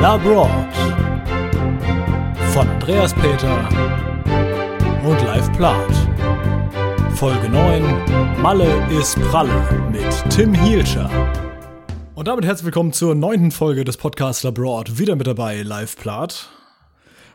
Labroad von Andreas Peter und Live Plath. Folge 9 Malle ist Pralle mit Tim Hielscher. Und damit herzlich willkommen zur neunten Folge des Podcasts Labroad. Wieder mit dabei Live Plath.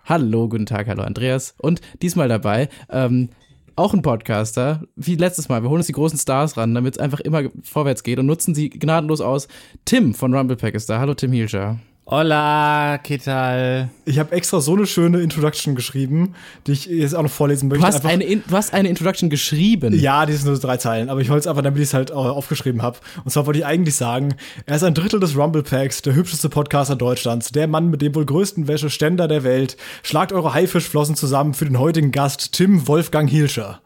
Hallo, guten Tag, hallo Andreas. Und diesmal dabei, ähm, auch ein Podcaster, wie letztes Mal. Wir holen uns die großen Stars ran, damit es einfach immer vorwärts geht und nutzen sie gnadenlos aus. Tim von Rumblepack ist da. Hallo, Tim Hielscher. Hola, ¿qué tal? Ich habe extra so eine schöne Introduction geschrieben, die ich jetzt auch noch vorlesen möchte. Du hast, eine, du hast eine Introduction geschrieben. Ja, die sind nur drei Zeilen, aber ich wollte es einfach, damit ich es halt auch aufgeschrieben habe. Und zwar wollte ich eigentlich sagen, er ist ein Drittel des Rumble Packs, der hübscheste Podcaster Deutschlands, der Mann mit dem wohl größten Wäscheständer der Welt. Schlagt eure Haifischflossen zusammen für den heutigen Gast, Tim Wolfgang Hielscher.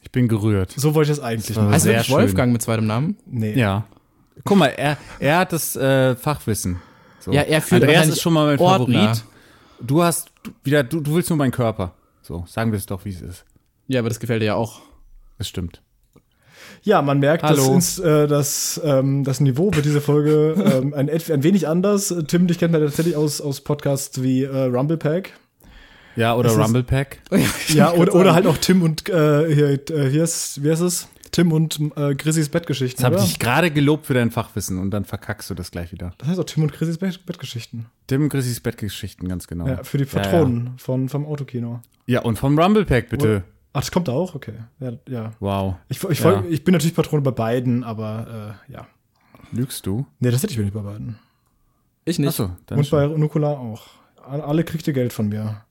Ich bin gerührt. So wollte ich das eigentlich machen. Also. Wolfgang mit zweitem Namen? Nee. Ja. Guck mal, er, er hat das äh, Fachwissen. So. Ja, er fühlt Andreas ist schon mal mein Ordner. Favorit. Du hast wieder, du, du willst nur meinen Körper. So, sagen wir es doch, wie es ist. Ja, aber das gefällt dir ja auch. Das stimmt. Ja, man merkt, dass Hallo. ins, äh, das, ähm, das Niveau wird diese Folge ähm, ein, ein wenig anders. Tim, dich kennt man tatsächlich aus, aus Podcasts wie äh, Rumble Pack. Ja, oder Das ist- Rumble Pack. Ja, oder, oder halt auch Tim und äh, hier, äh, hier ist, wie heißt es? Tim und äh, Chrissys Bettgeschichten. Das habe ich dich gerade gelobt für dein Fachwissen und dann verkackst du das gleich wieder. Das heißt auch Tim und Chrissys Bett Bettgeschichten. Tim Chrissys Bettgeschichten, ganz genau. Ja, für die Ja, Patronen Von, vom Autokino. Ja, ja. und vom Rumble Pack, bitte. Ach, das kommt da auch? Okay. Ja, ja. Wow. Ich, ich, Ja. ich bin natürlich Patrone bei beiden, aber äh, ja. Lügst du? Nee, das hätte ich mir nicht bei beiden. Ich nicht. Achso, dann Und schon. bei Nukular auch. Alle kriegt ihr Geld von mir.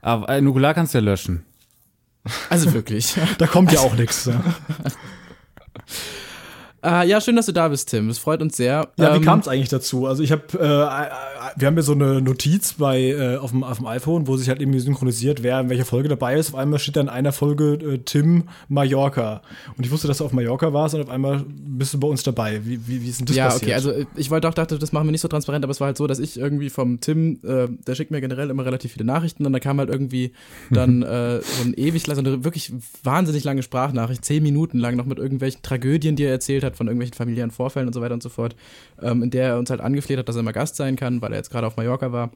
Aber äh, Nukular kannst du ja löschen. Also wirklich. Da kommt ja auch nichts. Ja, äh, ja, schön, dass du da bist, Tim. Es freut uns sehr. ja wie Ähm, kam es eigentlich dazu? Also ich habe, äh, äh, wir haben ja so eine Notiz bei äh, auf, dem, auf dem iPhone, wo sich halt irgendwie synchronisiert, wer in welcher Folge dabei ist. Auf einmal steht da in einer Folge äh, Tim Mallorca. Und ich wusste, dass du auf Mallorca warst und auf einmal bist du bei uns dabei. Wie, wie, wie ist denn das ja, passiert? okay, also äh, ich wollte auch dachte, das machen wir nicht so transparent, aber es war halt so, dass ich irgendwie vom Tim, äh, der schickt mir generell immer relativ viele Nachrichten und da kam halt irgendwie dann äh, so ein ewig, so eine wirklich wahnsinnig lange Sprachnachricht, zehn Minuten lang noch mit irgendwelchen Tragödien, die er erzählt hat, von irgendwelchen familiären Vorfällen und so weiter und so fort, ähm, in der er uns halt angefleht hat, dass er mal Gast sein kann, weil er jetzt gerade auf Mallorca war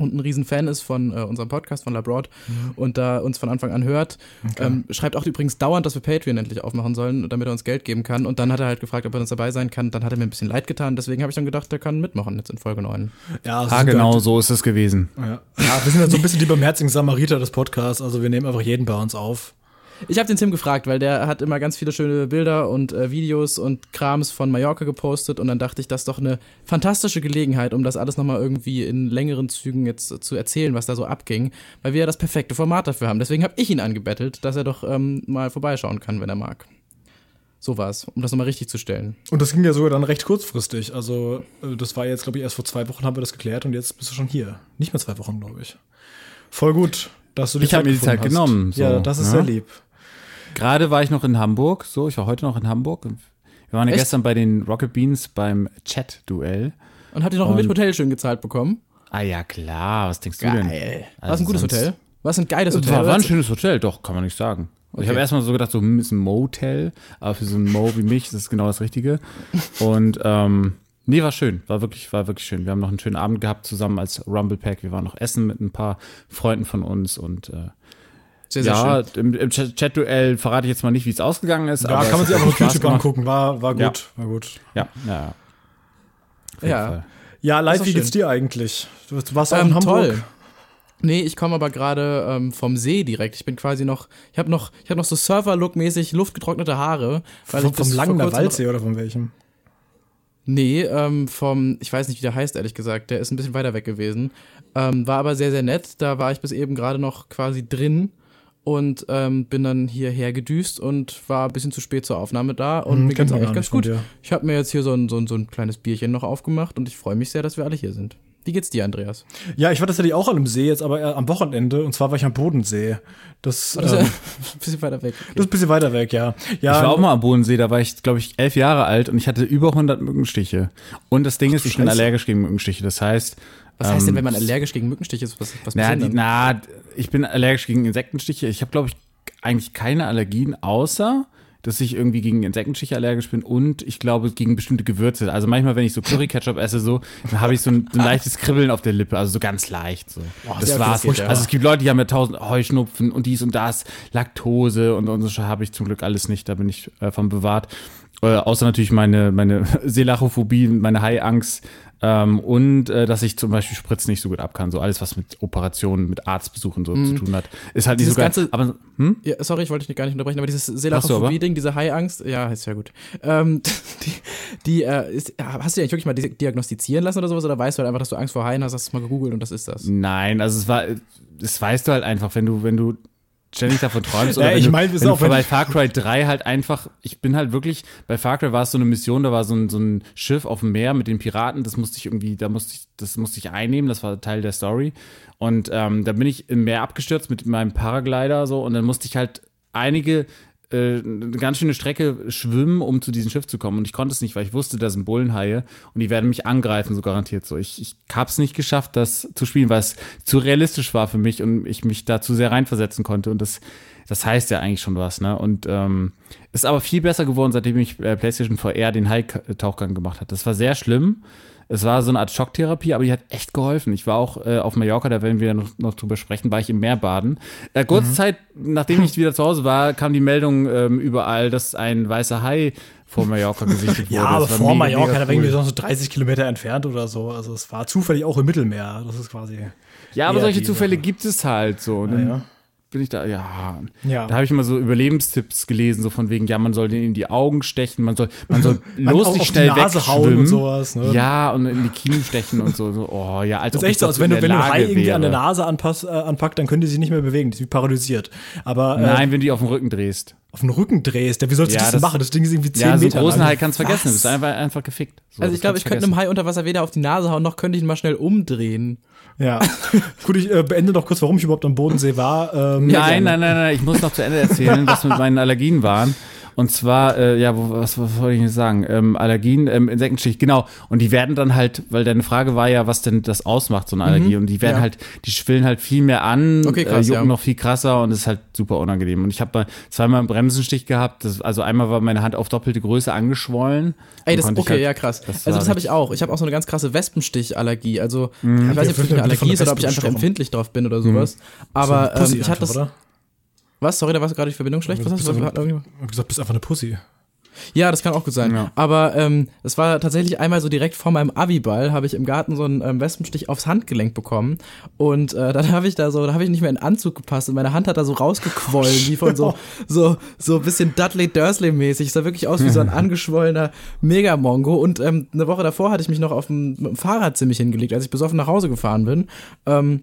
und ein riesen Fan ist von äh, unserem Podcast von Labroad und da uns von Anfang an hört. Ähm, schreibt auch übrigens dauernd, dass wir Patreon endlich aufmachen sollen, damit er uns Geld geben kann. Und dann hat er halt gefragt, ob er uns dabei sein kann. Dann hat er mir ein bisschen leid getan. Deswegen habe ich dann gedacht, der kann mitmachen jetzt in Folge 9. ja, Ah, genau, halt- so ist es gewesen. Ja. ja, wir sind halt so ein bisschen die barmherzigen Samariter des Podcasts. Also wir nehmen einfach jeden bei uns auf. Ich habe den Tim gefragt, weil der hat immer ganz viele schöne Bilder und äh, Videos und Krams von Mallorca gepostet. Und dann dachte ich, das ist doch eine fantastische Gelegenheit, um das alles nochmal irgendwie in längeren Zügen jetzt zu erzählen, was da so abging. Weil wir ja das perfekte Format dafür haben. Deswegen habe ich ihn angebettelt, dass er doch ähm, mal vorbeischauen kann, wenn er mag. So war's, um das nochmal richtig zu stellen. Und das ging ja sogar dann recht kurzfristig. Also, äh, das war jetzt, glaube ich, erst vor zwei Wochen haben wir das geklärt und jetzt bist du schon hier. Nicht mehr zwei Wochen, glaube ich. Voll gut, dass du die Ich hab mir die Zeit genommen, so, ja, das ist ne? sehr lieb. Gerade war ich noch in Hamburg, so, ich war heute noch in Hamburg. Wir waren ja Echt? gestern bei den Rocket Beans beim Chat-Duell. Und habt ihr noch Und- mit Hotel schön gezahlt bekommen? Ah ja, klar, was denkst du denn? Geil. War Also es ein gutes Hotel? War es ein geiles Hotel? War, war ein schönes Hotel, doch, kann man nicht sagen. Ich habe erstmal so gedacht, so hm, ist ein Motel, aber für so ein Mo wie mich ist das genau das Richtige. Und ähm, nee, war schön, war wirklich, war wirklich schön. Wir haben noch einen schönen Abend gehabt zusammen als Rumble Pack. Wir waren noch essen mit ein paar Freunden von uns und äh, Sehr, sehr ja, schön. im, im Chat- Chat-Duell verrate ich jetzt mal nicht, wie es ausgegangen ist. Aber kann man sich einfach auf YouTube angucken. War, war gut, Ja. war gut. Ja, ja, ja. Ja. Ja, doch wie geht's schön. dir eigentlich? Du, warst auch Ähm, in Hamburg. toll. Nee, ich komme aber gerade ähm, vom See direkt. Ich bin quasi noch, ich habe noch, ich habe noch so Surfer-Look-mäßig luftgetrocknete Haare. Weil Vom, vom Langener Waldsee oder von welchem? Nee, ähm, vom, ich weiß nicht, wie der heißt, ehrlich gesagt. Der ist ein bisschen weiter weg gewesen. Ähm, war aber sehr, sehr nett. Da war ich bis eben gerade noch quasi drin und ähm, bin dann hierher gedüst und war ein bisschen zu spät zur Aufnahme da. Und Hm, mir geht's eigentlich ganz gut. Ich habe mir jetzt hier so ein, so, ein, so ein kleines Bierchen noch aufgemacht und ich freue mich sehr, dass wir alle hier sind. Wie geht's dir, Andreas? Ja, ich war tatsächlich auch an einem See, jetzt aber eher am Wochenende. Und zwar war ich am Bodensee. Das, das ist ähm, ein bisschen weiter weg. das ist ein bisschen weiter weg, ja. ja Ich war auch mal am Bodensee, da war ich, glaube ich, elf Jahre alt und ich hatte über 100 Mückenstiche. Und das Ding ist, ich bin allergisch gegen Mückenstiche. Das heißt, Was heißt denn, ähm, wenn man allergisch gegen Mückenstiche ist? Was, was Na, die, na, ich bin allergisch gegen Insektenstiche. Ich habe, glaube ich, eigentlich keine Allergien, außer dass ich irgendwie gegen Insektenstiche allergisch bin und ich glaube gegen bestimmte Gewürze. Also manchmal, wenn ich so Curry-Ketchup esse, so, dann habe ich so ein, so ein leichtes Kribbeln auf der Lippe, also so ganz leicht. So. Boah, das war's. geht, Also es gibt Leute, die haben ja tausend Heuschnupfen und dies und das, Laktose und, und so habe ich zum Glück alles nicht, da bin ich äh, von bewahrt. Äh, außer natürlich meine, meine Selachophobie, meine Haiangst ähm, und äh, dass ich zum Beispiel Spritzen nicht so gut ab kann. So alles, was mit Operationen, mit Arztbesuchen so zu tun hat, ist halt nicht Mhm. Dieses so geil. ganze- Aber hm? Ja, sorry, ich wollte dich gar nicht unterbrechen, aber dieses Selachophobie-Ding, diese Haiangst, ja, ist ja gut. Ähm, die, die äh, ist, hast du eigentlich wirklich mal di- diagnostizieren lassen oder sowas? Oder weißt du halt einfach, dass du Angst vor Haien hast, hast du es mal gegoogelt und das ist das? Nein, also es war, das weißt du halt einfach, wenn du, wenn du ständig davon träumst oder Ja, ich du, mein, es ist wenn du auch, bei Far Cry 3 halt einfach, ich bin halt wirklich, bei Far Cry war es so eine Mission, da war so ein, so ein Schiff auf dem Meer mit den Piraten, das musste ich irgendwie, da musste ich, das musste ich einnehmen, das war Teil der Story. Und ähm, da bin ich im Meer abgestürzt mit meinem Paraglider so und dann musste ich halt einige eine ganz schöne Strecke schwimmen, um zu diesem Schiff zu kommen. Und ich konnte es nicht, weil ich wusste, da sind Bullenhaie und die werden mich angreifen, so garantiert so. Ich, ich habe es nicht geschafft, das zu spielen, weil es zu realistisch war für mich und ich mich da zu sehr reinversetzen konnte. Und das, das heißt ja eigentlich schon was, ne? Und ähm, ist aber viel besser geworden, seitdem ich äh, PlayStation VR den Hai-Tauchgang gemacht hat. Das war sehr schlimm. Es war so eine Art Schocktherapie, aber die hat echt geholfen. Ich war auch äh, auf Mallorca, da werden wir noch, noch drüber sprechen, war ich im Meer baden. Äh, kurze Mhm. Zeit, nachdem ich wieder zu Hause war, kam die Meldung ähm, überall, dass ein weißer Hai vor Mallorca gesichtet wurde. Ja, aber vor mega, Mallorca, mega da war irgendwie cool. so 30 Kilometer entfernt oder so. Also es war zufällig auch im Mittelmeer. Das ist quasi. Ja, aber solche Zufälle gibt es halt so. Und dann ja. Bin ich da, ja. Ja. Da habe ich immer so Überlebenstipps gelesen, so von wegen, ja, man soll denen in die Augen stechen, man soll, man soll lustig schnell Nase hauen wegschwimmen. und sowas, ne? Ja, und in die Knie stechen und so. so oh ja, als Das ist echt so, als wenn du, wenn du einen Hai irgendwie an der. Nase anpass, äh, anpackt, dann können die sich nicht mehr bewegen. Die sind paralysiert. Aber äh, Nein, wenn du die auf den Rücken drehst. auf den Rücken drehst, der, wie sollst du Ja, das denn das- machen? Das Ding ist irgendwie 10 Ja, so einen Meter großen lang. Hai kannst du vergessen. Du Was? bist einfach, einfach gefickt. So, Also ich glaube, ich du könnte einem. Hai unter Wasser weder auf die Nase hauen, noch könnte ich ihn mal schnell umdrehen. Ja. Gut, ich äh, beende noch kurz, warum ich überhaupt am Bodensee war. Ähm, Nein, nein, nein, nein, ich muss noch zu Ende erzählen, was mit meinen Allergien waren. Und zwar, äh, ja, wo, was, was wollte ich jetzt sagen? Ähm, Allergien, ähm, Insektenstich, genau. Und die werden dann halt, weil deine Frage war ja, was denn das ausmacht, so eine Allergie. Und die werden ja. halt, die schwillen halt viel mehr an, Okay, krass, äh, jucken ja. noch viel krasser und ist halt super unangenehm. Und ich habe mal zweimal einen Bremsenstich gehabt. Das, also einmal war meine Hand auf doppelte Größe angeschwollen. Ey, das ich okay, halt- ja krass. das also das habe ich auch. Ich habe auch so eine ganz krasse Wespenstichallergie. Also Mhm. ich weiß nicht, ob es eine Allergie ist der oder ob ich einfach empfindlich drauf bin oder sowas. Aber So eine Pussy ähm, ich hatte das. oder? Was? Sorry, da war gerade die Verbindung schlecht. Was hast du? Irgendjemand- Ich hab gesagt, bist einfach eine Pussy. Ja, das kann auch gut sein. Ja. Aber ähm, es war tatsächlich einmal so direkt vor meinem Abiball, habe ich im Garten so einen ähm, Wespenstich aufs Handgelenk bekommen. Und äh, dann habe ich da so, da habe ich nicht mehr in den Anzug gepasst und meine Hand hat da so rausgequollen, wie von so, so, so ein bisschen Dudley Dursley-mäßig. Es sah wirklich aus wie so ein angeschwollener Megamongo. Und ähm, eine Woche davor hatte ich mich noch auf dem, mit dem Fahrrad ziemlich hingelegt, als ich besoffen nach Hause gefahren bin. Ähm,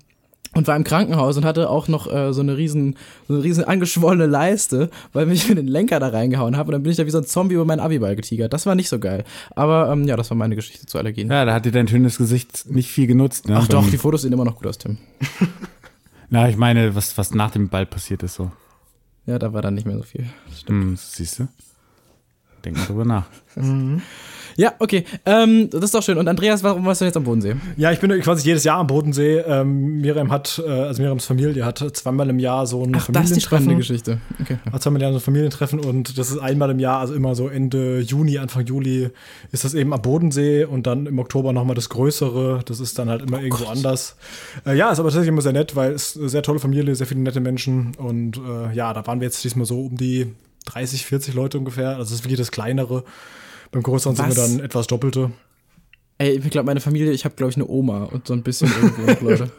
und war im Krankenhaus und hatte auch noch äh, so eine riesen so eine riesen angeschwollene Leiste, weil mich mit den Lenker da reingehauen habe und dann bin ich da wie so ein Zombie über meinen Abiball getigert. Das war nicht so geil. Aber ähm, ja, das war meine Geschichte zu Allergien. Ja, da hat dir dein schönes Gesicht nicht viel genutzt. Ne? Ach doch, die Fotos sehen immer noch gut aus, Tim. Na, ich meine, was, was nach dem Ball passiert ist so. Ja, da war dann nicht mehr so viel. Stimmt. Hm, siehst du? Denk mal drüber nach. Ja, okay. Ähm, das ist doch schön. Und Andreas, warum warst du jetzt am Bodensee? Ja, ich bin quasi jedes Jahr am Bodensee. Ähm, Miriam hat, äh, also Miriams Familie hat zweimal im Jahr so ein Ach, das ist die spannende Geschichte. Okay. Hat zweimal im Jahr so ein Familientreffen und das ist einmal im Jahr, also immer so Ende Juni, Anfang Juli ist das eben am Bodensee und dann im Oktober nochmal das Größere. Das ist dann halt immer irgendwo anders. Äh, ja, ist aber tatsächlich immer sehr nett, weil es eine sehr tolle Familie, sehr viele nette Menschen und äh, ja, da waren wir jetzt diesmal so um die 30, 40 Leute ungefähr. Also das ist wirklich das Kleinere. Beim Größeren sind wir dann etwas Doppelte. Ey, ich glaube, meine Familie, ich habe, glaube ich, eine Oma und so ein bisschen irgendwo Leute.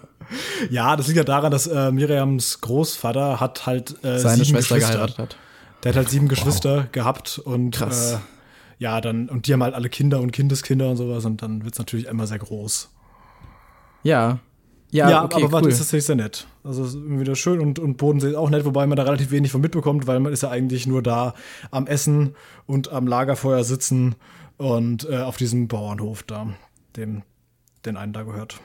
Ja, das liegt ja daran, dass äh, Miriams Großvater hat halt äh, Seine Schwester geheiratet hat. Der hat halt sieben Geschwister gehabt und Krass. Äh, ja, dann, und die haben halt alle Kinder und Kindeskinder und sowas und dann wird's natürlich immer sehr groß. Ja. Ja, Ja, okay, aber cool. ist tatsächlich sehr nett. Also es ist immer wieder schön und, und Bodensee ist auch nett, wobei man da relativ wenig von mitbekommt, weil man ist ja eigentlich nur da am Essen und am Lagerfeuer sitzen und äh, auf diesem Bauernhof da, dem den einen da gehört.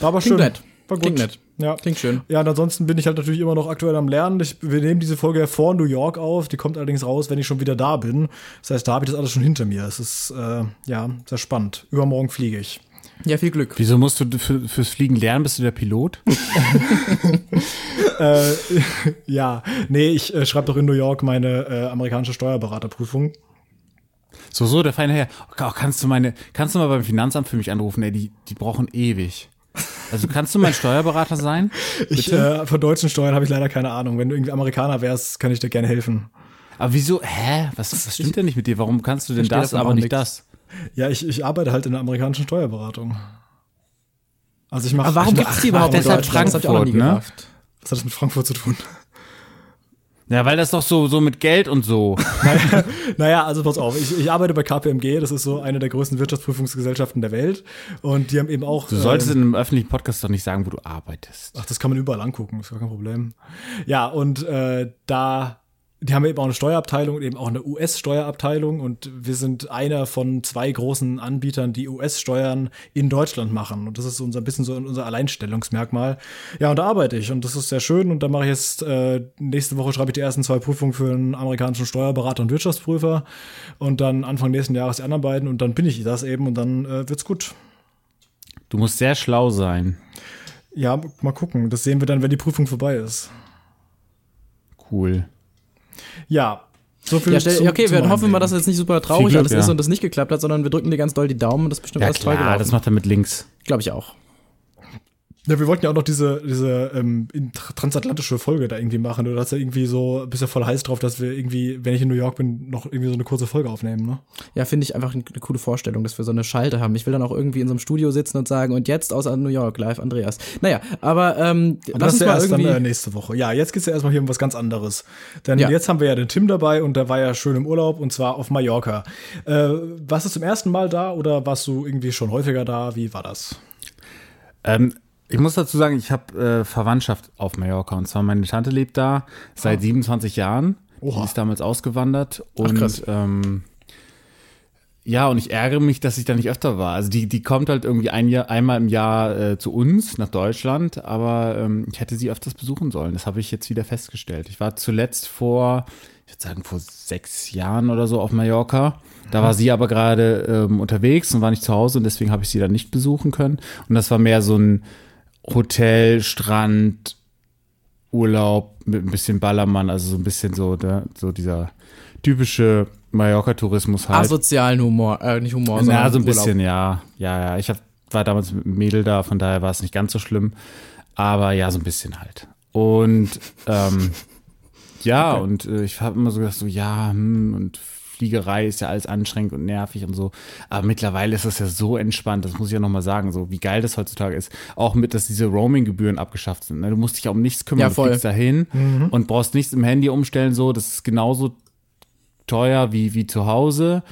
War aber Klingt schön. nett. War gut. Klingt nett. Ja. Klingt schön. Ja, und ansonsten bin ich halt natürlich immer noch aktuell am Lernen. Ich, wir nehmen diese Folge ja vor New York auf. Die kommt allerdings raus, wenn ich schon wieder da bin. Das heißt, da habe ich das alles schon hinter mir. Es ist, äh, ja, sehr spannend. Übermorgen fliege ich. Ja, viel Glück. Wieso musst du für, fürs Fliegen lernen? Bist du der Pilot? äh, ja, nee, ich äh, schreibe doch in New York meine äh, amerikanische Steuerberaterprüfung. So, so, der feine Herr. Oh, kannst du meine, kannst du mal beim Finanzamt für mich anrufen? Ey, die, die brauchen ewig. Also kannst du mein Steuerberater sein? Ich, äh, von deutschen Steuern habe ich leider keine Ahnung. Wenn du irgendwie Amerikaner wärst, kann ich dir gerne helfen. Aber wieso? Hä? Was, was stimmt denn nicht mit dir? Warum kannst du denn das, aber nicht das? Ja, ich, ich arbeite halt in der amerikanischen Steuerberatung. Also ich mache. Aber warum gibt es die überhaupt Deutschland? Frankfurt, das ne? Was hat das mit Frankfurt zu tun? Ja, weil das doch so, so mit Geld und so. naja, naja, also pass auf, ich, ich arbeite bei KPMG, das ist so eine der größten Wirtschaftsprüfungsgesellschaften der Welt. Und die haben eben auch. Du solltest ähm, in einem öffentlichen Podcast doch nicht sagen, wo du arbeitest. Ach, das kann man überall angucken, ist gar kein Problem. Ja, und äh, da die haben eben auch eine Steuerabteilung und eben auch eine US-Steuerabteilung und wir sind einer von zwei großen Anbietern, die US-Steuern in Deutschland machen und das ist unser bisschen so unser Alleinstellungsmerkmal. Ja, und da arbeite ich und das ist sehr schön und da mache ich jetzt äh, nächste Woche schreibe ich die ersten zwei Prüfungen für einen amerikanischen Steuerberater und Wirtschaftsprüfer und dann Anfang nächsten Jahres die anderen beiden und dann bin ich das eben und dann äh, wird's gut. Du musst sehr schlau sein. Ja, mal gucken. Das sehen wir dann, wenn die Prüfung vorbei ist. Cool. Ja, so viel ja, stell, zum, okay, wir hoffen mal, dass jetzt nicht super traurig Glück, alles ja. ist und das nicht geklappt hat, sondern wir drücken dir ganz doll die Daumen und das bestimmt ja, alles klar, toll gelaufen. das macht er mit links. Glaube ich auch. Ja, wir wollten ja auch noch diese, diese ähm, transatlantische Folge da irgendwie machen. Du hast ja irgendwie so, bist ja voll heiß drauf, dass wir irgendwie, wenn ich in New York bin, noch irgendwie so eine kurze Folge aufnehmen, ne? Ja, finde ich einfach eine, coole Vorstellung, dass wir so eine Schalte haben. Ich will dann auch irgendwie in so einem Studio sitzen und sagen, und jetzt aus New York, live Andreas. Naja, aber ähm, aber lass das uns mal erst dann, äh, nächste Woche. Ja, jetzt geht's ja erstmal hier um was ganz anderes. Denn ja. jetzt haben wir ja den Tim dabei und der war ja schön im Urlaub und zwar auf Mallorca. Äh, warst du zum ersten Mal da oder warst du irgendwie schon häufiger da? Wie war das? Ähm, ich muss dazu sagen, ich habe äh, Verwandtschaft auf Mallorca und zwar meine Tante lebt da seit ah. 27 Jahren. Oha. Die ist damals ausgewandert und Ach, ähm, ja, und ich ärgere mich, dass ich da nicht öfter war. Also die, die kommt halt irgendwie ein Jahr, einmal im Jahr äh, zu uns nach Deutschland, aber ähm, ich hätte sie öfters besuchen sollen. Das habe ich jetzt wieder festgestellt. Ich war zuletzt vor, ich würde sagen, vor sechs Jahren oder so auf Mallorca. Da war sie aber gerade ähm, unterwegs und war nicht zu Hause und deswegen habe ich sie dann nicht besuchen können. Und das war mehr so ein Hotel, Strand, Urlaub mit ein bisschen Ballermann, also so ein bisschen so, ne, so dieser typische Mallorca-Tourismus halt. Asozialen Humor, äh, nicht Humor, sondern Ja, so ein bisschen, ja. Ja, ja. Ich hab, war damals mit einem Mädel da, von daher war es nicht ganz so schlimm. Aber ja, so ein bisschen halt. Und ähm, ja, okay. und äh, ich habe immer so gedacht, so, ja, hm, und Fliegerei ist ja alles anstrengend und nervig und so. Aber mittlerweile ist das ja so entspannt, das muss ich ja nochmal sagen, so wie geil das heutzutage ist. Auch mit, dass diese Roaming-Gebühren abgeschafft sind. Ne? Du musst dich ja um nichts kümmern. Ja, voll. Du fliegst dahin mhm. und brauchst nichts im Handy umstellen, so. Das ist genauso teuer wie, wie zu Hause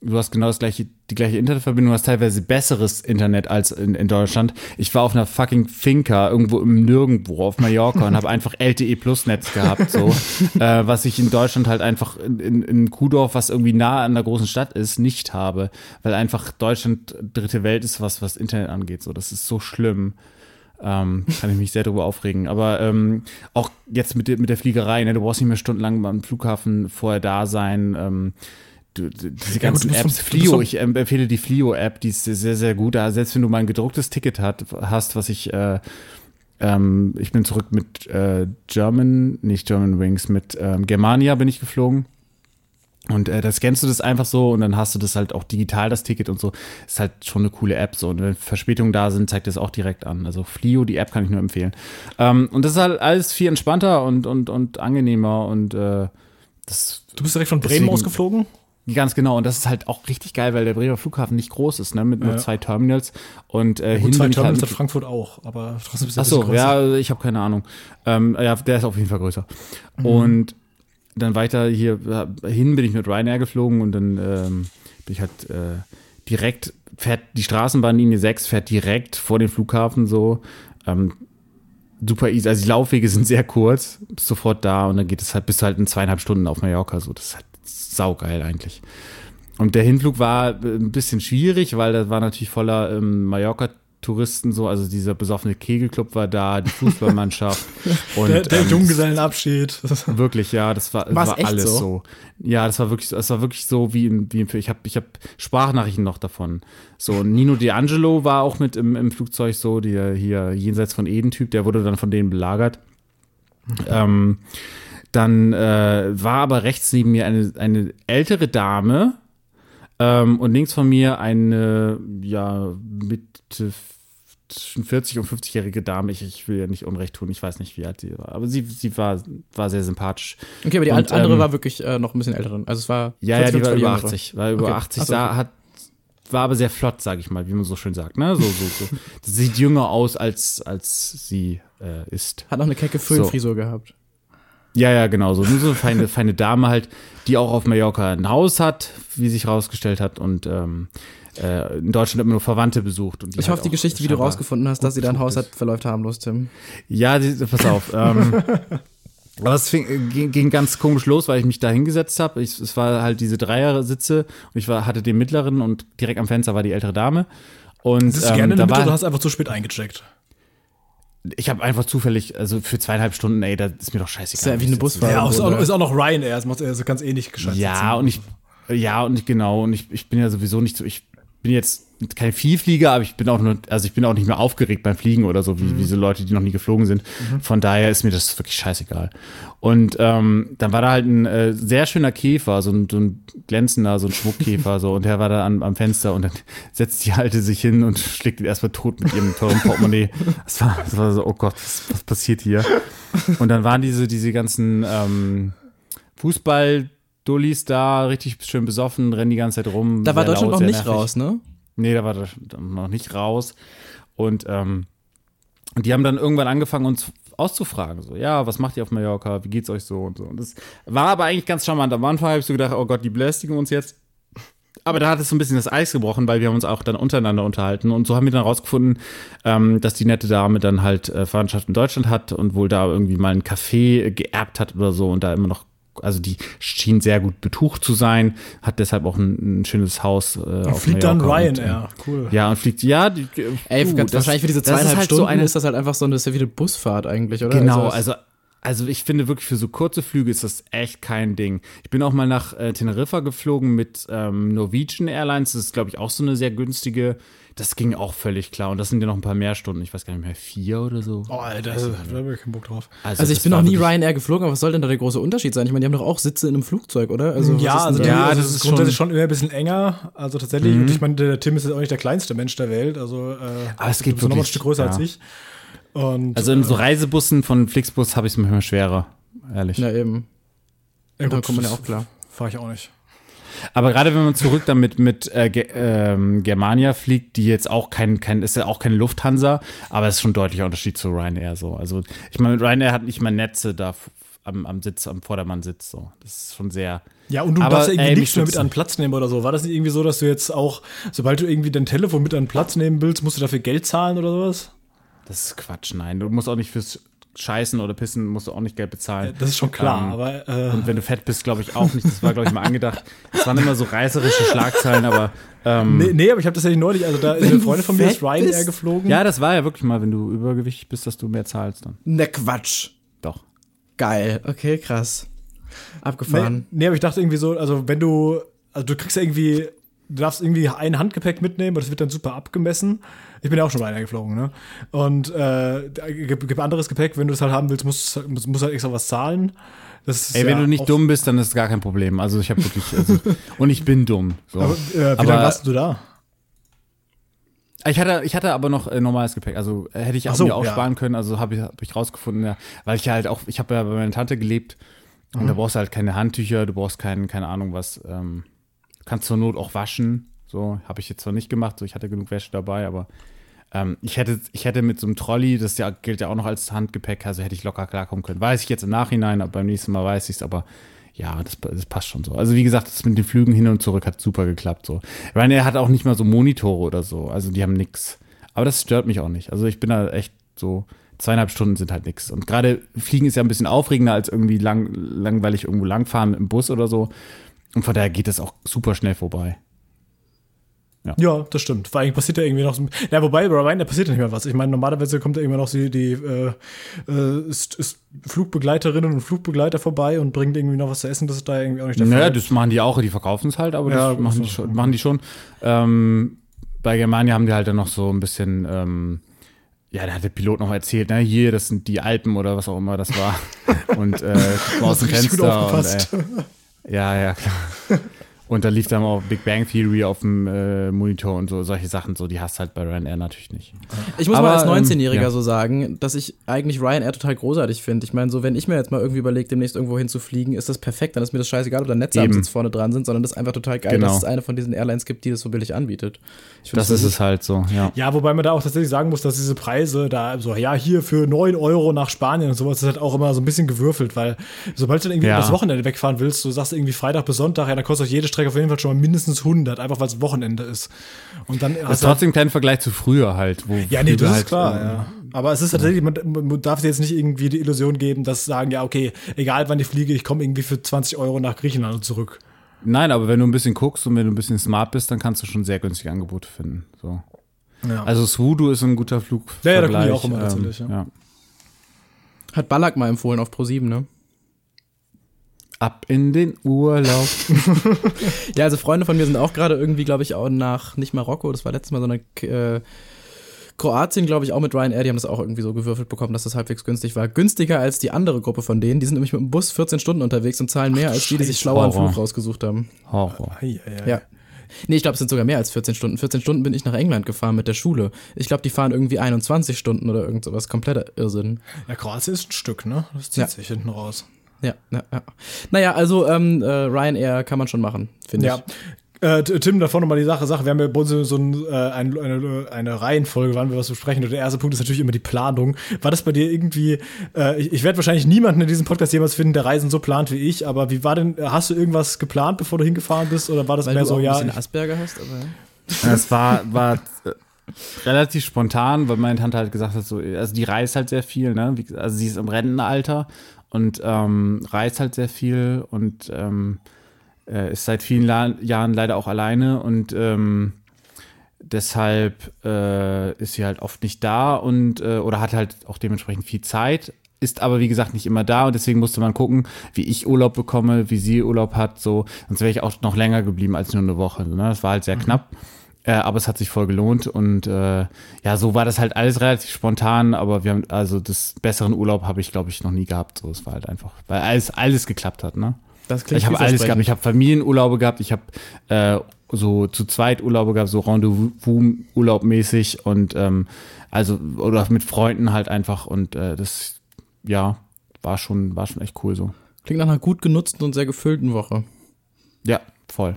du hast genau das gleiche, die gleiche Internetverbindung, du hast teilweise besseres Internet als in, in Deutschland. Ich war auf einer fucking Finca irgendwo im Nirgendwo auf Mallorca und habe einfach LTE Plus Netz gehabt, so äh, was ich in Deutschland halt einfach in, in, in Kuhdorf, was irgendwie nah an der großen Stadt ist, nicht habe, weil einfach Deutschland dritte Welt ist, was was Internet angeht. So, das ist so schlimm. Ähm, kann ich mich sehr darüber aufregen. Aber ähm, auch jetzt mit, der mit der Fliegerei, ne, du brauchst nicht mehr stundenlang beim Flughafen vorher da sein. Ähm, du, diese ganzen ja, Apps, Flio, ich empfehle die Flio-App, die ist sehr, sehr gut. Da, selbst wenn du mal ein gedrucktes Ticket hat, hast, was ich, äh, ähm, ich bin zurück mit äh, German, nicht German Wings, mit ähm, Germania bin ich geflogen. Und äh, da scannst du das einfach so und dann hast du das halt auch digital, das Ticket und so. Ist halt schon eine coole App so. Und wenn Verspätungen da sind, zeigt das auch direkt an. Also Flio, die App kann ich nur empfehlen. Ähm, und das ist halt alles viel entspannter und, und, und angenehmer und äh, das. Du bist direkt von Bremen ausgeflogen? Ganz genau. Und das ist halt auch richtig geil, weil der Bremer Flughafen nicht groß ist, ne? Mit nur ja. zwei Terminals. Und äh, ja, gut, zwei Terminals halt hat Frankfurt auch, aber trotzdem ist er Ach so, ja, ich habe keine Ahnung. Ähm, ja, der ist auf jeden Fall größer. Mhm. Und dann weiter hier hin bin ich mit Ryanair geflogen und dann ähm, bin ich halt äh, direkt, fährt die Straßenbahnlinie 6 fährt direkt vor dem Flughafen so. Ähm, super easy. Also die Laufwege sind sehr kurz, bist sofort da und dann geht es halt bis halt in zweieinhalb Stunden auf Mallorca. So, das ist halt saugeil eigentlich. Und der Hinflug war äh, ein bisschen schwierig, weil das war natürlich voller ähm, Mallorca Touristen so, also dieser besoffene Kegelclub war da, die Fußballmannschaft und Der, der ähm, Junggesellenabschied. Wirklich, ja, das war, War's war alles so? so? Ja, das war wirklich, das war wirklich so wie im, wie im. Ich habe ich hab Sprachnachrichten noch davon. So, Nino D'Angelo war auch mit im, im Flugzeug so, der hier jenseits von Eden-Typ, der wurde dann von denen belagert. Ähm, dann äh, war aber rechts neben mir eine, eine ältere Dame ähm, und links von mir eine, ja, Mitte zwischen 40 und 50-jährige Dame. Ich, ich will ja nicht Unrecht tun, ich weiß nicht, wie alt sie war. Aber sie, sie war, war sehr sympathisch. Okay, aber die Und, andere ähm, war wirklich äh, noch ein bisschen älter. Also es war Ja, ja, 40, die war 50 über Jahre. 80. War über Okay. 80, Ach so, sah, okay. hat, war aber sehr flott, sag ich mal, wie man so schön sagt. Ne? So, so, so. Sieht jünger aus, als, als sie äh, ist. Hat noch eine kecke Föhnfrisur gehabt. Ja, ja, genau. So, nur so eine feine, feine Dame halt, die auch auf Mallorca ein Haus hat, wie sich rausgestellt hat und ähm, äh, in Deutschland immer nur Verwandte besucht. Und die Ich halt hoffe, die Geschichte, wie du rausgefunden hast, dass sie da ein Haus ist. hat, verläuft harmlos, Tim. Ja, die, pass auf. Ähm, aber es fing, ging, ging ganz komisch los, weil ich mich da hingesetzt habe. Es war halt diese Dreiersitze und ich war, hatte den mittleren und direkt am Fenster war die ältere Dame. Und Das ist ähm, gerne in da der Mitte, war, du hast einfach zu spät eingecheckt. Ich habe einfach zufällig, also für zweieinhalb Stunden, ey, da ist mir doch Ist scheißegal. ja wie eine Busfahrt. Ja, ist auch, Grunde. ist auch noch Ryanair, das macht also ganz ähnlich gescheit. Ja, sitzen. und ich, ja, und ich, genau, und ich, ich bin ja sowieso nicht so, ich bin jetzt kein Vielflieger, aber ich bin auch nur, also ich bin auch nicht mehr aufgeregt beim Fliegen oder so, wie, wie so Leute, die noch nie geflogen sind. Von daher ist mir das wirklich scheißegal. Und ähm, dann war da halt ein äh, sehr schöner Käfer, so ein, so ein glänzender, so ein Schmuckkäfer, so, und der war da am, am Fenster und dann setzt die Alte sich hin und schlägt ihn erstmal tot mit ihrem teuren Portemonnaie. Das war, das war so, oh Gott, was, was passiert hier? Und dann waren diese, diese ganzen ähm, Fußball-Dullis da, richtig schön besoffen, rennen die ganze Zeit rum. Da war Deutschland laut, noch nicht nervig. raus, ne? Nee, da war das noch nicht raus. Und ähm, die haben dann irgendwann angefangen, uns auszufragen. So, ja, was macht ihr auf Mallorca? Wie geht's euch so und so. Und das war aber eigentlich ganz charmant. Am Anfang habe ich so gedacht, oh Gott, die belästigen uns jetzt. Aber da hat es so ein bisschen das Eis gebrochen, weil wir haben uns auch dann untereinander unterhalten. Und so haben wir dann rausgefunden, ähm, dass die nette Dame dann halt äh, Verwandtschaft in Deutschland hat und wohl da irgendwie mal ein Café geerbt hat oder so und da immer noch, also die schien sehr gut betucht zu sein, hat deshalb auch ein, ein schönes Haus äh, Und auf fliegt dann Ryanair. Cool. ja, und fliegt, ja, die, Ey, du, ganz das- wahrscheinlich für diese das ist zweieinhalb halt Stunden so eine, ist das halt einfach so eine, das ist ja wie eine Busfahrt eigentlich, oder? Genau, es- also, also ich finde wirklich für so kurze Flüge ist das echt kein Ding. Ich bin auch mal nach äh, Teneriffa geflogen mit ähm, Norwegian Airlines. Das ist, glaube ich, auch so eine sehr günstige. Das ging auch völlig klar. Und das sind ja noch ein paar mehr Stunden. Ich weiß gar nicht mehr, vier oder so. Oh, Alter, da habe ich keinen Bock drauf. Also ich das bin noch nie Ryanair geflogen, aber was soll denn da der große Unterschied sein? Ich meine, die haben doch auch Sitze in einem Flugzeug, oder? Also ja, also, da? die, Ja, also das das ist ist grundsätzlich schon- schon immer ein bisschen enger. Also tatsächlich, und ich meine, der Tim ist jetzt auch nicht der kleinste Mensch der Welt. Also, äh, Aber es geht du bist noch mal ein Stück größer ja. als ich. Und, Also in so Reisebussen von Flixbus habe ich es manchmal schwerer. Ehrlich. ja, eben. ja, Da kommt man ja auch klar. Fahre ich auch nicht. Aber gerade wenn man zurück damit mit äh, Ge ähm, Germania fliegt, die jetzt auch kein, kein, ist ja auch keine Lufthansa, aber es ist schon ein deutlicher Unterschied zu Ryanair so. Also ich meine, mit Ryanair hat nicht mal Netze da am, am Sitz, am Vordermann-Sitz so. Das ist schon sehr. Ja, und du Aber, darfst ja irgendwie ey, nichts mehr mit an Platz nehmen oder so. War das nicht irgendwie so, dass du jetzt auch, sobald du irgendwie dein Telefon mit an Platz nehmen willst, musst du dafür Geld zahlen oder sowas? Das ist Quatsch, nein. Du musst auch nicht fürs Scheißen oder Pissen musst du auch nicht Geld bezahlen. Das ist schon klar, Ähm, aber äh, Und wenn du fett bist, glaube ich auch nicht. Das war, glaube ich, mal angedacht. Das waren immer so reißerische Schlagzeilen, aber ähm, nee, nee, aber ich habe das ja nicht neulich, also da ist eine Freundin von mir ist Ryanair geflogen. ja, das war ja wirklich mal, wenn du übergewichtig bist, dass du mehr zahlst dann. Ne Quatsch. Doch. Geil. Okay, krass. Nee, Abgefahren. nee, aber ich dachte irgendwie so, also wenn du, also du kriegst ja irgendwie, du darfst irgendwie ein Handgepäck mitnehmen, aber das wird dann super abgemessen. Ich bin ja auch schon Ryanair geflogen, ne? Und äh, gibt, gibt anderes Gepäck, wenn du es halt haben willst, musst du musst, halt extra was zahlen. Das ist Ey, wenn ja du nicht dumm bist, dann ist es gar kein Problem. Also ich habe wirklich, also, und ich bin dumm. So. Aber, äh, wie Aber- lange warst du da? Ich hatte, ich hatte aber noch äh, normales Gepäck. Also äh, hätte ich auch so, mir auch ja. sparen können. Also habe ich, hab ich rausgefunden, ja, weil ich ja halt auch, ich habe ja bei meiner Tante gelebt und Mhm. da brauchst du halt keine Handtücher, du brauchst keinen, keine Ahnung was. Ähm, kannst zur Not auch waschen. So habe ich jetzt zwar nicht gemacht, so ich hatte genug Wäsche dabei, aber ähm, ich hätte, ich hätte mit so einem Trolley, das ja gilt ja auch noch als Handgepäck, also hätte ich locker klarkommen können. Weiß ich jetzt im Nachhinein, aber beim nächsten Mal weiß ich es, aber ja, das, das passt schon so. Also wie gesagt, das mit den Flügen hin und zurück hat super geklappt. So. Ryanair hat auch nicht mal so Monitore oder so, also die haben nix. Aber das stört mich auch nicht. Also ich bin da echt so, zweieinhalb Stunden sind halt nix. Und gerade Fliegen ist ja ein bisschen aufregender als irgendwie lang, langweilig irgendwo langfahren dem Bus oder so. Und von daher geht das auch super schnell vorbei. Ja. Ja, das stimmt. Weil eigentlich passiert ja irgendwie noch so. Ja, wobei, bei Ryanair passiert ja nicht mehr was. Ich meine, normalerweise kommt ja immer noch die, die äh, äh, Flugbegleiterinnen und Flugbegleiter vorbei und bringt irgendwie noch was zu essen. Das ist da irgendwie auch nicht der Naja, Fall. das machen die auch, die verkaufen es halt, aber Ja, das machen, so. die schon, machen die schon. Ähm, bei Germania haben die halt dann noch so ein bisschen, ähm, ja, da hat der Pilot noch erzählt, ne, hier, das sind die Alpen oder was auch immer das war. und äh, guck mal aus dem Richtig gut Fenster. Und, aufgepasst. äh, ja, ja, klar. Und da lief dann auch Big Bang Theory auf dem äh, Monitor und so, solche Sachen, so, die hast halt bei Ryanair natürlich nicht. Ich muss Aber, mal als ähm, 19-Jähriger ja. so sagen, dass ich eigentlich Ryanair total großartig finde. Ich meine, so wenn ich mir jetzt mal irgendwie überlege, demnächst irgendwo hinzufliegen, ist das perfekt. Dann ist mir das scheißegal, ob da Netze am. Sitz vorne dran sind, sondern das ist einfach total geil, Genau. dass es eine von diesen Airlines gibt, die das so billig anbietet. Das so ist es halt so, ja. Ja, wobei man da auch tatsächlich sagen muss, dass diese Preise da so, ja, hier für 9 Euro nach Spanien und sowas, das ist halt auch immer so ein bisschen gewürfelt, weil sobald du dann irgendwie Ja. das Wochenende wegfahren willst, du sagst irgendwie Freitag bis Sonntag, ja, dann kostet auch jede Strecke auf jeden Fall schon mal mindestens 100, einfach weil es Wochenende ist. Und dann Das ist halt- trotzdem kein Vergleich zu früher halt. Wo Ja, nee, das halt, ist klar, ähm, ja. Aber es ist tatsächlich, man, man darf jetzt nicht irgendwie die Illusion geben, dass sagen, ja, okay, egal wann ich fliege, ich komme irgendwie für 20 Euro nach Griechenland und zurück. Nein, aber wenn du ein bisschen guckst und wenn du ein bisschen smart bist, dann kannst du schon sehr günstige Angebote finden. So. Ja. Also Swoodoo ist ein guter Flug. Ja, ja, da guck ich auch immer tatsächlich, ja. ja. Hat Ballack mal empfohlen auf Pro7, ne? Ab in den Urlaub. Ja, also Freunde von mir sind auch gerade irgendwie, glaube ich, auch nach, nicht Marokko, das war letztes Mal, sondern äh, Kroatien, glaube ich, auch mit Ryanair, die haben das auch irgendwie so gewürfelt bekommen, dass das halbwegs günstig war. Günstiger als die andere Gruppe von denen. Die sind nämlich mit dem Bus 14 Stunden unterwegs und zahlen mehr als die, die sich schlauer einen. Flug rausgesucht haben. Horror. Ei, ei, ei. Ja. Nee, ich glaube, es sind sogar mehr als 14 Stunden. 14 Stunden bin ich nach England gefahren mit der Schule. Ich glaube, die fahren irgendwie 21 Stunden oder irgend sowas. Kompletter Irrsinn. ja, Kroatien ist ein Stück, ne? Das zieht Ja. sich hinten raus. Ja, ja, ja. Naja, also ähm, äh, Ryanair kann man schon machen, finde Ja. ich. Äh, Tim, davor nochmal die Sache, Sache. Wir haben ja bei uns so ein, äh, ein, eine, eine Reihenfolge, wann wir was besprechen. Und der erste Punkt ist natürlich immer die Planung. War das bei dir irgendwie, äh, ich, ich werde wahrscheinlich niemanden in diesem Podcast jemals finden, der Reisen so plant wie ich, aber wie war denn, hast du irgendwas geplant, bevor du hingefahren bist? Oder war das Weil mehr du so, auch ein ja, bisschen ich, Asperger hast, aber. Es war, war relativ spontan, weil meine Tante halt gesagt hat, so, also die reist halt sehr viel, ne? Also sie ist im Rentenalter und ähm, reist halt sehr viel und ähm, äh, ist seit vielen La Jahren leider auch alleine und ähm, deshalb äh, ist sie halt oft nicht da und äh, oder hat halt auch dementsprechend viel Zeit, ist aber wie gesagt nicht immer da und deswegen musste man gucken, wie ich Urlaub bekomme, wie sie Urlaub hat, so sonst wäre ich auch noch länger geblieben als nur eine Woche. Ne? Das war halt sehr knapp. Äh, aber es hat sich voll gelohnt und äh, ja, so war das halt alles relativ spontan, aber wir haben, also das besseren Urlaub habe ich, glaube ich, noch nie gehabt. So, es war halt einfach, weil alles, alles geklappt hat, ne? Das klingt Ich habe alles gehabt. Ich habe Familienurlaube gehabt. Ich habe äh, so zu zweit Urlaube gehabt, so Rendezvous-Urlaub mäßig und ähm, also oder mit Freunden halt einfach und äh, das ja war schon war schon echt cool so. Klingt nach einer gut genutzten und sehr gefüllten Woche. Ja, voll.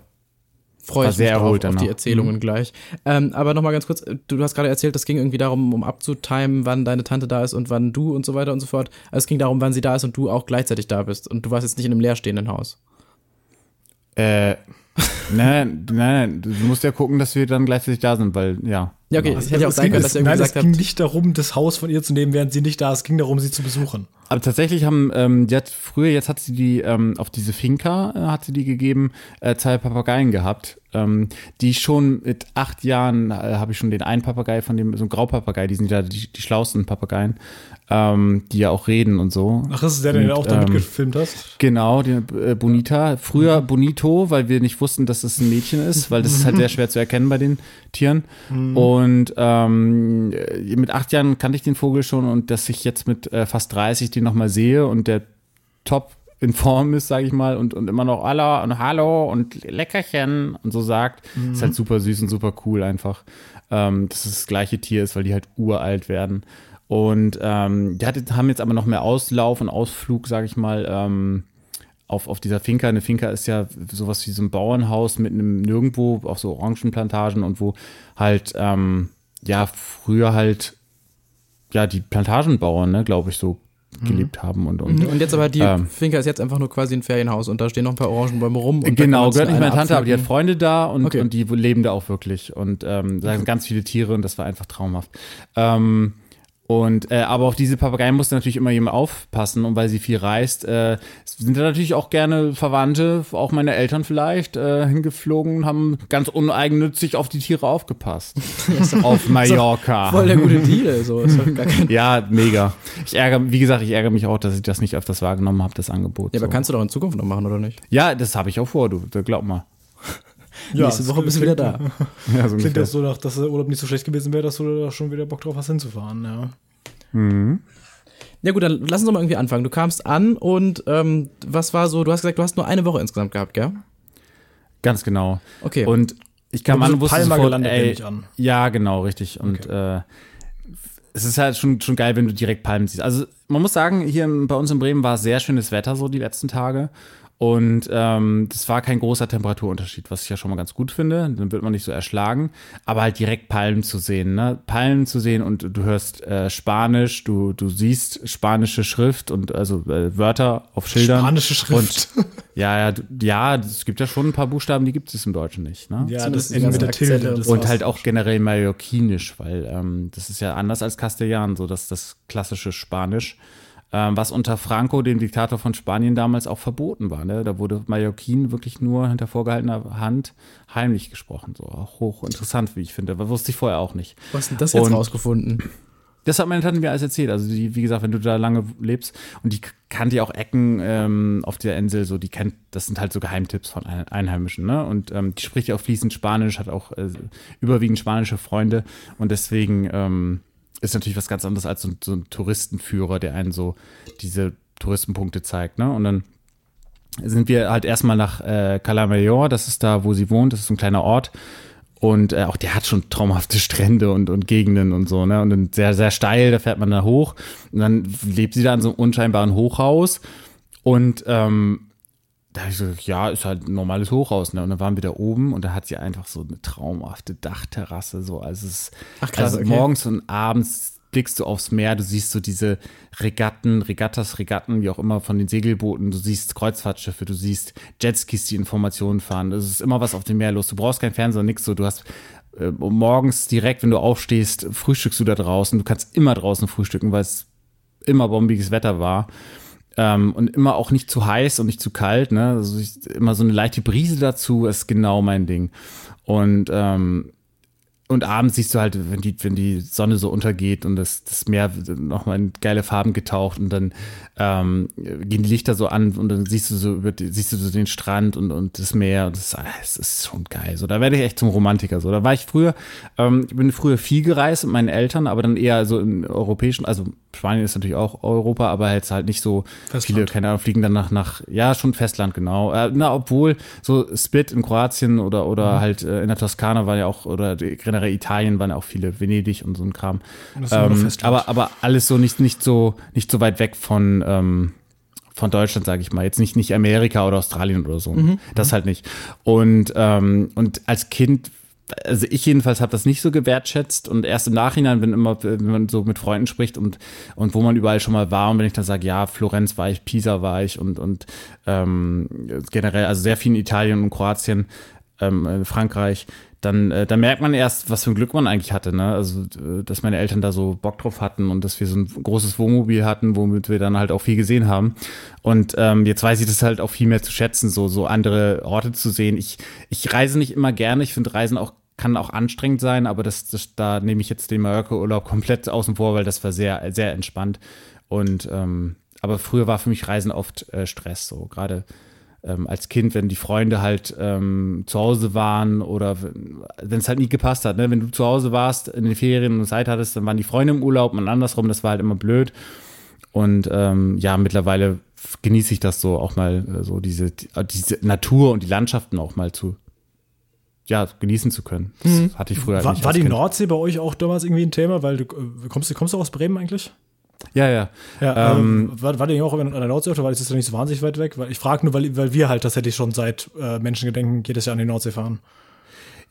Freue ich sehr mich drauf, erholt auf die. Erzählungen gleich. Ähm, aber nochmal ganz kurz, du, du hast gerade erzählt, das ging irgendwie darum, um abzutimen, wann deine Tante da ist und wann du und so weiter und so fort. Also es ging darum, wann sie da ist und du auch gleichzeitig da bist. Und du warst jetzt nicht in einem leerstehenden Haus. Äh, nein, nein, nein, du musst ja gucken, dass wir dann gleichzeitig da sind, weil ja. Ja, okay, es hätte ja auch es sein können, es, dass ihr nein, irgendwie es gesagt ging habt, nicht darum, das Haus von ihr zu nehmen, während sie nicht da ist. Es ging darum, sie zu besuchen. Aber tatsächlich haben, ähm, die hat früher, jetzt hat sie die, ähm, auf diese Finca, äh, hat sie die gegeben, äh, zwei Papageien gehabt, ähm, die schon mit acht Jahren, äh, habe ich schon den einen Papagei von dem, so ein Graupapagei, die sind ja die, die schlausten Papageien, ähm, die ja auch reden und so. Ach, das ist der, den du auch da ähm, mitgefilmt hast? Genau, die äh, Bonita. Früher Bonito, weil wir nicht wussten, dass es ein Mädchen ist, weil das ist halt sehr schwer zu erkennen bei den Tieren. Und ähm, äh, mit acht Jahren kannte ich den Vogel schon und dass ich jetzt mit äh, fast 30 den nochmal sehe und der top in Form ist, sage ich mal, und, und immer noch Hallo und Hallo und Leckerchen und so sagt, ist halt super süß und super cool einfach, ähm, dass es das gleiche Tier ist, weil die halt uralt werden. Und ähm, die hat, haben jetzt aber noch mehr Auslauf und Ausflug, sage ich mal, ähm, auf, auf dieser Finca. Eine Finca ist ja sowas wie so ein Bauernhaus mitten im Nirgendwo, auf so Orangenplantagen und wo halt, ähm, ja, früher halt, ja, die Plantagenbauern, ne, glaube ich, so gelebt haben und, und und jetzt aber die Ähm. Finca ist jetzt einfach nur quasi ein Ferienhaus und da stehen noch ein paar Orangenbäume rum. Genau, gehört nicht meine Tante, aber die hat. Freunde da und, Okay. und die leben da auch wirklich. Und ähm, da sind ganz viele Tiere und das war einfach traumhaft. Ähm, Und äh, aber auf diese Papageien musste natürlich immer jemand aufpassen und weil sie viel reist, äh, sind da natürlich auch gerne Verwandte, auch meine Eltern vielleicht, äh, hingeflogen und haben ganz uneigennützig auf die Tiere aufgepasst. auf Mallorca. Voll der gute Deal, so. Ja, mega. Ich ärgere, wie gesagt, ich ärgere mich auch, dass ich das nicht öfters wahrgenommen habe, das Angebot. ja, aber so. kannst du doch in Zukunft noch machen, oder nicht? ja, das habe ich auch vor, du, glaub mal. Ja, Nächste Woche bist du wieder da. Ja, so Klingt das so nach, dass der Urlaub nicht so schlecht gewesen wäre, dass du da schon wieder Bock drauf hast hinzufahren, ja. Ja gut, dann lass uns doch mal irgendwie anfangen. Du kamst an und ähm, was war so, du hast gesagt, du hast nur eine Woche insgesamt gehabt, gell? Ganz genau. Okay. Und ich kam an, wusste Palma sofort, gelandet, ey, an. Ja, genau, richtig. Und äh, es ist halt schon, schon geil, wenn du direkt Palmen siehst. Also man muss sagen, hier bei uns in Bremen war sehr schönes Wetter so die letzten Tage. Und ähm, das war kein großer Temperaturunterschied, was ich ja schon mal ganz gut finde. Dann wird man nicht so erschlagen. Aber halt direkt Palmen zu sehen, ne? Palmen zu sehen und du hörst äh, Spanisch, du, du siehst spanische Schrift und also äh, Wörter auf Schildern. Spanische Schrift. Und, ja, ja, du- ja, es gibt ja schon ein paar Buchstaben, die gibt es im Deutschen nicht. Ne? Ja, Zumindest das Ende mit der Tilde. Und halt auch generell Mallorquinisch, weil ähm, das ist ja anders als Castellan, so dass das klassische Spanisch, was unter Franco, dem Diktator von Spanien damals auch verboten war. Ne? Da wurde Mallorquin wirklich nur hinter vorgehaltener Hand heimlich gesprochen. So auch hochinteressant, wie ich finde. Aber wusste ich vorher auch nicht. was ist denn das jetzt und- rausgefunden? Das hat meine Tante mir alles erzählt. Also die, wie gesagt, wenn du da lange lebst und die kannte ja auch Ecken ähm, auf der Insel, so die kennt, das sind halt so Geheimtipps von Ein- Einheimischen, ne? Und ähm, die spricht ja auch fließend Spanisch, hat auch äh, überwiegend spanische Freunde und deswegen ähm, ist natürlich was ganz anderes als so, ein- so ein Touristenführer, der einen so diese Touristenpunkte zeigt, ne? Und dann sind wir halt erstmal nach äh, Calamayor, das ist da, wo sie wohnt, das ist ein kleiner Ort. Und äh, auch der hat schon traumhafte Strände und, und Gegenden und so, ne? Und dann sehr, sehr steil, da fährt man da hoch. Und dann lebt sie da in so einem unscheinbaren Hochhaus. Und ähm, da habe ich so, ja, ist halt ein normales Hochhaus, ne? Und dann waren wir da oben und da hat sie einfach so eine traumhafte Dachterrasse, so. Also es Ach, krass, also okay. morgens und abends blickst du aufs Meer, du siehst so diese Regatten, Regattas, Regatten, wie auch immer von den Segelbooten, du siehst Kreuzfahrtschiffe, du siehst Jetskis, die Informationen fahren. Es ist immer was auf dem Meer los. Du brauchst kein Fernseher, nix so. Du hast äh, morgens direkt, wenn du aufstehst, frühstückst du da draußen. Du kannst immer draußen frühstücken, weil es immer bombiges Wetter war. Ähm, und immer auch nicht zu heiß und nicht zu kalt, ne? Also ich, immer so eine leichte Brise dazu ist genau mein Ding. Und ähm, und abends siehst du halt, wenn die, wenn die Sonne so untergeht und das, das Meer nochmal in geile Farben getaucht und dann ähm, gehen die Lichter so an und dann siehst du so über die, siehst du so den Strand und, und das Meer und das, ah, das ist schon geil. So, da werde ich echt zum Romantiker. So, da war ich früher, ähm, ich bin früher viel gereist mit meinen Eltern, aber dann eher so im europäischen, also Spanien ist natürlich auch Europa, aber jetzt halt nicht so Festland. viele, keine Ahnung, fliegen dann nach, nach, ja, schon Festland, genau. Äh, na, obwohl so Split in Kroatien oder, Mhm. oder halt äh, in der Toskana war ja auch, oder die- generell Italien waren auch viele, Venedig und so ein Kram. Ähm, aber, aber alles so nicht, nicht so, nicht so weit weg von, ähm, von Deutschland, sage ich mal. Jetzt nicht, nicht Amerika oder Australien oder so. Mhm. Das halt nicht. Und, ähm, und als Kind, also ich jedenfalls habe das nicht so gewertschätzt und erst im Nachhinein, wenn immer, wenn man so mit Freunden spricht und, und wo man überall schon mal war und wenn ich dann sage, ja, Florenz war ich, Pisa war ich und, und ähm, generell, also sehr viel in Italien und Kroatien, ähm, äh, Frankreich, dann, äh, dann merkt man erst, was für ein Glück man eigentlich hatte, ne? Also, äh, dass meine Eltern da so Bock drauf hatten und dass wir so ein großes Wohnmobil hatten, womit wir dann halt auch viel gesehen haben. Und ähm, jetzt weiß ich das halt auch viel mehr zu schätzen, so, so andere Orte zu sehen. Ich, ich reise nicht immer gerne. Ich finde Reisen auch kann auch anstrengend sein, aber das, das da nehme ich jetzt den Mallorca-Urlaub komplett außen vor, weil das war sehr, sehr entspannt. Und ähm, aber früher war für mich Reisen oft äh, Stress, so gerade ähm, als Kind, wenn die Freunde halt ähm, zu Hause waren oder wenn es halt nie gepasst hat. Ne? Wenn du zu Hause warst, in den Ferien und Zeit hattest, dann waren die Freunde im Urlaub und andersrum, das war halt immer blöd. Und ähm, ja, mittlerweile genieße ich das so auch mal äh, so diese, die, diese Natur und die Landschaften auch mal zu ja, genießen zu können. Das hatte ich früher halt War, nicht war die kind. Nordsee bei euch auch damals irgendwie ein Thema? Weil du äh, kommst, du- kommst du aus Bremen eigentlich? Ja, ja. Ja, Ähm, ähm, war, war die auch an der Nordsee oder war das jetzt nicht so wahnsinnig weit weg? Weil ich frage nur, weil, weil wir halt tatsächlich schon seit äh, Menschengedenken jedes Jahr an die Nordsee fahren.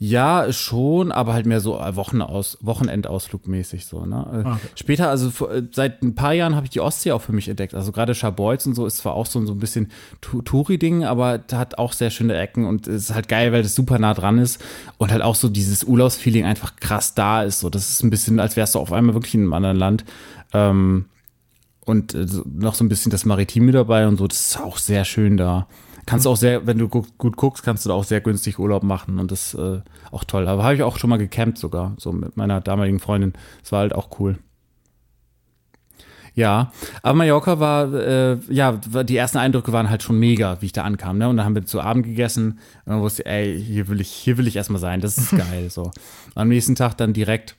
Ja, schon, aber halt mehr so Wochenaus Wochenendausflug mäßig so. Ne? Äh, okay. Später, also äh, seit ein paar Jahren habe ich die Ostsee auch für mich entdeckt. Also gerade Scharbeutz und so ist zwar auch so, so ein bisschen Touri-Ding, aber hat auch sehr schöne Ecken und ist halt geil, weil das super nah dran ist und halt auch so dieses Urlaubsfeeling einfach krass da ist. So, das ist ein bisschen, als wärst du auf einmal wirklich in einem anderen Land. Ähm, und äh, noch so ein bisschen das Maritime dabei und so, das ist auch sehr schön da. Kannst du auch sehr, wenn du gu gut guckst, kannst du da auch sehr günstig Urlaub machen und das äh, auch toll. Aber habe ich auch schon mal gecampt sogar, so mit meiner damaligen Freundin. Das war halt auch cool. Ja, aber Mallorca war, äh, ja, die ersten Eindrücke waren halt schon mega, wie ich da ankam, ne? Und dann haben wir zu Abend gegessen und dann wusste ich, ey, hier will ich, hier will ich erstmal sein, das ist geil, so. Am nächsten Tag dann direkt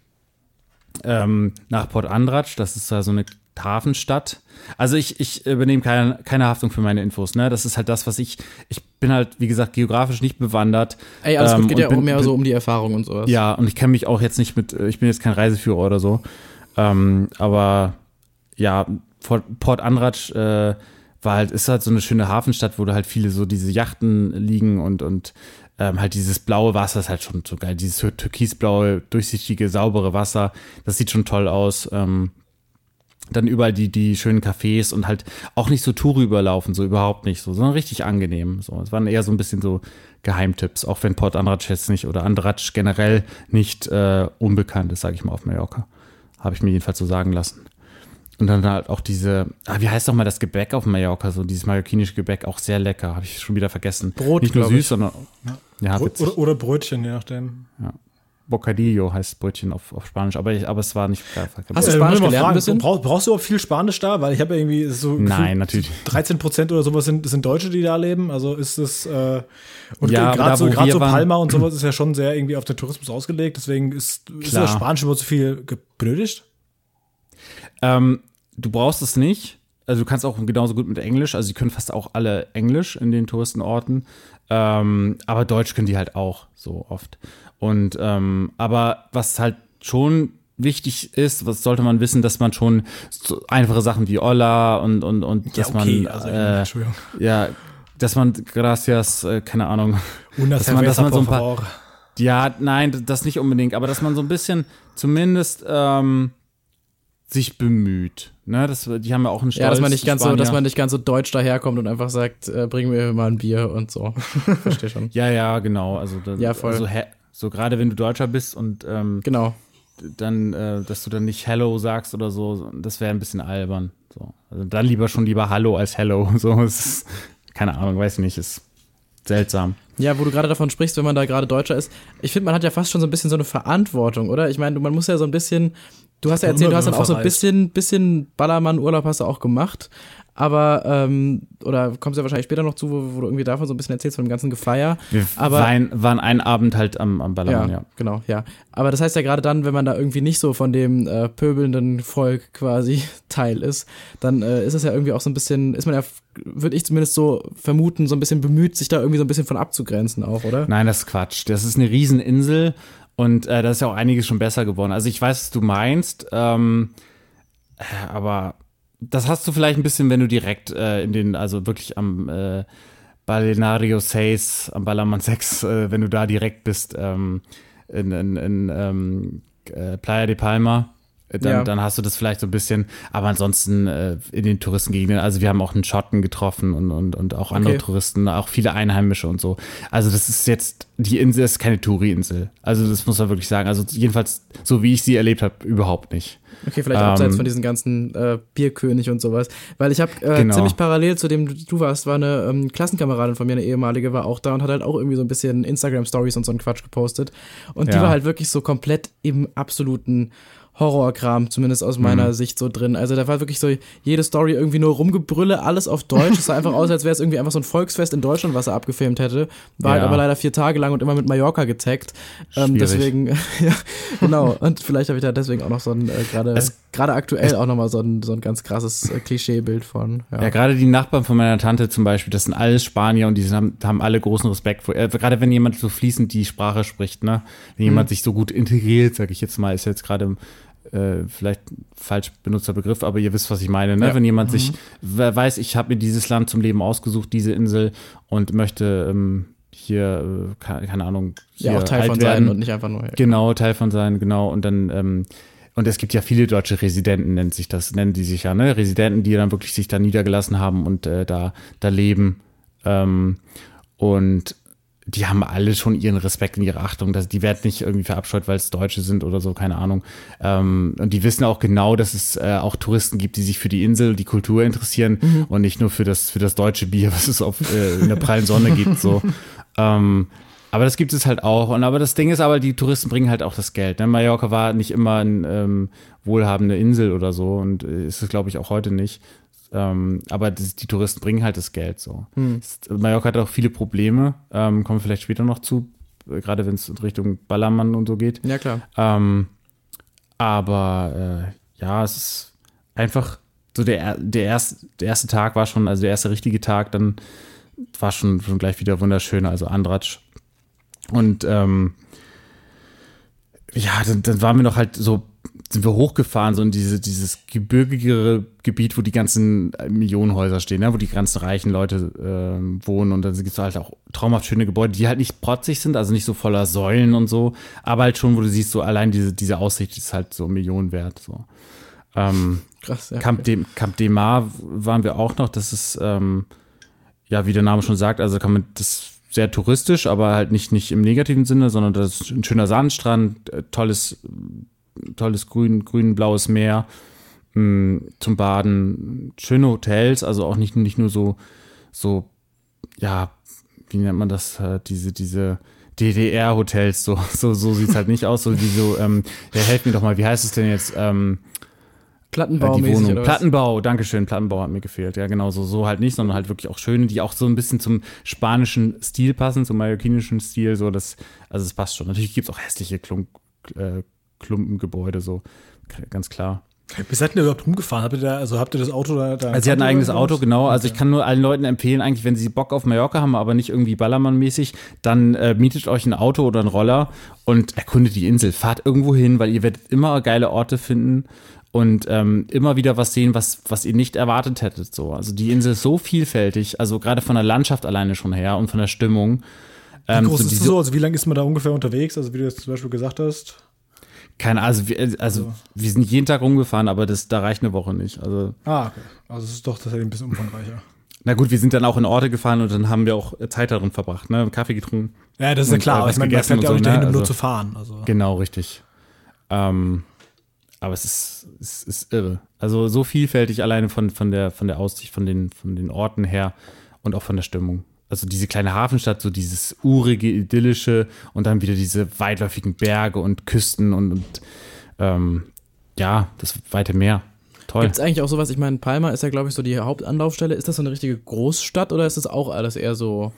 ähm, nach Port Andratx, das ist da so eine Hafenstadt. Also ich, ich übernehme keine, keine Haftung für meine Infos, ne? Das ist halt das, was ich, ich bin halt, wie gesagt, geografisch nicht bewandert. Ey, alles Ähm, gut, geht ja bin- auch mehr bin- so um die Erfahrung und sowas. Ja, und ich kenne mich auch jetzt nicht mit, äh, ich bin jetzt kein Reiseführer oder so. Ähm, aber ja, Port, Andratx äh, war halt, ist halt so eine schöne Hafenstadt, wo da halt viele so diese Yachten liegen und, und ähm, halt dieses blaue Wasser ist halt schon so geil. Dieses türkisblaue, durchsichtige, saubere Wasser, das sieht schon toll aus. Ähm, dann überall die, die schönen Cafés und halt auch nicht so Touri überlaufen, so überhaupt nicht so, sondern richtig angenehm. So, es waren eher so ein bisschen so Geheimtipps, auch wenn Port Andratx jetzt nicht oder Andratx generell nicht äh, unbekannt ist, sage ich mal, auf Mallorca. Habe ich mir jedenfalls so sagen lassen. Und dann halt auch diese, ah, wie heißt doch mal das Gebäck auf Mallorca, so dieses mallorquinische Gebäck, auch sehr lecker, habe ich schon wieder vergessen. Brot, Nicht nur süß, ich. sondern ja, Oder, witzig. oder, oder Brötchen, je nachdem. Bocadillo heißt Brötchen auf, auf Spanisch, aber, ich, aber es war nicht. Hast du Äh, Spanisch mal gelernt ein bisschen? Brauch, brauchst du überhaupt viel Spanisch da? Weil ich habe ja irgendwie so Nein, natürlich. 13 Prozent oder sowas sind, sind Deutsche, die da leben. Also ist es äh, und Ja, gerade so, grad so waren- Palma und sowas ist ja schon sehr irgendwie auf den Tourismus ausgelegt. Deswegen ist, ist Klar. das Spanisch immer zu viel benötigt. Ähm, du brauchst es nicht. Also du kannst auch genauso gut mit Englisch. Also die können fast auch alle Englisch in den Touristenorten. Ähm, aber Deutsch können die halt auch so oft. Und ähm, aber was halt schon wichtig ist, was sollte man wissen, dass man schon so einfache Sachen wie Hola und und und dass man also, äh, Entschuldigung. ja, dass man gracias, äh, keine Ahnung, Una dass man, dass man so ein paar, ja, nein, das nicht unbedingt, aber dass man so ein bisschen zumindest ähm, sich bemüht. Ne, das, die haben ja auch einen Stolz. Ja, dass man nicht ganz so, Spanier. dass man nicht ganz so deutsch daherkommt und einfach sagt, äh, bring mir mal ein Bier und so. Verstehe schon. Ja, ja, genau. Also, da, Ja, voll. Also, so gerade wenn du Deutscher bist und ähm, Genau. dann, äh, dass du dann nicht Hello sagst oder so, das wäre ein bisschen albern. So. Also dann lieber schon lieber Hallo als Hello. So, ist, keine Ahnung, weiß nicht, ist seltsam. Ja, wo du gerade davon sprichst, wenn man da gerade Deutscher ist. Ich finde, man hat ja fast schon so ein bisschen so eine Verantwortung, oder? Ich meine, man muss ja so ein bisschen, du hast ja erzählt, du hast dann auch so ein bisschen, bisschen Ballermann-Urlaub hast du auch gemacht. Aber, ähm, oder kommst du ja wahrscheinlich später noch zu, wo, wo du irgendwie davon so ein bisschen erzählst, von dem ganzen Gefeier. Wir Aber- waren, waren einen Abend halt am, am Ballermann, ja, ja. genau, ja. Aber das heißt ja gerade dann, wenn man da irgendwie nicht so von dem äh, pöbelnden Volk quasi Teil ist, dann äh, ist es ja irgendwie auch so ein bisschen, ist man ja, würde ich zumindest so vermuten, so ein bisschen bemüht, sich da irgendwie so ein bisschen von abzugrenzen auch, oder? Nein, das ist Quatsch. Das ist eine Rieseninsel und äh, da ist ja auch einiges schon besser geworden. Also ich weiß, was du meinst, ähm, äh, aber das hast du vielleicht ein bisschen, wenn du direkt äh, in den, also wirklich am äh, Balenario 6, am Ballermann 6, äh, wenn du da direkt bist, ähm, in, in, in ähm, äh, Playa de Palma. Dann, Ja. dann hast du das vielleicht so ein bisschen, aber ansonsten äh, in den Touristengegenden, also wir haben auch einen Schotten getroffen und, und, und auch andere Okay. Touristen, auch viele Einheimische und so. Also das ist jetzt, die Insel ist keine Touri-Insel. Also das muss man wirklich sagen. Also jedenfalls, so wie ich sie erlebt habe, überhaupt nicht. Okay, vielleicht Ähm, abseits von diesen ganzen äh, Bierkönig und sowas. Weil ich habe äh, Genau. ziemlich parallel zu dem du warst, war eine ähm, Klassenkameradin von mir, eine ehemalige, war auch da und hat halt auch irgendwie so ein bisschen Instagram-Stories und so einen Quatsch gepostet. Und die Ja. war halt wirklich so komplett im absoluten Horrorkram, zumindest aus Mhm. meiner Sicht so drin. Also da war wirklich so jede Story irgendwie nur Rumgebrülle, alles auf Deutsch. Es sah einfach aus, als wäre es irgendwie einfach so ein Volksfest in Deutschland, was er abgefilmt hätte. War halt Ja. aber leider vier Tage lang und immer mit Mallorca getaggt. Ähm, deswegen, ja, genau. Und vielleicht habe ich da deswegen auch noch so ein, äh, gerade gerade aktuell auch nochmal so ein, so ein ganz krasses äh, Klischeebild von. Ja. Ja, gerade die Nachbarn von meiner Tante zum Beispiel, das sind alles Spanier und die haben, haben alle großen Respekt vor. Äh, gerade wenn jemand so fließend die Sprache spricht, ne? Wenn jemand sich so gut integriert, sag ich jetzt mal, ist jetzt gerade äh, vielleicht falsch benutzter Begriff, aber ihr wisst, was ich meine. Ne? Ja. Wenn jemand sich wer weiß, ich habe mir dieses Land zum Leben ausgesucht, diese Insel und möchte ähm, hier, äh, keine, keine Ahnung, Ja, auch Teil von werden. sein und nicht einfach nur. Genau, Teil von sein, genau. Und dann, ähm, und es gibt ja viele deutsche Residenten, nennt sich das, nennen die sich ja, ne? Residenten, die dann wirklich sich da niedergelassen haben und äh, da, da leben. Ähm, und die haben alle schon ihren Respekt und ihre Achtung. Das, die werden nicht irgendwie verabscheut, weil es Deutsche sind oder so, keine Ahnung. Ähm, und die wissen auch genau, dass es äh, auch Touristen gibt, die sich für die Insel, die Kultur interessieren und nicht nur für das, für das deutsche Bier, was es auf, äh, in der prallen Sonne gibt. So. Ähm, aber das gibt es halt auch. Und aber das Ding ist aber, die Touristen bringen halt auch das Geld. Ne? Mallorca war nicht immer eine ähm, wohlhabende Insel oder so und äh, ist es, glaube ich, auch heute nicht. Ähm, aber das, die Touristen bringen halt das Geld so. Ist- Mallorca hat auch viele Probleme, ähm, kommen wir vielleicht später noch zu, äh, gerade wenn es in Richtung Ballermann und so geht. Ja, klar. Ähm, aber äh, ja, es ist einfach so der, er- der, erste, der erste Tag war schon, also der erste richtige Tag, dann war schon, schon gleich wieder wunderschön, also Andratsch. Und ähm, ja, dann, dann waren wir noch halt so, sind wir hochgefahren, so in diese, dieses gebirgigere Gebiet, wo die ganzen äh, Millionenhäuser stehen, ne? wo die ganzen reichen Leute ähm, wohnen. Und dann gibt es halt auch traumhaft schöne Gebäude, die halt nicht protzig sind, also nicht so voller Säulen und so, aber halt schon, wo du siehst, so allein diese, diese Aussicht ist halt so Millionen wert. So. Ähm, Krass, ja. Camp, de, Camp de Mar waren wir auch noch. Das ist, ähm, ja, wie der Name schon sagt, also kann man das sehr touristisch, aber halt nicht, nicht im negativen Sinne, sondern das ist ein schöner Sandstrand, äh, tolles, tolles grün, grün-blaues Meer mh, zum Baden, schöne Hotels, also auch nicht, nicht nur so, so, ja, wie nennt man das, äh, diese, diese DDR-Hotels, so, so, so sieht's halt nicht aus, so wie so, ähm, ja, helft mir doch mal, wie heißt es denn jetzt, ähm, äh, die Wohnung. Plattenbau, Dankeschön, Plattenbau hat mir gefehlt. Ja, genau, so, so halt nicht, sondern halt wirklich auch schöne, die auch so ein bisschen zum spanischen Stil passen, zum mallorquinischen Stil, so das, also es passt schon. Natürlich gibt's auch hässliche Klump, äh, Klumpengebäude, so, ganz klar. Wie seid ihr überhaupt rumgefahren? Habt ihr da, also habt ihr das Auto da? da Also sie hat ein eigenes Auto, genau. Also ich kann nur allen Leuten empfehlen, eigentlich, wenn sie Bock auf Mallorca haben, aber nicht irgendwie Ballermann-mäßig, dann äh, mietet euch ein Auto oder einen Roller und erkundet die Insel. Fahrt irgendwo hin, weil ihr werdet immer geile Orte finden und ähm, immer wieder was sehen, was, was ihr nicht erwartet hättet. So. Also die Insel ist so vielfältig, also gerade von der Landschaft alleine schon her und von der Stimmung. Wie Ähm, groß so ist das so? Also wie lange ist man da ungefähr unterwegs? Also wie du jetzt zum Beispiel gesagt hast. Keine also, wir, also wir sind jeden Tag rumgefahren, aber das, da reicht eine Woche nicht. Also Ah, okay. Also es ist doch tatsächlich ein bisschen umfangreicher. Na gut, wir sind dann auch in Orte gefahren und dann haben wir auch Zeit darin verbracht, ne? Kaffee getrunken. Ja, das ist ja klar. äh, ich meine, man fährt ja auch nicht so, ne? dahin, um nur Also- zu fahren. Also. Genau, richtig. Ähm, aber es ist, es ist irre. Also so vielfältig alleine von, von, der, von der Aussicht, von den, von den Orten her und auch von der Stimmung. Also diese kleine Hafenstadt, so dieses urige, idyllische und dann wieder diese weitläufigen Berge und Küsten und, und ähm, ja, das weite Meer. Toll. Gibt es eigentlich auch sowas, ich meine, Palma ist ja, glaube ich, so die Hauptanlaufstelle. Ist das so eine richtige Großstadt oder ist das auch alles eher so,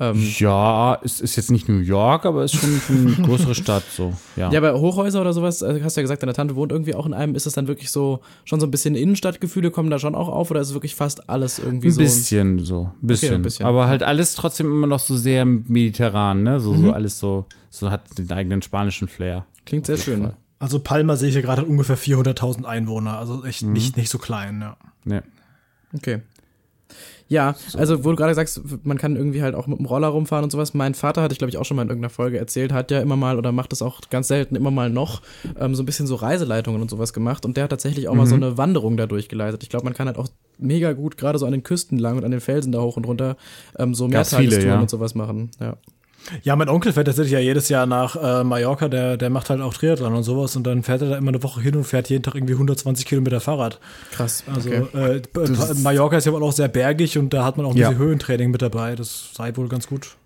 ähm, Ja, es ist jetzt nicht New York, aber es ist schon, eine größere Stadt so. Ja. ja, aber Hochhäuser oder sowas, also hast du ja gesagt, deine Tante wohnt irgendwie auch in einem, ist das dann wirklich so, schon so ein bisschen Innenstadtgefühle kommen da schon auch auf oder ist es wirklich fast alles irgendwie Ein so? bisschen so, ein bisschen. ein bisschen. Aber halt alles trotzdem immer noch so sehr mediterran, ne? So, so alles so, so hat den eigenen spanischen Flair. Klingt sehr schön. Also Palma sehe ich ja gerade hat ungefähr 400.000 Einwohner. Also echt Mhm. nicht, nicht so klein. Ja. Ne. Okay. Ja, also wo du gerade sagst, man kann irgendwie halt auch mit dem Roller rumfahren und sowas. Mein Vater hatte ich, glaube ich, auch schon mal in irgendeiner Folge erzählt, hat ja immer mal oder macht es auch ganz selten immer mal noch ähm, so ein bisschen so Reiseleitungen und sowas gemacht. Und der hat tatsächlich auch mal so eine Wanderung da durchgeleitet. Ich glaube, man kann halt auch mega gut gerade so an den Küsten lang und an den Felsen da hoch und runter ähm, so Mehrtagestouren ja. und sowas machen. Ja. Ja, mein Onkel fährt tatsächlich ja jedes Jahr nach äh, Mallorca. Der, der macht halt auch Triathlon und sowas. Und dann fährt er da immer eine Woche hin und fährt jeden Tag irgendwie 120 Kilometer Fahrrad. Krass. Also okay. äh, Mallorca ist ja wohl auch sehr bergig und da hat man auch ein Ja. bisschen Höhentraining mit dabei. Das sei wohl ganz gut.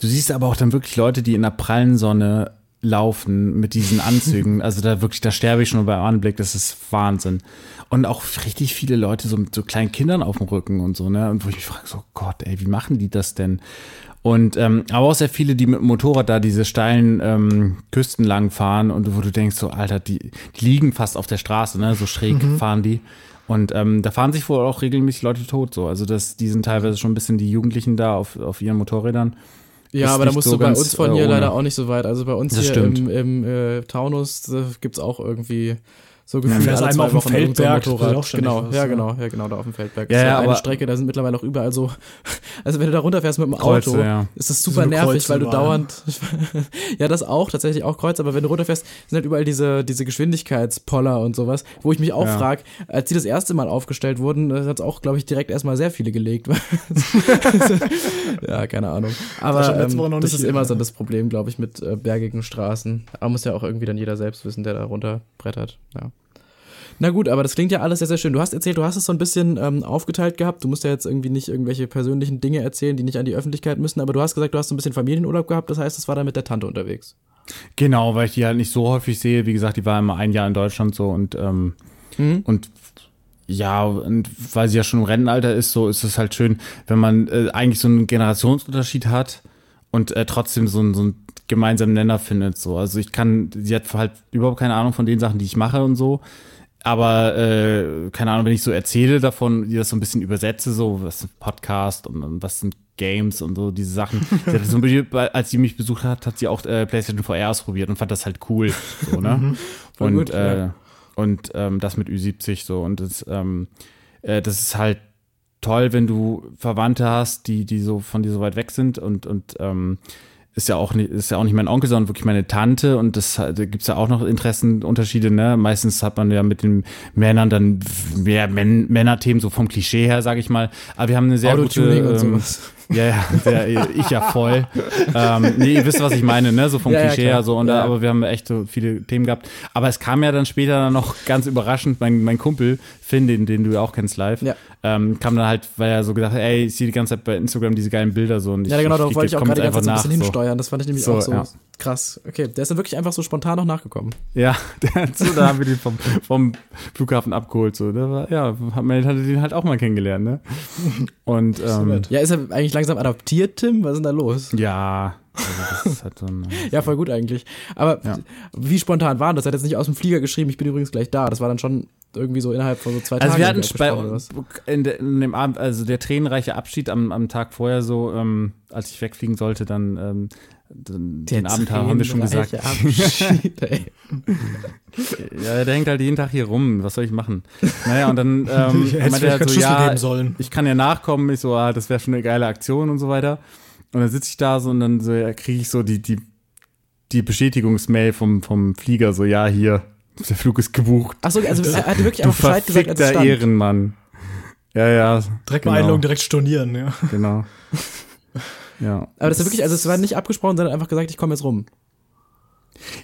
Du siehst aber auch dann wirklich Leute, die in der prallen Sonne laufen mit diesen Anzügen. Also da wirklich, da sterbe ich schon beim Anblick, das ist Wahnsinn. Und auch richtig viele Leute so mit so kleinen Kindern auf dem Rücken und so, ne? Und wo ich mich frage, so Gott, ey, wie machen die das denn? Und ähm, aber auch sehr viele, die mit dem Motorrad da diese steilen ähm, Küsten lang fahren und wo du denkst, so, Alter, die, die liegen fast auf der Straße, ne? So schräg fahren die. Und ähm, da fahren sich wohl auch regelmäßig Leute tot so. Also das, die sind teilweise schon ein bisschen die Jugendlichen da auf, auf ihren Motorrädern. Ja, ist aber da musst so du bei uns von äh, hier ohne. leider auch nicht so weit. Also bei uns Das hier stimmt. im, im äh, Taunus äh, gibt's auch irgendwie So gefühlt fährst alle einmal zwei auf dem so Feldberg, das Motorrad. Genau, was, ja, ja. genau, ja, genau, da auf dem Feldberg. Ja, ja, halt eine aber- Strecke, da sind mittlerweile auch überall so, also wenn du da runterfährst mit dem Kreuze, Auto, ja. ist das So super eine nervig, weil du dauernd, ja, das auch, tatsächlich auch Kreuz, aber wenn du runterfährst, sind halt überall diese, diese Geschwindigkeitspoller und sowas, wo ich mich auch Ja. frage, als die das erste Mal aufgestellt wurden, hat es auch, glaube ich, direkt erstmal sehr viele gelegt. ja, keine Ahnung. Aber letzte ähm, das ist hier. immer so das Problem, glaube ich, mit äh, bergigen Straßen. Aber muss ja auch irgendwie dann jeder selbst wissen, der da runterbrettert. Ja. Na gut, aber das klingt ja alles sehr, sehr schön. Du hast erzählt, du hast es so ein bisschen ähm, aufgeteilt gehabt. Du musst ja jetzt irgendwie nicht irgendwelche persönlichen Dinge erzählen, die nicht an die Öffentlichkeit müssen, aber du hast gesagt, du hast so ein bisschen Familienurlaub gehabt. Das heißt, es war dann mit der Tante unterwegs. Genau, weil ich die halt nicht so häufig sehe. Wie gesagt, die war immer ein Jahr in Deutschland so und ähm, Mhm. und ja, und weil sie ja schon im Rentenalter ist, so ist es halt schön, wenn man äh, eigentlich so einen Generationsunterschied hat und äh, trotzdem so, einen- so einen gemeinsamen Nenner findet. So. Also ich kann, sie hat halt überhaupt keine Ahnung von den Sachen, die ich mache und so. Aber äh, keine Ahnung, wenn ich so erzähle davon, die das so ein bisschen übersetze, so was ein Podcast und, und was sind Games und so diese Sachen. So als sie mich besucht hat, hat sie auch äh, PlayStation VR ausprobiert und fand das halt cool. So, ne? Voll und gut, äh, ja. und ähm, das mit Ü70 so und das, ähm, äh, das ist halt toll, wenn du Verwandte hast, die die so von dir so weit weg sind und und ähm, ist ja auch nicht ist ja auch nicht mein Onkel, sondern wirklich meine Tante und das da gibt's ja auch noch Interessenunterschiede, ne? Meistens hat man ja mit den Männern dann mehr Män Männerthemen so vom Klischee her, sage ich mal. Aber wir haben eine sehr gute Autotuning und ähm, sowas. Ja, ja, der, ich ja voll. ähm, nee, ihr wisst, was ich meine, ne? So vom Ja, Klischee her so. Und da, aber wir haben echt so viele Themen gehabt. Aber es kam ja dann später dann noch ganz überraschend, mein, mein Kumpel, Finn, den, den du ja auch kennst live, ähm, kam dann halt, weil er so gedacht hat, ey, ich sehe die ganze Zeit bei Instagram diese geilen Bilder so. Und Ja, genau, darauf ich, wollte ich auch gerade die ganze Zeit so ein bisschen nach, hinsteuern. Das fand ich nämlich So, auch so ja. krass. Okay, der ist dann wirklich einfach so spontan noch nachgekommen. Ja, so, da haben wir den vom, vom Flughafen abgeholt. So. Der war, ja, hat man hatte den halt auch mal kennengelernt, ne? Und ähm. Ja, ist er eigentlich langsam adaptiert, Tim? Was ist denn da los? ja, also halt so ein, Ja, voll gut eigentlich. Aber Ja. wie spontan war das? Er hat jetzt nicht aus dem Flieger geschrieben, ich bin übrigens gleich da. Das war dann schon irgendwie so innerhalb von so zwei Also Tagen. wir hatten bei in, de, in dem Abend, also der tränenreiche Abschied am, am Tag vorher so, ähm, als ich wegfliegen sollte, dann ähm, den, den Abend haben wir schon gesagt. Abschied. Ja, der hängt halt jeden Tag hier rum. Was soll ich machen? Naja, und dann ähm, meinte er keinen so, ja, geben sollen. ich kann ja nachkommen. Ich so, ah, das wäre schon eine geile Aktion und so weiter. Und dann sitze ich da so und dann so, ja, kriege ich so die, die, die Bestätigungsmail vom, vom Flieger, so, ja, hier, der Flug ist gebucht. Achso, also er hatte wirklich einfach Bescheid gesagt, als stand. Ehrenmann. Ja, ja, Direkt Genau. mal einloggen, direkt stornieren, ja. genau. Ja. Aber das ist wirklich, also es war nicht abgesprochen, sondern einfach gesagt, ich komme jetzt rum.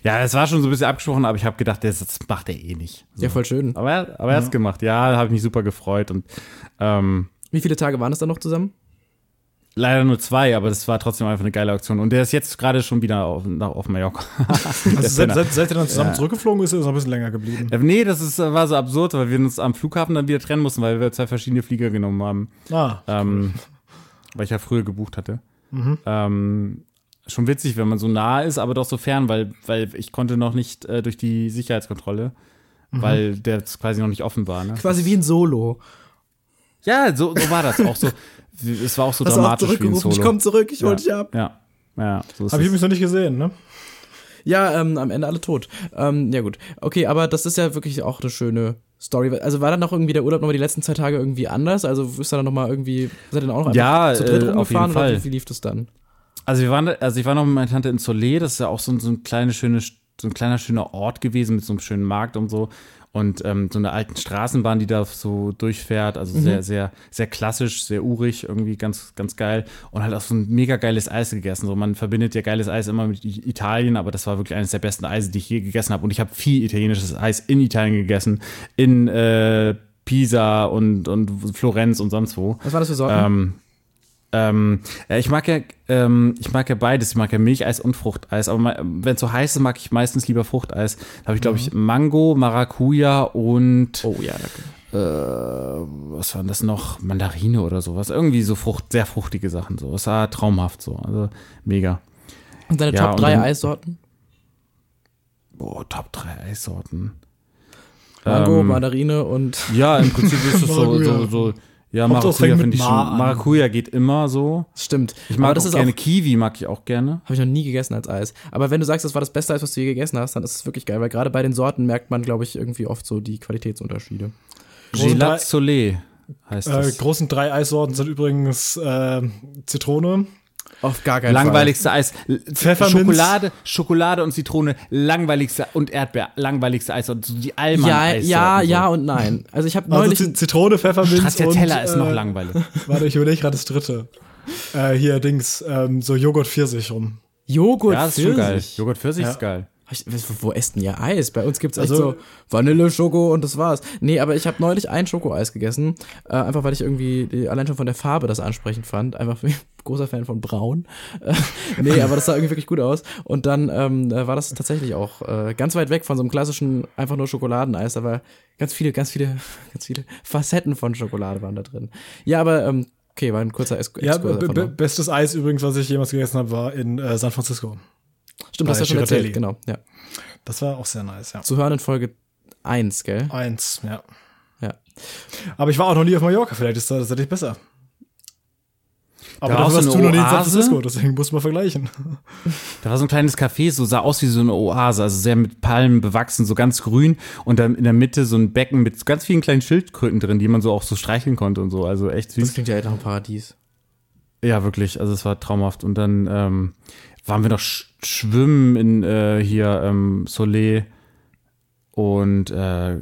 Ja, es war schon so ein bisschen abgesprochen, aber ich habe gedacht, das, das macht er eh nicht. So. Ja, voll schön. Aber er, aber er hat's gemacht. Ja, habe ich mich super gefreut und ähm, Wie viele Tage waren es dann noch zusammen? leider nur zwei, aber das war trotzdem einfach eine geile Aktion. Und der ist jetzt gerade schon wieder auf, nach- auf Mallorca. Also seit, seit, seit ihr dann zusammen Ja. zurückgeflogen ist, ist er noch ein bisschen länger geblieben. Äh, nee, das ist, war so absurd, weil wir uns am Flughafen dann wieder trennen mussten, weil wir zwei verschiedene Flieger genommen haben. Ah, Ähm, weil ich ja früher gebucht hatte. Ähm, schon witzig, wenn man so nah ist, aber doch so fern, weil, weil ich konnte noch nicht äh, durch die Sicherheitskontrolle, weil der quasi noch nicht offen war. Ne? Quasi wie ein Solo. Ja, so, so war das auch so. Es war auch so Hast du auch dramatisch wie ein zurückgerufen, Solo. ich komm zurück, ich hol ja. dich ab. Ja, ja, so ist habe ich übrigens noch nicht gesehen, ne? Ja, ähm, am Ende alle tot. Ähm, ja gut. Okay, aber das ist ja wirklich auch eine schöne Story. Also war dann noch irgendwie der Urlaub nochmal die letzten zwei Tage irgendwie anders? Also ist dann nochmal irgendwie, seid ihr dann auch noch Ja, zu dritt äh, rumgefahren oder wie, wie lief das dann? Also wir waren, also ich war noch mit meiner Tante in Soleil, das ist ja auch so ein, so ein kleines schönes, so ein kleiner schöner Ort gewesen mit so einem schönen Markt und so. Und ähm, so eine alten Straßenbahn, die da so durchfährt, also sehr, sehr, sehr klassisch, sehr urig, irgendwie ganz, ganz geil. Und halt auch so ein mega geiles Eis gegessen. So, man verbindet ja geiles Eis immer mit Italien, aber das war wirklich eines der besten Eise, die ich je gegessen habe. Und ich habe viel italienisches Eis in Italien gegessen, in äh, Pisa und, und Florenz und sonst wo. Was war das für Sorten? Ähm, ähm, ich mag ja, ähm, ich mag ja beides. Ich mag ja Milcheis und Fruchteis. Aber wenn es so heiß ist, mag ich meistens lieber Fruchteis. Da habe ich, glaube ich, Mango, Maracuja und oh ja, danke. äh, was war denn das noch? Mandarine oder sowas. Irgendwie so Frucht, sehr fruchtige Sachen. So. Das war traumhaft so. Also mega. Und deine Ja, Top und 3 dann- Eissorten? Boah, Top 3 Eissorten. Mango, Ähm, Mandarine und Ja, im Prinzip ist es so, so, so, Ja, Maracuja finde ich schon. Maracuja geht immer so. Stimmt. Ich mag Aber das auch ist gerne auch, Kiwi, mag ich auch gerne. habe ich noch nie gegessen als Eis. Aber wenn du sagst, das war das beste Eis, was du je gegessen hast, dann ist es wirklich geil, weil gerade bei den Sorten merkt man, glaube ich, irgendwie oft so die Qualitätsunterschiede. Gelat Soleil heißt Äh, das. großen drei Eissorten sind übrigens äh, Zitrone, Auf gar keinen Langweiligste Eis. Pfefferminz. Schokolade, Schokolade und Zitrone, langweiligste und Erdbeer, langweiligste Eis und so die Fall. Allmann Ja, ja, so. ja und nein. Also ich habe also neulich Z Zitrone, Pfefferminz und Stracciatella ist noch äh, langweilig. Warte, ich überlege gerade das dritte. Äh, hier, Dings, ähm, so Joghurt Pfirsich rum. Joghurt Ja, das ist schon geil. Pfirsich. Joghurt Pfirsich Ja. ist geil. Ich, wo essen ihr Eis? Bei uns gibt's echt Also- so Vanille, Schoko und das war's. Nee, aber ich habe neulich ein Schokoeis gegessen, äh, einfach weil ich irgendwie die, allein schon von der Farbe das ansprechend fand. Einfach großer Fan von Braun. Äh, nee, aber das sah irgendwie wirklich gut aus. Und dann ähm, äh, war das tatsächlich auch äh, ganz weit weg von so einem klassischen einfach nur Schokoladeneis. War ganz viele, ganz viele, ganz viele Facetten von Schokolade waren da drin. Ja, aber ähm, okay, war ein kurzer Es Ja, nur. bestes Eis übrigens, was ich jemals gegessen habe, war in äh, San Francisco. Stimmt, das hast du schon erzählt, genau. Ja. Das war auch sehr nice, ja. Zu hören in Folge 1, gell? Eins, ja. Ja. Aber ich war auch noch nie auf Mallorca, vielleicht ist das tatsächlich besser. Aber Da dafür warst warst du noch nie in San Oase? Francisco, deswegen muss man vergleichen. Da war so ein kleines Café, so sah aus wie so eine Oase, also sehr mit Palmen bewachsen, so ganz grün und dann in der Mitte so ein Becken mit ganz vielen kleinen Schildkröten drin, die man so auch so streicheln konnte und so, also echt Das süß. klingt ja echt nach einem Paradies. Ja, wirklich, also es war traumhaft und dann ähm, waren wir noch sch schwimmen in äh, hier ähm, Soleil und äh,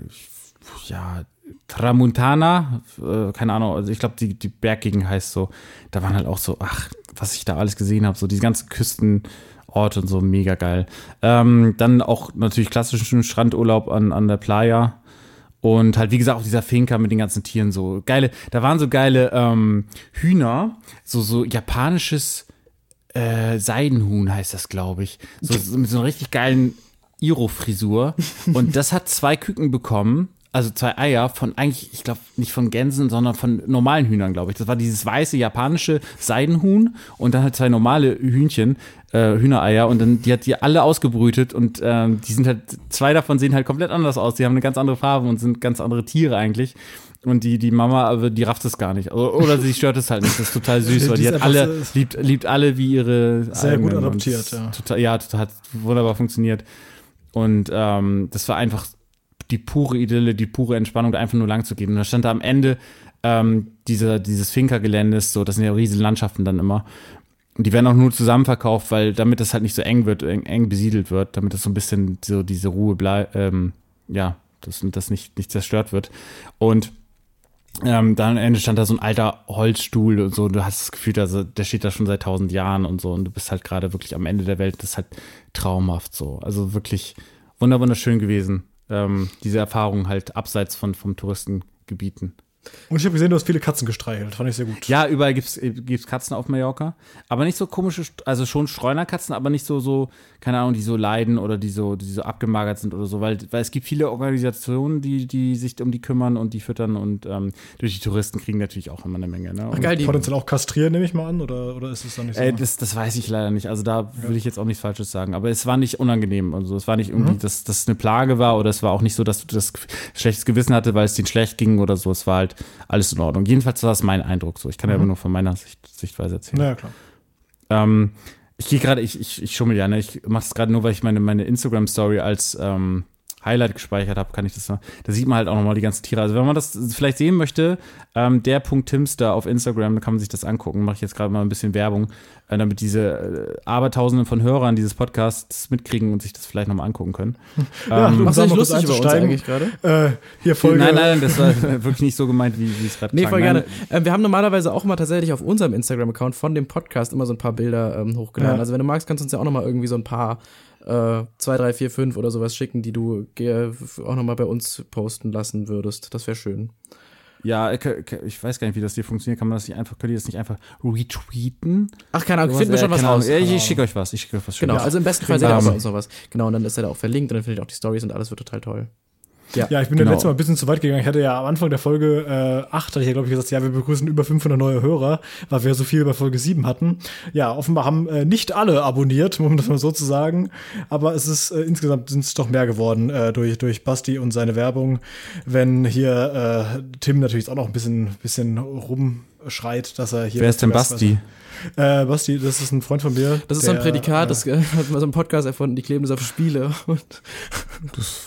ja, Tramuntana, äh, keine Ahnung, also ich glaube, die, die Berggegend heißt so. Da waren halt auch so, ach, was ich da alles gesehen habe, so diese ganzen Küstenorte und so, mega geil. Ähm, dann auch natürlich klassischen Strandurlaub an, an der Playa. Und halt, wie gesagt, auch dieser Finca mit den ganzen Tieren, so geile, da waren so geile ähm, Hühner, so, so japanisches äh, Seidenhuhn heißt das, glaube ich. So, so mit so einer richtig geilen Iro-Frisur. Und das hat zwei Küken bekommen, also zwei Eier von eigentlich, ich glaube, nicht von Gänsen, sondern von normalen Hühnern, glaube ich. Das war dieses weiße japanische Seidenhuhn und dann halt zwei normale Hühnchen, äh, Hühnereier und dann die hat die alle ausgebrütet und ähm, die sind halt, zwei davon sehen halt komplett anders aus. Die haben eine ganz andere Farbe und sind ganz andere Tiere eigentlich. Und die, die Mama, aber die rafft es gar nicht. Oder, oder sie stört es halt nicht. Das ist total süß, weil Die hat alle, so- liebt, liebt alle wie ihre Sehr gut eigenen adoptiert, ja. Total, ja, total, hat wunderbar funktioniert. Und ähm, das war einfach die pure Idylle, die pure Entspannung, einfach nur lang zu gehen. Und da stand da am Ende ähm, dieser, dieses Finca-Geländes, so, das sind ja riesige Landschaften dann immer. Und die werden auch nur zusammen verkauft, weil damit das halt nicht so eng wird, eng, eng besiedelt wird, damit das so ein bisschen so diese Ruhe bleibt, ähm, ja, dass das nicht, nicht zerstört wird. Und ähm, dann am Ende stand da so ein alter Holzstuhl und so, und du hast das Gefühl, also, der steht da schon seit tausend Jahren und so, und du bist halt gerade wirklich am Ende der Welt, das ist halt traumhaft so. Also wirklich wunder wunderschön gewesen, ähm, diese Erfahrung halt abseits von vom Touristengebieten. Und ich habe gesehen, du hast viele Katzen gestreichelt. Fand ich sehr gut. Ja, überall gibt's gibt's Katzen auf Mallorca. Aber nicht so komische, also schon Streunerkatzen, aber nicht so, so, keine Ahnung, die so leiden oder die so, die so abgemagert sind oder so. Weil, weil es gibt viele Organisationen, die, die sich um die kümmern und die füttern und ähm, durch die Touristen kriegen natürlich auch immer eine Menge. Ne? Ach Und, geil, die, Potenziell auch kastrieren, nehme ich mal an, oder, oder ist es dann nicht so? Äh, das, das weiß ich leider nicht. Also da will ich jetzt auch nichts Falsches sagen. Aber es war nicht unangenehm. Also es war nicht irgendwie, Mhm. dass das eine Plage war oder es war auch nicht so, dass du das schlechtes Gewissen hatte, weil es denen schlecht ging oder so. Es war halt alles in Ordnung. Jedenfalls war das mein Eindruck so. Ich kann ja aber nur von meiner Sicht, Sichtweise erzählen. ja, klar. Ähm, ich gehe gerade, ich, ich, ich schummel ja, ne? Ich mache das gerade nur, weil ich meine, meine Instagram-Story als ähm, Highlight gespeichert habe, kann ich das mal. Da sieht man halt auch nochmal die ganzen Tiere. Also wenn man das vielleicht sehen möchte, ähm, der Punkt Tims da auf Instagram, da kann man sich das angucken. Mache ich jetzt gerade mal ein bisschen Werbung, äh, damit diese äh, Abertausenden von Hörern dieses Podcasts mitkriegen und sich das vielleicht nochmal angucken können. Ja, ähm, du- machst dich mal lustig über uns eigentlich gerade? Äh, hier Folge. nein, nein, das war wirklich nicht so gemeint, wie, es gerade Nee, klang. voll gerne. Ähm, wir haben normalerweise auch immer tatsächlich auf unserem Instagram-Account von dem Podcast immer so ein paar Bilder ähm, hochgeladen. Ja. Also wenn du magst, kannst du uns ja auch nochmal irgendwie so ein paar äh, zwei, drei, vier, fünf oder sowas schicken, die du ge- auch nochmal bei uns posten lassen würdest. Das wäre schön. Ja, ich, weiß gar nicht, wie das hier funktioniert. Kann man das nicht einfach, könnt ihr das nicht einfach retweeten? Ach, keine Ahnung, finden wir schon äh, was keine Ahnung. raus. Ja, ich, ich schicke euch was. Ich schicke euch was Genau, also im besten Fall seht ihr auch uns noch was. Genau, und dann ist er da auch verlinkt und dann findet ihr auch die Stories und alles wird total toll. Ja, ja ich bin genau. letztes Mal ein bisschen zu weit gegangen. Ich hatte ja am Anfang der Folge äh, 8, hatte ich ja, glaube ich, gesagt, ja, wir begrüßen über 500 neue Hörer, weil wir so viel bei Folge 7 hatten. Ja, offenbar haben äh, nicht alle abonniert, um das mal so zu sagen. Aber es ist äh, insgesamt sind es doch mehr geworden äh, durch, durch Basti und seine Werbung. Wenn hier äh, Tim natürlich auch noch ein bisschen, bisschen rumschreit, dass er hier. Wer ist denn Basti? Äh, Basti, das ist ein Freund von mir. Das ist der, so ein Prädikat, äh, das hat mal so ein Podcast erfunden, die kleben das auf Spiele. das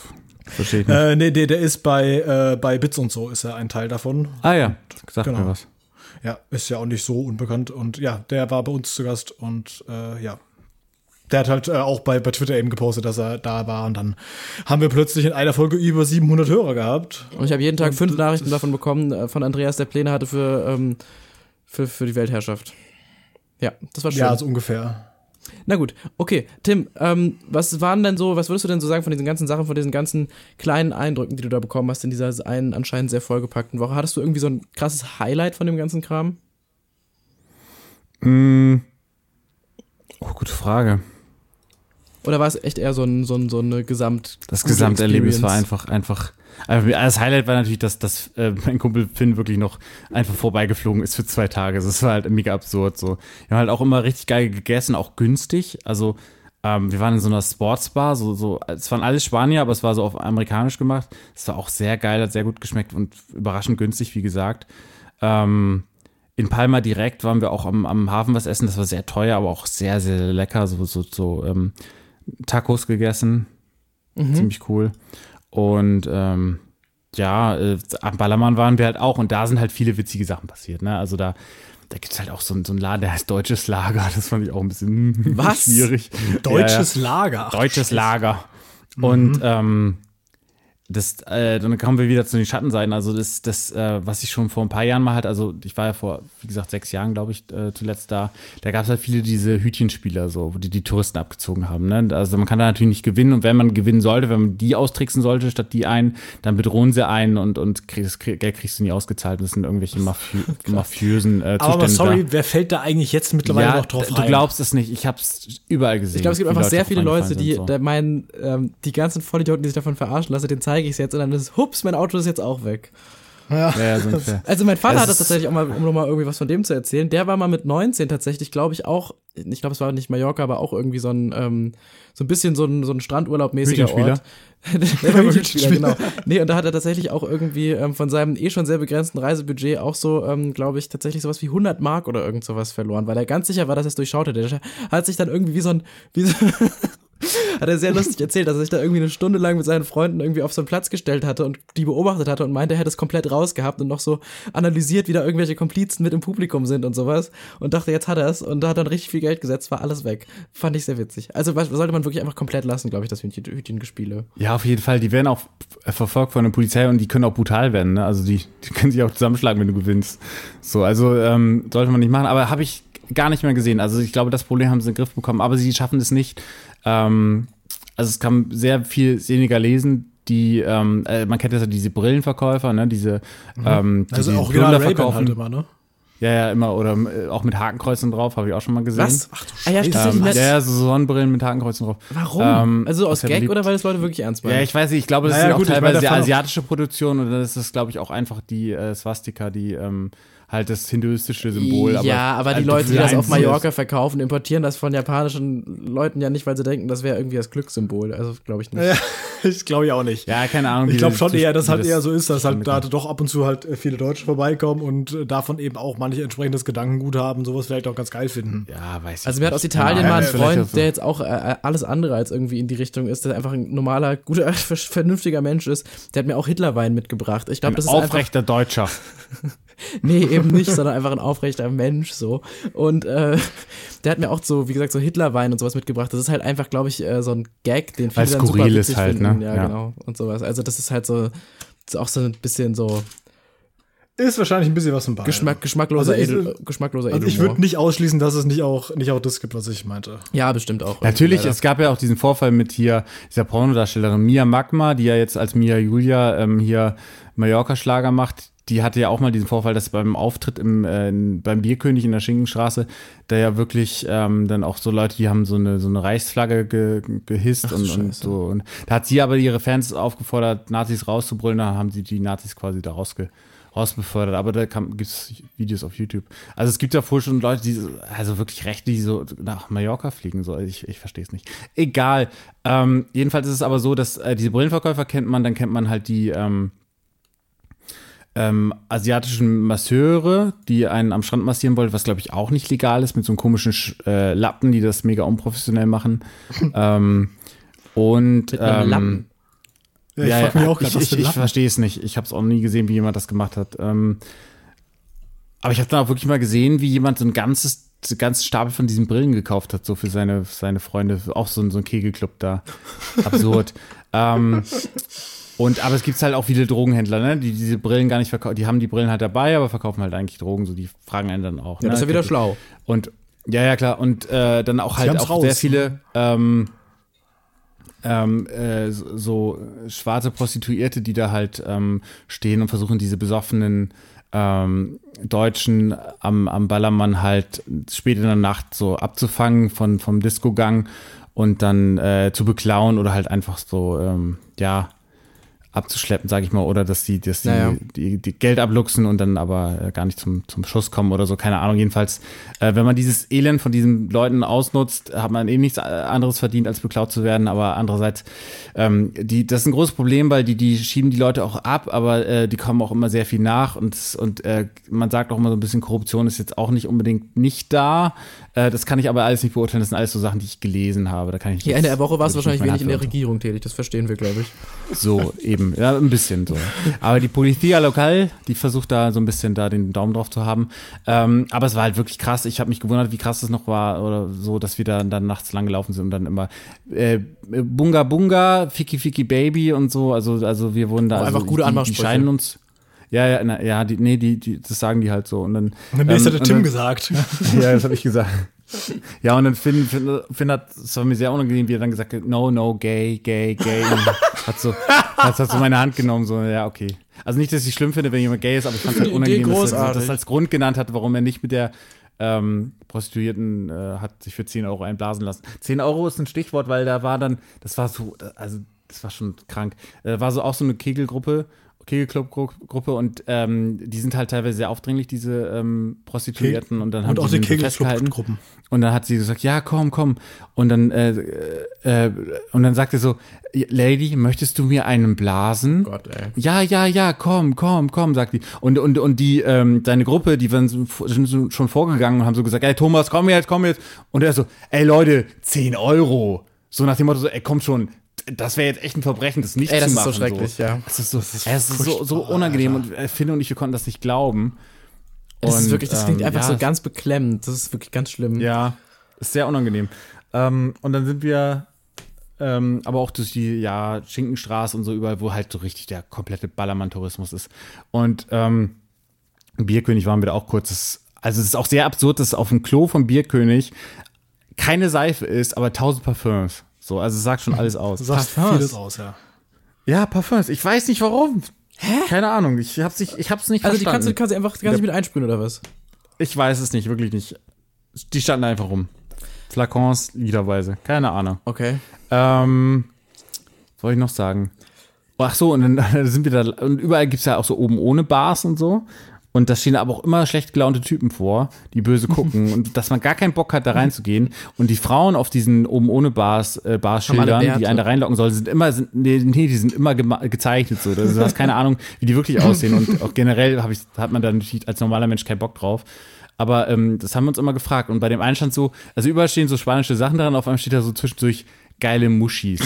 verstehe ich nicht. Äh, nee, der, der ist bei, äh, bei Bits und so, ist er ein Teil davon. Ah ja, sag genau. mir was. Ja, ist ja auch nicht so unbekannt. Und ja, der war bei uns zu Gast und äh, ja, der hat halt äh, auch bei, bei Twitter eben gepostet, dass er da war. Und dann haben wir plötzlich in einer Folge über 700 Hörer gehabt. Und ich habe jeden Tag und fünf Nachrichten davon bekommen, äh, von Andreas, der Pläne hatte für, ähm, für, für die Weltherrschaft. Ja, das war schön. Ja, so ungefähr. Na gut, okay. Tim, ähm, was waren denn so, was würdest du denn so sagen von diesen ganzen Sachen, von diesen ganzen kleinen Eindrücken, die du da bekommen hast in dieser einen anscheinend sehr vollgepackten Woche? Hattest du irgendwie so ein krasses Highlight von dem ganzen Kram? Mm. Oh, gute Frage. Oder war es echt eher so, ein, so, ein, so eine Gesamt. Das Gesamterlebnis war einfach, einfach. Also das Highlight war natürlich, dass, dass äh, mein Kumpel Finn wirklich noch einfach vorbeigeflogen ist für zwei Tage. Das war halt mega absurd. So. Wir haben halt auch immer richtig geil gegessen, auch günstig. Also ähm, wir waren in so einer Sportsbar, so, so, es waren alles Spanier, aber es war so auf amerikanisch gemacht. Es war auch sehr geil, hat sehr gut geschmeckt und überraschend günstig, wie gesagt. Ähm, in Palma direkt waren wir auch am, am Hafen was essen. Das war sehr teuer, aber auch sehr, sehr lecker. So, so, so ähm, Tacos gegessen. Mhm. Ziemlich cool. Und ähm, ja, äh, am Ballermann waren wir halt auch und da sind halt viele witzige Sachen passiert. Ne? Also da, da gibt es halt auch so, so einen Laden, der heißt Deutsches Lager. Das fand ich auch ein bisschen Was? schwierig. Deutsches ja, ja. Lager. Deutsches Lager. Und mhm. ähm, das, äh, dann kommen wir wieder zu den Schattenseiten. Also das, das, äh, was ich schon vor ein paar Jahren mal hatte, also ich war ja vor, wie gesagt, sechs Jahren, glaube ich, äh, zuletzt da. Da gab es halt viele diese Hütchenspieler, so, wo die die Touristen abgezogen haben. Ne? Also man kann da natürlich nicht gewinnen und wenn man gewinnen sollte, wenn man die austricksen sollte statt die einen, dann bedrohen sie einen und und krieg, das Geld kriegst du nie ausgezahlt. Das sind irgendwelche Mafi mafiösen äh, Zustände. Aber sorry, da. wer fällt da eigentlich jetzt mittlerweile ja, noch drauf rein? Du glaubst es nicht. Ich habe es überall gesehen. Ich glaube, es gibt einfach Leute sehr viele Leute, die so. meinen, ähm, die ganzen Vollidioten, die sich davon verarschen lassen, den zeige ich es jetzt und dann ist es hups, mein Auto ist jetzt auch weg. Ja. ja so also mein Vater es hat das tatsächlich auch mal, um nochmal irgendwie was von dem zu erzählen, der war mal mit 19 tatsächlich, glaube ich, auch, ich glaube, es war nicht Mallorca, aber auch irgendwie so ein, ähm, so ein bisschen so ein, so ein Strandurlaub-mäßiger Ort. der war Hütchenspieler, genau. Nee, und da hat er tatsächlich auch irgendwie ähm, von seinem eh schon sehr begrenzten Reisebudget auch so, ähm, glaube ich, tatsächlich sowas wie 100 Mark oder irgend sowas verloren, weil er ganz sicher war, dass er es durchschaut hätte. Der hat sich dann irgendwie wie so ein, wie so hat er sehr lustig erzählt, dass er sich da irgendwie eine Stunde lang mit seinen Freunden irgendwie auf so einen Platz gestellt hatte und die beobachtet hatte und meinte, er hätte es komplett rausgehabt und noch so analysiert, wie da irgendwelche Komplizen mit im Publikum sind und sowas und dachte, jetzt hat er es und da hat dann richtig viel Geld gesetzt, war alles weg. Fand ich sehr witzig. Also sollte man wirklich einfach komplett lassen, glaube ich, das Hütchen, Hütchengespiele. Ja, auf jeden Fall. Die werden auch verfolgt von der Polizei und die können auch brutal werden. Ne? Also die, die können sich auch zusammenschlagen, wenn du gewinnst. So, also ähm, sollte man nicht machen. Aber habe ich gar nicht mehr gesehen. Also ich glaube, das Problem haben sie in den Griff bekommen, aber sie schaffen es nicht, ähm, also es kann sehr viel weniger lesen, die, ähm, äh, man kennt ja diese Brillenverkäufer, ne, diese, mhm. ähm, die also auch genau verkaufen. Halt immer, ne? Ja, ja, immer. Oder äh, auch mit Hakenkreuzen drauf, habe ich auch schon mal gesehen. Was? Ach du Scheiße. Ah, ja, ähm, ja, ja, so Sonnenbrillen mit Hakenkreuzen drauf. Warum? Ähm, also aus Gag oder weil das Leute wirklich ernst meinen? Ja, ich weiß nicht. Ich glaube, das naja, ist auch gut, teilweise asiatische Produktion und das ist, glaube ich, auch einfach die äh, Swastika, die ähm, halt das hinduistische Symbol. Aber ja, aber die Leute, die das auf Mallorca verkaufen, importieren das von japanischen Leuten ja nicht, weil sie denken, das wäre irgendwie das Glückssymbol. Also glaube ich nicht. Ja, ich glaube ja auch nicht. Ja, keine Ahnung. Ich glaube schon eher, dass halt eher so ist, dass halt da doch ab und zu halt viele Deutsche vorbeikommen und davon eben auch manche entsprechendes Gedankengut haben, sowas vielleicht auch ganz geil finden. Ja, weiß ich Also mir hat aus Italien mal ein Freund, der jetzt auch äh, alles andere als irgendwie in die Richtung ist, der einfach ein normaler, guter, vernünftiger Mensch ist, der hat mir auch Hitlerwein mitgebracht. Ich glaube, das ist aufrechter Deutscher. nee, eben nicht, sondern einfach ein aufrechter Mensch so. Und äh, der hat mir auch so, wie gesagt, so Hitlerwein und sowas mitgebracht. Das ist halt einfach, glaube ich, äh, so ein Gag, den viele dann super witzig halt, finden. Ne? Ja, ja, genau. Und sowas. Also das ist halt so, ist auch so ein bisschen so Ist wahrscheinlich ein bisschen was im Bein. Geschmack, geschmackloser, Also Edel, geschmackloser Also ich würde nicht ausschließen, dass es nicht auch, nicht auch das gibt, was ich meinte. Ja, bestimmt auch. Natürlich, es gab ja auch diesen Vorfall mit hier dieser Pornodarstellerin Mia Magma, die ja jetzt als Mia Julia ähm, hier Mallorca-Schlager macht. Die hatte ja auch mal diesen Vorfall, dass beim Auftritt im, äh, beim Bierkönig in der Schinkenstraße, da ja wirklich ähm, dann auch so Leute, die haben so eine, so eine Reichsflagge ge, gehisst und, und Scheiße. so. Und da hat sie aber ihre Fans aufgefordert, Nazis rauszubrüllen, da haben sie die Nazis quasi da rausge, rausbefördert. Aber da gibt es Videos auf YouTube. Also es gibt ja wohl schon Leute, die so- also wirklich recht, die so nach Mallorca fliegen. So. Ich, ich verstehe es nicht. Egal. Ähm, jedenfalls ist es aber so, dass äh, diese Brillenverkäufer kennt man, dann kennt man halt die ähm, ähm, asiatischen Masseure, die einen am Strand massieren wollten, was glaube ich auch nicht legal ist, mit so einem komischen Sch- äh, Lappen, die das mega unprofessionell machen. ähm, und Mit einem ähm, Lappen. Ja, ich mich auch ich, gerade, ich, ich verstehe es nicht. Ich habe es auch nie gesehen, wie jemand das gemacht hat. Ähm, aber ich habe dann auch wirklich mal gesehen, wie jemand so ein ganzes so ein ganzes Stapel von diesen Brillen gekauft hat, so für seine, seine Freunde. Auch so, ein- so ein Kegelclub da. Absurd. ähm, und aber es gibt halt auch viele Drogenhändler, ne, die diese Brillen gar nicht verkaufen. Die haben die Brillen halt dabei, aber verkaufen halt eigentlich Drogen. So, die fragen einen dann auch. Ja, das ist ja wieder schlau. Und ja, ja, klar. Und äh, dann auch halt auch raus. sehr viele ähm, ähm, äh, so so schwarze Prostituierte, die da halt ähm, stehen und versuchen, diese besoffenen ähm, Deutschen am, am Ballermann halt spät in der Nacht so abzufangen von, vom Disco-Gang und dann äh, zu beklauen oder halt einfach so, ähm, ja, abzuschleppen, sage ich mal, oder dass die, dass die, Naja. die, die Geld abluchsen und dann aber äh, gar nicht zum, zum Schuss kommen oder so, keine Ahnung. Jedenfalls, äh, wenn man dieses Elend von diesen Leuten ausnutzt, hat man eh nichts äh, anderes verdient, als beklaut zu werden. Aber andererseits, ähm, die, das ist ein großes Problem, weil die, die schieben die Leute auch ab, aber äh, die kommen auch immer sehr viel nach und, und äh, man sagt auch immer so ein bisschen, Korruption ist jetzt auch nicht unbedingt nicht da. Äh, das kann ich aber alles nicht beurteilen. Das sind alles so Sachen, die ich gelesen habe. Da kann ich nichts- in der Woche wirklich nicht wahrscheinlich wenig in der Regierung tätig, das verstehen wir, glaube ich. So, eben. Ja, ein bisschen so. Aber die Polizia Lokal, die versucht da so ein bisschen da den Daumen drauf zu haben. Ähm, aber es war halt wirklich krass. Ich habe mich gewundert, wie krass es noch war oder so, dass wir da dann nachts lang gelaufen sind und dann immer äh, Bunga Bunga, Fiki Fiki Baby und so. Also, also wir wurden da. Also einfach gute die, die Anmachsprüche. scheinen uns. Ja, ja, na, ja, die, nee, die, die, das sagen die halt so. Und dann. Und dann ähm, hat der Tim dann- gesagt. ja, das habe ich gesagt. Ja, und dann Finn, Finn, Finn hat, es war mir sehr unangenehm, wie er dann gesagt hat, no, no, gay, gay, gay. Und hat so, hat, hat so meine Hand genommen, so, ja, okay. Also nicht, dass ich schlimm finde, wenn jemand gay ist, aber ich fand es halt unangenehm, dass er das als Grund genannt hat, warum er nicht mit der ähm, Prostituierten äh, hat sich für 10 Euro einblasen lassen. 10 Euro ist ein Stichwort, weil da war dann, das war so, also das war schon krank. Äh, war so auch so eine Kegelgruppe, Kegelclub-Gruppe und ähm, die sind halt teilweise sehr aufdringlich, diese ähm, Prostituierten und dann haben Und auch die. Kegelclub-Gruppen. Und dann hat sie gesagt, ja, komm, komm. Und dann, äh, äh, und dann sagte so, Lady, möchtest du mir einen blasen? Gott, ey. Ja, ja, ja, komm, komm, komm, sagt die. Und, und, und die, ähm, deine Gruppe, die waren so, sind so schon vorgegangen und haben so gesagt, ey, Thomas, komm jetzt, komm jetzt. Und er so, ey, Leute, 10 Euro. So nach dem Motto, so, ey, komm schon, das wäre jetzt echt ein Verbrechen, das nicht Ey, das zu ist so machen. schrecklich, ja. Das ist so, das ist, es ist so, so unangenehm und äh, Finn und ich, wir konnten das nicht glauben. Das ist Und, wirklich, das klingt ähm, einfach ja, so es- ganz beklemmend. Das ist wirklich ganz schlimm. ja, ist sehr unangenehm. Ähm, und dann sind wir ähm, aber auch durch die ja, Schinkenstraße und so überall, wo halt so richtig der komplette Ballermann-Tourismus ist. Und ähm, Bierkönig waren wir da auch kurz. Das, also es ist auch sehr absurd, dass auf dem Klo vom Bierkönig keine Seife ist, aber tausend Parfums. So, also es sagt schon alles aus. Parfums. vieles aus, ja. Ja, Parfums. Ich weiß nicht warum. Hä? Keine Ahnung. Ich hab's nicht, ich hab's nicht Also die kannst verstanden. du kannst du einfach kannst du mit einsprühen oder was? Ich weiß es nicht, wirklich nicht. Die standen einfach rum. Flakons, liederweise. Keine Ahnung. Okay. Ähm, was wollte ich noch sagen? Ach so, und dann sind wir da, und überall gibt's ja auch so oben ohne Bars und so. Und da stehen aber auch immer schlecht gelaunte Typen vor, die böse gucken und dass man gar keinen Bock hat, da reinzugehen. Und die Frauen auf diesen oben ohne Bars, äh, Barschildern, die einen da reinlocken sollen, sind immer, sind, nee, nee, die sind immer gezeichnet so. Du hast keine Ahnung, wie die wirklich aussehen. Und auch generell hab ich, hat man da natürlich als normaler Mensch keinen Bock drauf. Aber ähm, das haben wir uns immer gefragt. Und bei dem einen stand so, also überall stehen so spanische Sachen dran, auf einmal steht da so zwischendurch geile Muschis.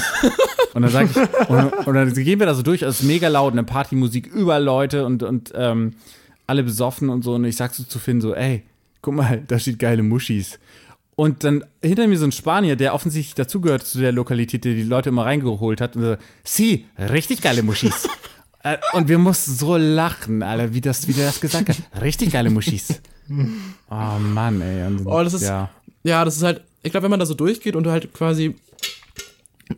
Und dann sag ich, und, und dann gehen wir da so durch, also es ist mega laut, eine Partymusik, überall Leute und, und ähm, alle besoffen und so. Und ich sag so zu Finn so, ey, guck mal, da steht geile Muschis. Und dann hinter mir so ein Spanier, der offensichtlich dazugehört zu der Lokalität, der die Leute immer reingeholt hat. Und so, sie, richtig geile Muschis. Äh, Und wir mussten so lachen, Alter, wie, das, wie der das gesagt hat. Richtig geile Muschis. Oh Mann, ey. Und, Oh, das ist- ja. Ja, das ist halt, ich glaube, wenn man da so durchgeht und du halt quasi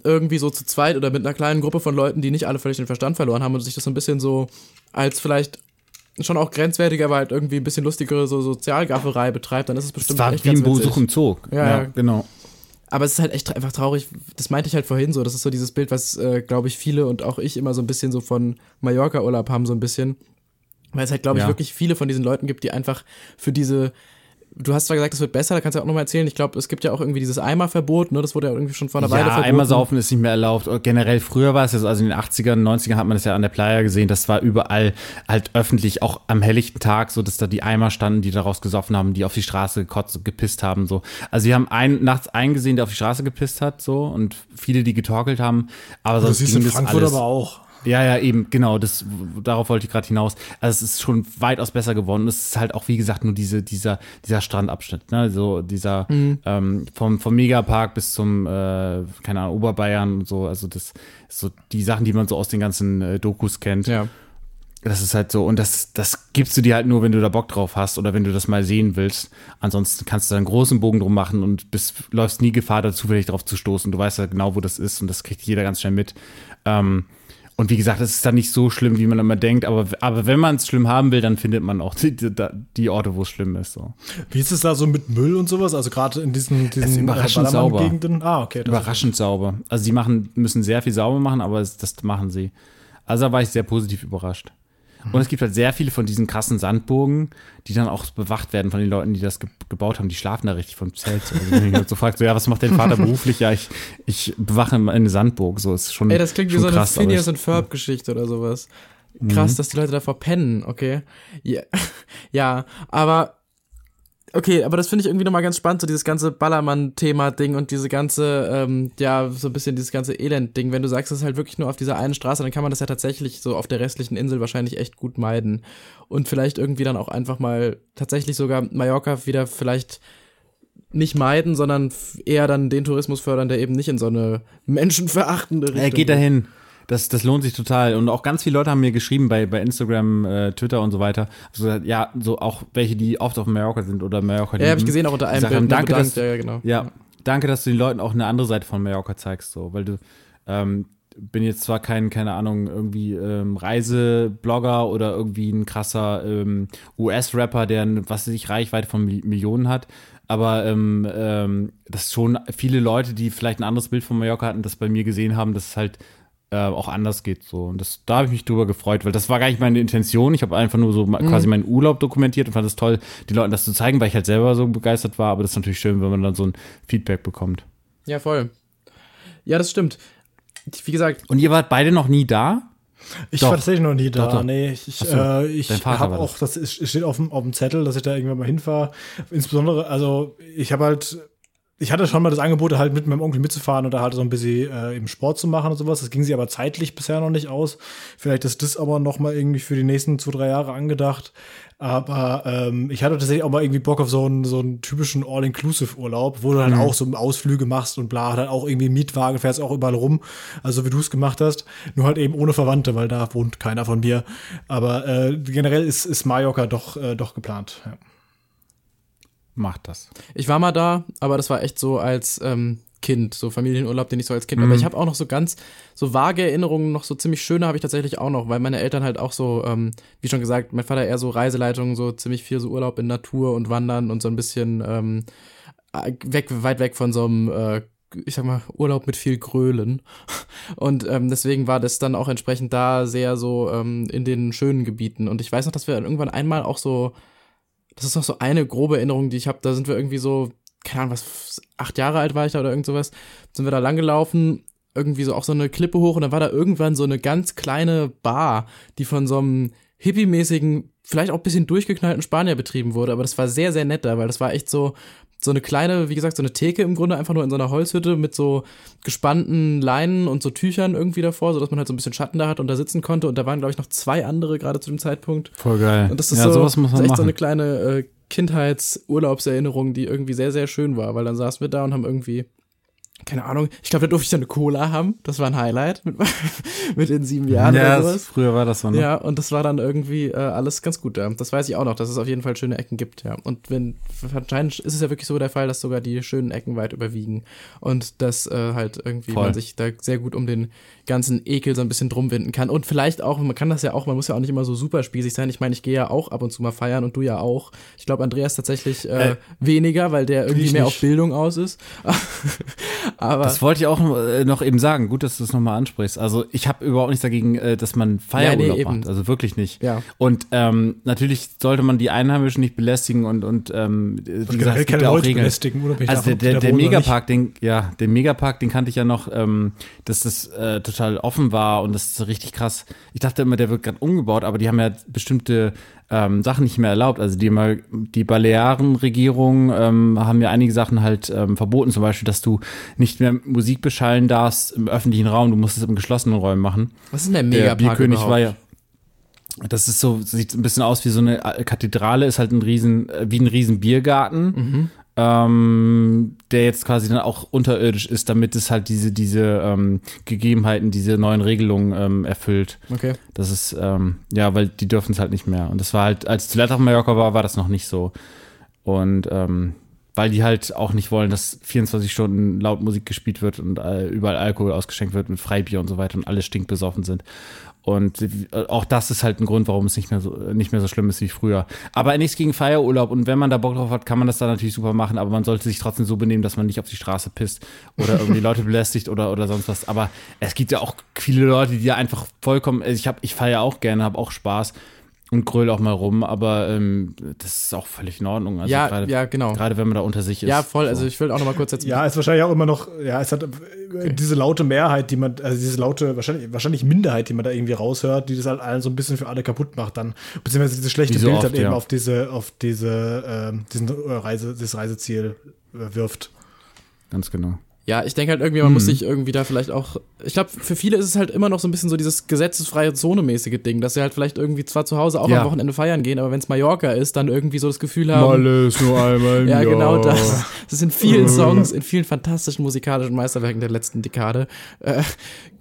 irgendwie so zu zweit oder mit einer kleinen Gruppe von Leuten, die nicht alle völlig den Verstand verloren haben und sich das so ein bisschen so als vielleicht schon auch grenzwertig, aber halt irgendwie ein bisschen lustigere so Sozialgafferei betreibt, dann ist es bestimmt war echt wie ein. Besuch im Zoo. Ja, ja. genau. Aber es ist halt echt einfach traurig. Das meinte ich halt vorhin so. Das ist so dieses Bild, was, äh, glaube ich, viele und auch ich immer so ein bisschen so von Mallorca-Urlaub haben, so ein bisschen. Weil es halt, glaube ich, Ja. wirklich viele von diesen Leuten gibt, die einfach für diese. Du hast zwar gesagt, es wird besser, da kannst du ja auch nochmal erzählen. Ich glaube, es gibt ja auch irgendwie dieses Eimerverbot, ne? Das wurde ja irgendwie schon vor einer Weile Ja, verboten. einmal saufen ist nicht mehr erlaubt. Und Generell früher war es ja so, also in den 80ern, 90ern hat man das ja an der Playa gesehen, das war überall halt öffentlich, auch am helllichten Tag, so dass da die Eimer standen, die daraus gesoffen haben, die auf die Straße gekotzt, gepisst haben, so. Also sie haben einen nachts einen gesehen, der auf die Straße gepisst hat, so, und viele, die getorkelt haben, aber sonst siehst ging in das Frankfurt alles. aber auch. Ja, ja, eben, genau, das, darauf wollte ich gerade hinaus. Also es ist schon weitaus besser geworden. Es ist halt auch, wie gesagt, nur diese, dieser, dieser Strandabschnitt, ne, so dieser, ähm, vom, vom Megapark bis zum, äh, keine Ahnung, Oberbayern und so, also das, so die Sachen, die man so aus den ganzen äh, Dokus kennt. Ja. Das ist halt so, und das, das gibst du dir halt nur, wenn du da Bock drauf hast oder wenn du das mal sehen willst. Ansonsten kannst du da einen großen Bogen drum machen und bist, läufst nie Gefahr, da zufällig drauf zu stoßen. Du weißt ja genau, wo das ist und das kriegt jeder ganz schnell mit. Ähm, und wie gesagt, es ist dann nicht so schlimm, wie man immer denkt, aber, aber wenn man es schlimm haben will, dann findet man auch die, die, die Orte, wo es schlimm ist. So. Wie ist es da so mit Müll und sowas? Also gerade in diesen, diesen überraschend sauber. Ballermann-Gegenden? Ah, okay. Überraschend sauber. Also sie machen, müssen sehr viel sauber machen, aber das machen sie. Also da war ich sehr positiv überrascht. Und es gibt halt sehr viele von diesen krassen Sandburgen, die dann auch bewacht werden von den Leuten, die das ge gebaut haben. Die schlafen da richtig vom Zelt. So. Also wenn ich halt so fragt, so, ja, was macht dein Vater beruflich? Ja, ich, ich bewache eine Sandburg. So ist schon. Ey, das klingt wie so eine krass, Phineas und Ferb-Geschichte oder sowas. Krass, dass die Leute davor pennen, okay. Ja, ja aber okay, aber das finde ich irgendwie nochmal ganz spannend, so dieses ganze Ballermann-Thema-Ding und diese ganze, ähm, ja, so ein bisschen dieses ganze Elend-Ding. Wenn du sagst, es ist halt wirklich nur auf dieser einen Straße, dann kann man das ja tatsächlich so auf der restlichen Insel wahrscheinlich echt gut meiden. Und vielleicht irgendwie dann auch einfach mal tatsächlich sogar Mallorca wieder vielleicht nicht meiden, sondern eher dann den Tourismus fördern, der eben nicht in so eine menschenverachtende Richtung Er geht dahin. Das, das lohnt sich total. Und auch ganz viele Leute haben mir geschrieben bei, bei Instagram, äh, Twitter und so weiter. So, ja, so auch welche, die oft auf Mallorca sind oder Mallorca Ja, habe ich gesehen, auch unter einem Bild. ne, danke, bedankt, dass- ja, genau. Ja, danke, dass du den Leuten auch eine andere Seite von Mallorca zeigst, so, weil du ähm, bin jetzt zwar kein, keine Ahnung, irgendwie ähm, Reiseblogger oder irgendwie ein krasser ähm, US-Rapper, der eine, was weiß ich, Reichweite von Mi- Millionen hat, aber ähm, ähm, dass schon viele Leute, die vielleicht ein anderes Bild von Mallorca hatten, das bei mir gesehen haben, dass es halt äh, auch anders geht so und das da habe ich mich drüber gefreut, weil das war gar nicht meine Intention. Ich habe einfach nur so ma- quasi meinen Urlaub dokumentiert und fand es toll, den Leuten das zu zeigen, weil ich halt selber so begeistert war. Aber das ist natürlich schön, wenn man dann so ein Feedback bekommt. Ja, voll. Ja, das stimmt. Wie gesagt, Und ihr wart beide noch nie da? Ich Doch. war tatsächlich noch nie da. Doch, doch. Nee, ich, so, äh, ich habe auch, das ist, steht auf dem, auf dem Zettel, dass ich da irgendwann mal hinfahre. Insbesondere, also ich habe halt, ich hatte schon mal das Angebot, halt mit meinem Onkel mitzufahren oder halt so ein bisschen äh, im Sport zu machen und sowas. Das ging sie aber zeitlich bisher noch nicht aus. Vielleicht ist das aber noch mal irgendwie für die nächsten zwei, drei Jahre angedacht. Aber ähm, ich hatte tatsächlich auch mal irgendwie Bock auf so einen, so einen typischen All-Inclusive-Urlaub, wo du dann auch so Ausflüge machst und bla, dann auch irgendwie Mietwagen fährst auch überall rum, also wie du es gemacht hast, nur halt eben ohne Verwandte, weil da wohnt keiner von mir. Aber äh, generell ist, ist Mallorca doch, äh, doch geplant. Ja. Macht das. ich war mal da, aber das war echt so als ähm, Kind, so Familienurlaub, den ich so als Kind. Aber ich habe auch noch so ganz, so vage Erinnerungen, noch so ziemlich schöne habe ich tatsächlich auch noch, weil meine Eltern halt auch so, ähm, wie schon gesagt, mein Vater eher so Reiseleitungen, so ziemlich viel so Urlaub in Natur und Wandern und so ein bisschen ähm, weg, weit weg von so einem äh, ich sag mal, Urlaub mit viel Grölen. Und ähm, deswegen war das dann auch entsprechend da sehr so ähm, in den schönen Gebieten. Und ich weiß noch, dass wir dann irgendwann einmal auch so, das ist noch so eine grobe Erinnerung, die ich habe, da sind wir irgendwie so, keine Ahnung, was, acht Jahre alt war ich da oder irgend sowas, sind wir da langgelaufen, irgendwie so auch so eine Klippe hoch und dann war da irgendwann so eine ganz kleine Bar, die von so einem hippie-mäßigen, vielleicht auch bisschen durchgeknallten Spanier betrieben wurde, aber das war sehr, sehr nett da, weil das war echt so, so eine kleine, wie gesagt, so eine Theke im Grunde, einfach nur in so einer Holzhütte mit so gespannten Leinen und so Tüchern irgendwie davor, sodass man halt so ein bisschen Schatten da hat und da sitzen konnte. Und da waren, glaube ich, noch zwei andere gerade zu dem Zeitpunkt. Voll geil. Und das ist ja, so, sowas muss man echt so machen. eine kleine äh, Kindheitsurlaubserinnerung, die irgendwie sehr, sehr schön war, weil dann saßen wir da und haben irgendwie keine Ahnung, ich glaube, da durfte ich dann eine Cola haben. Das war ein Highlight mit, mit den sieben Jahren ja, oder sowas. früher war das so, ne? Ja, und das war dann irgendwie äh, alles ganz gut. Ja. Das weiß ich auch noch, dass es auf jeden Fall schöne Ecken gibt, ja. Und wenn anscheinend ist es ja wirklich so der Fall, dass sogar die schönen Ecken weit überwiegen und dass äh, halt irgendwie Voll. man sich da sehr gut um den ganzen Ekel so ein bisschen drum winden kann. Und vielleicht auch, man kann das ja auch, man muss ja auch nicht immer so super spießig sein. Ich meine, ich gehe ja auch ab und zu mal feiern und du ja auch. Ich glaube, Andreas tatsächlich äh, Äh, weniger, weil der irgendwie mehr nicht. auf Bildung aus ist. Aber Das wollte ich auch äh, noch eben sagen. Gut, dass du das nochmal ansprichst. Also ich habe überhaupt nichts dagegen, äh, dass man Feierurlaub nee, eben. macht. Also wirklich nicht. Ja. Und ähm, natürlich sollte man die Einheimischen nicht belästigen und, und ähm, wie gesagt, es gibt keine ja auch Leute Regeln. belästigen, Also der, davon, der, der oder Megapark, den, ja, den Megapark, den kannte ich ja noch, ähm, dass das äh, total offen war und das ist richtig krass. Ich dachte immer, der wird gerade umgebaut, aber die haben ja bestimmte ähm, Sachen nicht mehr erlaubt. Also die, mal- die Balearenregierung ähm, haben ja einige Sachen halt ähm, verboten, zum Beispiel, dass du nicht mehr Musik beschallen darfst im öffentlichen Raum, du musst es im geschlossenen Räumen machen. was ist denn der Der Megapark Bierkönig überhaupt? war ja. Das ist so, sieht ein bisschen aus wie so eine Kathedrale, ist halt ein riesen, äh, wie ein riesen Biergarten, Mhm. Ähm, der jetzt quasi dann auch unterirdisch ist, damit es halt diese, diese ähm, Gegebenheiten, diese neuen Regelungen ähm, erfüllt. Okay. Das ist, ähm, ja, weil die dürfen es halt nicht mehr. Und das war halt, als ich zuletzt auf Mallorca war, war das noch nicht so. Und ähm, weil die halt auch nicht wollen, dass 24 Stunden laut Musik gespielt wird und äh, überall Alkohol ausgeschenkt wird mit Freibier und so weiter und alle stinkbesoffen sind. Und auch das ist halt ein Grund, warum es nicht mehr so nicht mehr so schlimm ist wie früher. Aber nichts gegen Feierurlaub und wenn man da Bock drauf hat, kann man das da natürlich super machen, aber man sollte sich trotzdem so benehmen, dass man nicht auf die Straße pisst oder irgendwie Leute belästigt oder oder sonst was. Aber es gibt ja auch viele Leute, die ja einfach vollkommen, also ich habe ich feiere auch gerne, habe auch Spaß und gröl auch mal rum, aber ähm, das ist auch völlig in Ordnung. Also Ja, gerade, ja, genau. Gerade wenn man da unter sich ist. Ja, voll. So. Also ich will auch noch mal kurz jetzt. Ja, ist wahrscheinlich auch immer noch, ja, es hat äh, diese laute Mehrheit, die man, also diese laute, wahrscheinlich, wahrscheinlich Minderheit, die man da irgendwie raushört, die das halt allen so ein bisschen für alle kaputt macht dann. Beziehungsweise dieses schlechte so Bild oft, dann eben ja. auf diese, auf diese, ähm, diesen äh, Reise, dieses Reiseziel äh, wirft. Ganz genau. Ja, ich denke halt irgendwie, man muss Mhm. sich irgendwie da vielleicht auch. Ich glaube, für viele ist es halt immer noch so ein bisschen so dieses gesetzesfreie Zone-mäßige Ding, dass sie halt vielleicht irgendwie zwar zu Hause auch Ja. am Wochenende feiern gehen, aber wenn es Mallorca ist, dann irgendwie so das Gefühl haben. Malle ist nur einmal im Ja, Jahr. genau das. Das ist in vielen Songs, in vielen fantastischen musikalischen Meisterwerken der letzten Dekade äh,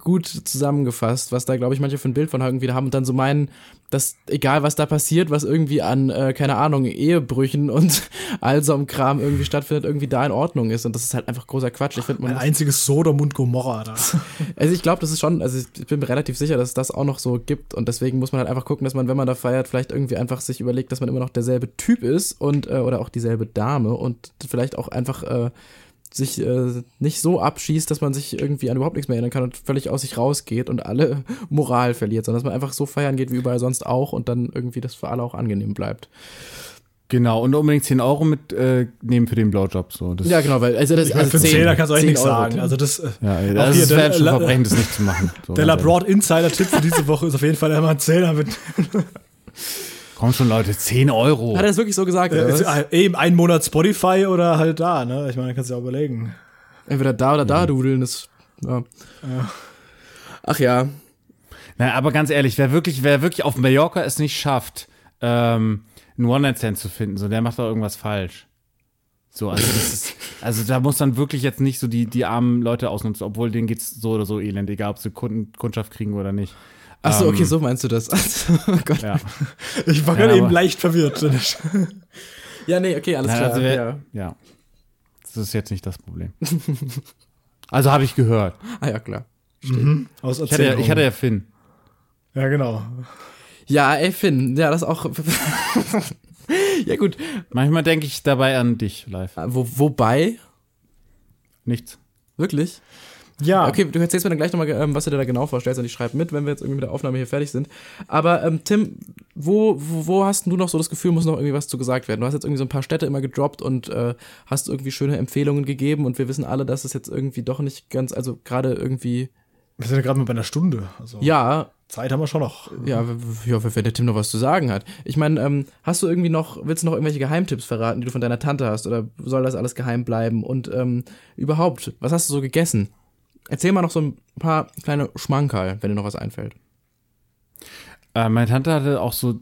gut zusammengefasst, was da, glaube ich, manche für ein Bild von irgendwie haben und dann so meinen, dass egal was da passiert, was irgendwie an, äh, keine Ahnung, Ehebrüchen und all so einem Kram irgendwie stattfindet, irgendwie da in Ordnung ist. Und das ist halt einfach großer Quatsch. Ich finde, man Ein einziges Sodom und Gomorra da. also ich glaube, das ist schon, also ich bin mir relativ sicher, dass es das auch noch so gibt und deswegen muss man halt einfach gucken, dass man, wenn man da feiert, vielleicht irgendwie einfach sich überlegt, dass man immer noch derselbe Typ ist und äh, oder auch dieselbe Dame und vielleicht auch einfach äh, sich äh, nicht so abschießt, dass man sich irgendwie an überhaupt nichts mehr erinnern kann und völlig aus sich rausgeht und alle Moral verliert, sondern dass man einfach so feiern geht wie überall sonst auch und dann irgendwie das für alle auch angenehm bleibt. Genau, und unbedingt 10 Euro mit äh, für den Blowjob. So. Das, Ja, genau, weil also das meine, für also 10 da kannst du eigentlich 10 nichts Euro. sagen. Also das, äh, Ja, Auch das ist der- wäre schon La- Verbrechen, das nicht zu machen. So, der ehrlich. Labroad Insider-Tipp für diese Woche ist auf jeden Fall einmal ein Zähler mit Komm schon, Leute, 10 Euro. Hat er das wirklich so gesagt? äh, ist, eben ein Monat Spotify oder halt da, ne? Ich meine, kannst du ja auch überlegen. Entweder da oder da dudeln, das. Ja. Ach ja. Na, aber ganz ehrlich, wer wirklich, wer wirklich auf Mallorca es nicht schafft, ähm, einen One-Night-Stand zu finden, so der macht doch irgendwas falsch. So, also das ist, also da muss dann wirklich jetzt nicht so die, die armen Leute ausnutzen, obwohl denen geht's so oder so elend, egal ob sie Kunden, Kundschaft kriegen oder nicht. Ach so, Ähm, okay, so meinst du das. oh Gott. Ja. Ich war Ja, gerade eben leicht verwirrt. Ja, nee, okay, alles Na, klar. also ja. ja. Das ist jetzt nicht das Problem. Also habe ich gehört. Ah ja, klar. Aus Ich hatte, ja, ich hatte ja Finn. ja, genau. Ja, ey, Finn, ja, das auch. ja, gut. Manchmal denke ich dabei an dich live. Wo, wobei, Nichts. wirklich? Ja, Okay, du erzählst mir dann gleich nochmal, ähm, was du dir da genau vorstellst und ich schreibe mit, wenn wir jetzt irgendwie mit der Aufnahme hier fertig sind. Aber ähm, Tim, wo, wo, wo hast du noch so das Gefühl, muss noch irgendwie was zu gesagt werden? Du hast jetzt irgendwie so ein paar Städte immer gedroppt und äh, hast irgendwie schöne Empfehlungen gegeben und wir wissen alle, dass es jetzt irgendwie doch nicht ganz, also gerade irgendwie, wir sind ja gerade mal bei einer Stunde. Also ja, Zeit haben wir schon noch. Ja, ja, wenn der Tim noch was zu sagen hat. Ich meine, ähm, hast du irgendwie noch, willst du noch irgendwelche Geheimtipps verraten, die du von deiner Tante hast? Oder soll das alles geheim bleiben? Und ähm, überhaupt, was hast du so gegessen? Erzähl mal noch so ein paar kleine Schmankerl, wenn dir noch was einfällt. Äh, meine Tante hatte auch so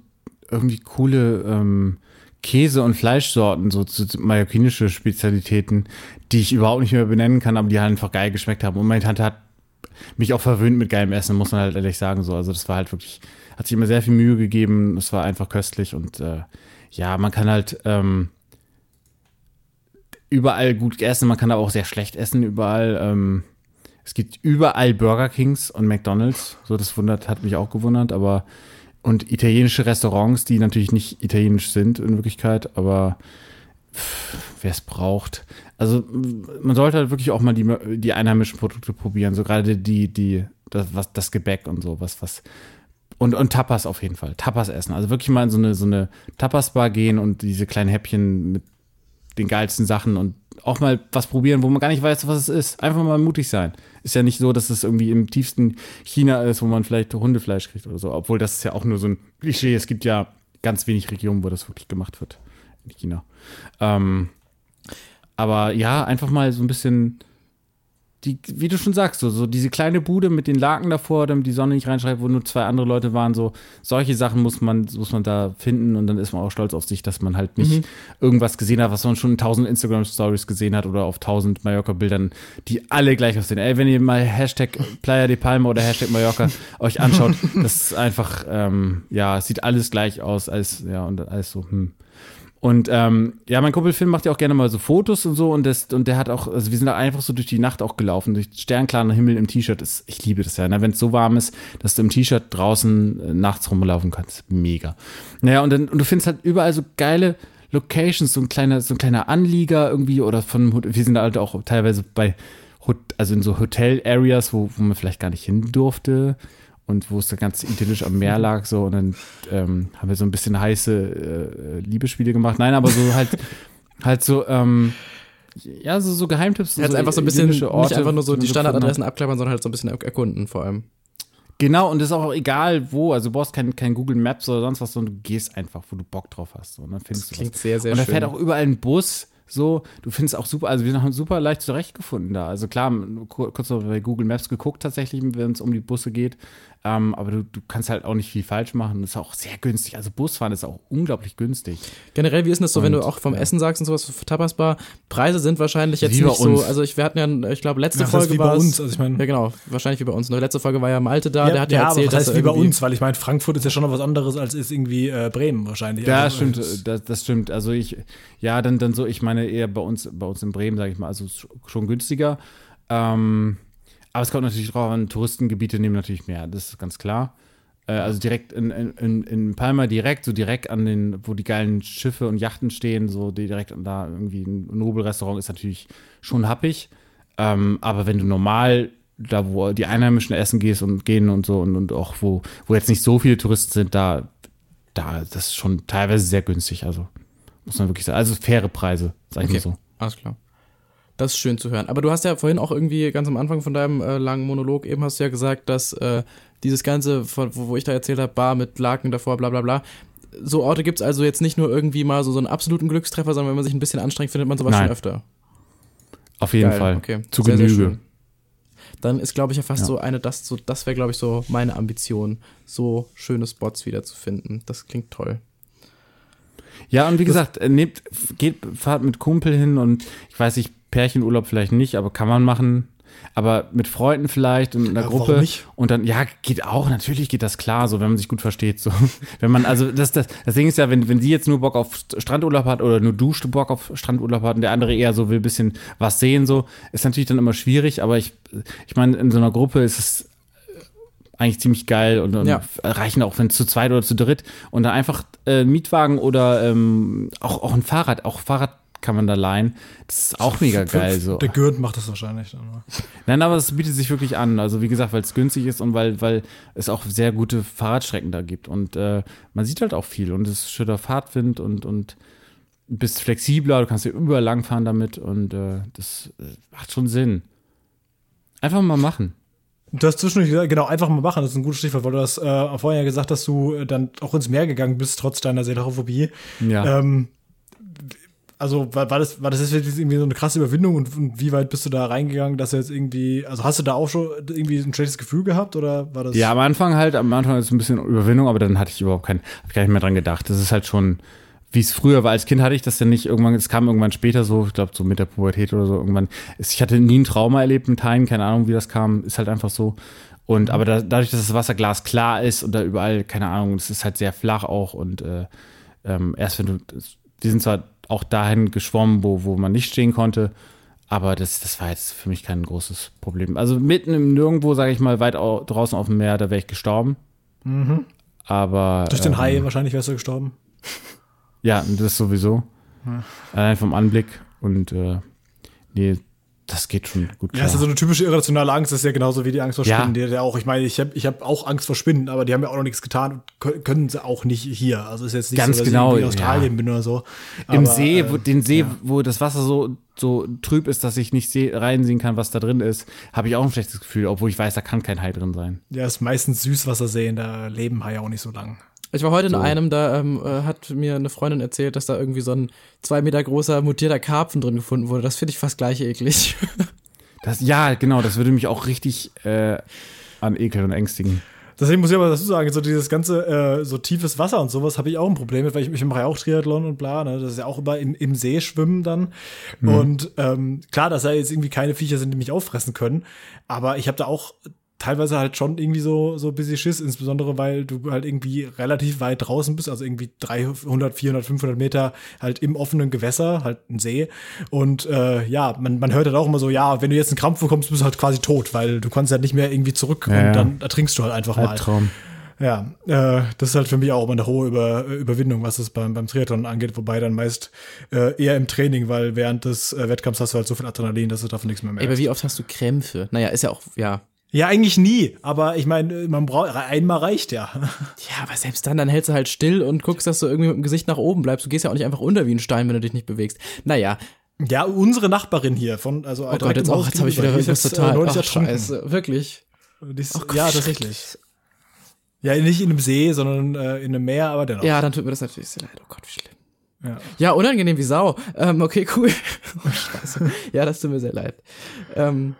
irgendwie coole ähm, Käse- und Fleischsorten, so, so mallorquinische Spezialitäten, die ich überhaupt nicht mehr benennen kann, aber die halt einfach geil geschmeckt haben. Und meine Tante hat mich auch verwöhnt mit geilem Essen, muss man halt ehrlich sagen. So, also das war halt wirklich, hat sich immer sehr viel Mühe gegeben. Es war einfach köstlich und äh, ja, man kann halt ähm, überall gut essen, man kann aber auch sehr schlecht essen überall. Ähm, es gibt überall Burger Kings und McDonalds. So, das wundert, hat mich auch gewundert, aber und italienische Restaurants, die natürlich nicht italienisch sind in Wirklichkeit, aber wer es braucht. Also man sollte halt wirklich auch mal die, die einheimischen Produkte probieren, so gerade die, die, das, was, das Gebäck und so, was, was. Und, und Tapas auf jeden Fall. Tapas essen. Also wirklich mal in so eine, so eine Tapas-Bar gehen und diese kleinen Häppchen mit den geilsten Sachen und auch mal was probieren, wo man gar nicht weiß, was es ist. Einfach mal mutig sein. Ist ja nicht so, dass es irgendwie im tiefsten China ist, wo man vielleicht Hundefleisch kriegt oder so. Obwohl das ist ja auch nur so ein Klischee. Es gibt ja ganz wenig Regionen, wo das wirklich gemacht wird in China. Ähm, aber ja, einfach mal so ein bisschen die, wie du schon sagst, so, so diese kleine Bude mit den Laken davor, damit die Sonne nicht reinschreibt, wo nur zwei andere Leute waren, so solche Sachen muss man, muss man da finden und dann ist man auch stolz auf sich, dass man halt nicht mhm. irgendwas gesehen hat, was man schon in tausend Instagram-Stories gesehen hat oder auf tausend Mallorca-Bildern, die alle gleich aussehen. Ey, wenn ihr mal Hashtag Playa de Palma oder Hashtag Mallorca euch anschaut, das ist einfach, ähm, ja, sieht alles gleich aus, als, ja, und alles so, hm. Und ähm, ja, mein Kumpel Finn macht ja auch gerne mal so Fotos und so und, das, und der hat auch, also wir sind da einfach so durch die Nacht auch gelaufen, durch sternklaren Himmel im T-Shirt. Ich liebe das ja, ne? wenn es so warm ist, dass du im T-Shirt draußen äh, nachts rumlaufen kannst. Mega. Naja, und, dann, und du findest halt überall so geile Locations, so ein kleiner, so ein kleiner Anlieger irgendwie oder von, wir sind da halt auch teilweise bei, also in so Hotel-Areas, wo, wo man vielleicht gar nicht hin durfte und wo es da ganz idyllisch am Meer lag so und dann ähm, haben wir so ein bisschen heiße äh, Liebesspiele gemacht. Nein, aber so halt halt so ähm, ja, so, so Geheimtipps. Jetzt so einfach so ein bisschen, Orte, nicht einfach nur so die Standardadressen abklappern, sondern halt so ein bisschen erkunden vor allem. Genau, und das ist auch egal wo. Also du brauchst kein, kein Google Maps oder sonst was, sondern du gehst einfach, wo du Bock drauf hast. Und dann findest das klingt du sehr, sehr Und da fährt auch überall ein Bus. So, du findest auch super, also wir haben super leicht zurechtgefunden da. Also klar, kurz noch bei Google Maps geguckt tatsächlich, wenn es um die Busse geht. Ähm, aber du, du kannst halt auch nicht viel falsch machen. Das ist auch sehr günstig. Also Busfahren ist auch unglaublich günstig. Generell, wie ist denn das so, und, wenn du auch vom ja. Essen sagst und sowas, Tapasbar, Preise sind wahrscheinlich jetzt wie nicht so, also ich, wir hatten ja, ich glaube, letzte ja, Folge war bei uns, also ich meine. Ja, genau, wahrscheinlich wie bei uns. Nur letzte Folge war ja Malte da, ja, der hat ja, erzählt, das heißt wie bei uns, weil ich meine, Frankfurt ist ja schon noch was anderes als ist irgendwie äh, Bremen wahrscheinlich. Ja, also, stimmt, das, das stimmt. Also ich, ja, dann, dann so, ich meine eher bei uns, bei uns in Bremen, sage ich mal, also schon günstiger. Ähm, aber es kommt natürlich drauf an, Touristengebiete nehmen natürlich mehr, das ist ganz klar. Äh, also direkt in, in, in Palma, direkt, so direkt an den, wo die geilen Schiffe und Yachten stehen, so direkt da irgendwie ein Nobelrestaurant ist natürlich schon happig. Ähm, aber wenn du normal da, wo die Einheimischen essen gehst und gehen und so und, und auch wo, wo jetzt nicht so viele Touristen sind, da, da, das ist schon teilweise sehr günstig. Also muss man wirklich sagen. Also faire Preise, sag ich okay. mal so. Alles klar. Das ist schön zu hören. Aber du hast ja vorhin auch irgendwie ganz am Anfang von deinem äh, langen Monolog eben hast du ja gesagt, dass äh, dieses Ganze, von, wo, wo ich da erzählt habe, Bar mit Laken davor, bla bla bla. So Orte gibt es also jetzt nicht nur irgendwie mal so, so einen absoluten Glückstreffer, sondern wenn man sich ein bisschen anstrengt, findet man sowas Nein. schon öfter. Auf jeden Geil. Fall. Okay. Zu sehr, Genüge. Sehr Dann ist, glaube ich, ja fast ja. so eine, das, so, das wäre, glaube ich, so meine Ambition, so schöne Spots wieder zu finden. Das klingt toll. Ja, und wie gesagt, äh, nehmt, geht, fahrt mit Kumpel hin und ich weiß nicht, Pärchenurlaub vielleicht nicht, aber kann man machen. Aber mit Freunden vielleicht und in einer ja, Gruppe. Nicht? Und dann, ja, geht auch, natürlich geht das klar, so, wenn man sich gut versteht. So. Wenn man, also das, das, das Ding ist ja, wenn, wenn sie jetzt nur Bock auf Strandurlaub hat oder nur du Bock auf Strandurlaub hat und der andere eher so will ein bisschen was sehen, so, ist natürlich dann immer schwierig, aber ich, ich meine, in so einer Gruppe ist es eigentlich ziemlich geil und, und ja. reichen auch, wenn es zu zweit oder zu dritt und dann einfach äh, Mietwagen oder ähm, auch, auch ein Fahrrad, auch Fahrrad kann man da leihen. Das ist auch mega geil. So. Der Gürnt macht das wahrscheinlich dann. Nein, aber es bietet sich wirklich an. Also wie gesagt, weil es günstig ist und weil, weil es auch sehr gute Fahrradstrecken da gibt. Und äh, man sieht halt auch viel und es ist schöner Fahrtwind und, und bist flexibler, du kannst ja überall langfahren damit und äh, das äh, macht schon Sinn. Einfach mal machen. Du hast zwischendurch gesagt, genau, einfach mal machen, das ist ein gutes Stichwort, weil du hast äh, vorher ja gesagt, dass du äh, dann auch ins Meer gegangen bist, trotz deiner Seelophobie. Ja. Ähm, also war, war, das, war das jetzt irgendwie so eine krasse Überwindung und, und, wie weit bist du da reingegangen, dass du jetzt irgendwie, also hast du da auch schon irgendwie ein schlechtes Gefühl gehabt oder war das? Ja, am Anfang halt, am Anfang ist es ein bisschen Überwindung, aber dann hatte ich überhaupt kein, hab ich gar nicht mehr dran gedacht. Das ist halt schon, wie es früher war. Als Kind hatte ich das ja nicht irgendwann, es kam irgendwann später so, ich glaube so mit der Pubertät oder so irgendwann. Ich hatte nie ein Trauma erlebt mit Haien, keine Ahnung, wie das kam, ist halt einfach so. Und aber da, dadurch, dass das Wasserglas klar ist und da überall, keine Ahnung, es ist halt sehr flach auch und äh, ähm, erst wenn du, die sind zwar auch dahin geschwommen, wo, wo man nicht stehen konnte, aber das, das war jetzt für mich kein großes Problem. Also mitten im Nirgendwo, sage ich mal, weit au draußen auf dem Meer, da wäre ich gestorben. Mhm. Aber. Durch den ähm, Hai wahrscheinlich wärst du gestorben. Ja, das sowieso. Allein vom Anblick und äh, nee, das geht schon gut Ja, klar. das ist ja so eine typische irrationale Angst, das ist ja genauso wie die Angst vor Ja. Spinnen. Die, hat ja auch, ich meine, ich habe ich hab auch Angst vor Spinnen, aber die haben ja auch noch nichts getan und kö- können sie auch nicht hier. Also ist jetzt nicht Ganz so, dass genau, ich in ja. Australien bin oder so. Im Aber, See, äh, wo, den See, ja. wo das Wasser so, so trüb ist, dass ich nicht seh, reinsehen kann, was da drin ist, habe ich auch ein schlechtes Gefühl, obwohl ich weiß, da kann kein Hai drin sein. Ja, ist meistens Süßwasserseen, da leben Haie auch nicht so lang. Ich war heute So. in einem, da ähm, äh, hat mir eine Freundin erzählt, dass da irgendwie so ein zwei Meter großer mutierter Karpfen drin gefunden wurde. Das finde ich fast gleich eklig. Das, ja, genau, das würde mich auch richtig äh, an Ekel und ängstigen. Deswegen muss ich aber dazu sagen, so dieses ganze äh, so tiefes Wasser und sowas habe ich auch ein Problem mit, weil ich, ich mache ja auch Triathlon und bla, ne? Das ist ja auch immer im, im See schwimmen dann. Und ähm, klar, dass da jetzt irgendwie keine Viecher sind, die mich auffressen können. Aber ich habe da auch teilweise halt schon irgendwie so so ein bisschen Schiss, insbesondere weil du halt irgendwie relativ weit draußen bist, also irgendwie 300, 400, 500 Meter halt im offenen Gewässer, halt ein See. Und äh, ja, man, man hört halt auch immer so, ja, wenn du jetzt einen Krampf bekommst, bist du halt quasi tot, weil du kannst halt nicht mehr irgendwie zurück Ja, und ja. dann ertrinkst du halt einfach mal. Albtraum. Ja, äh, das ist halt für mich auch immer eine hohe Über Überwindung, was es beim, beim Triathlon angeht, wobei dann meist äh, eher im Training, weil während des äh, Wettkampfs hast du halt so viel Adrenalin, dass du davon nichts mehr Ey, aber merkst. wie oft hast du Krämpfe? Naja, ist ja auch, ja. Ja, eigentlich nie, aber ich meine, man braucht einmal reicht ja. Ja, aber selbst dann, dann hältst du halt still und guckst, dass du irgendwie mit dem Gesicht nach oben bleibst. Du gehst ja auch nicht einfach unter wie ein Stein, wenn du dich nicht bewegst. Naja, Ja, unsere Nachbarin hier von also oh Gott, jetzt auch, jetzt habe ich wieder irgendwas total. Ach, scheiße, wirklich. Die ist- Oh Gott, ja, tatsächlich. Ja, nicht in einem See, sondern äh, in einem Meer, aber dennoch. Ja, dann tut mir das natürlich sehr leid. Oh Gott, wie schlimm. Ja. Ja, unangenehm wie Sau. Ähm, okay, cool. Oh, scheiße. Ja, das tut mir sehr leid. Ähm,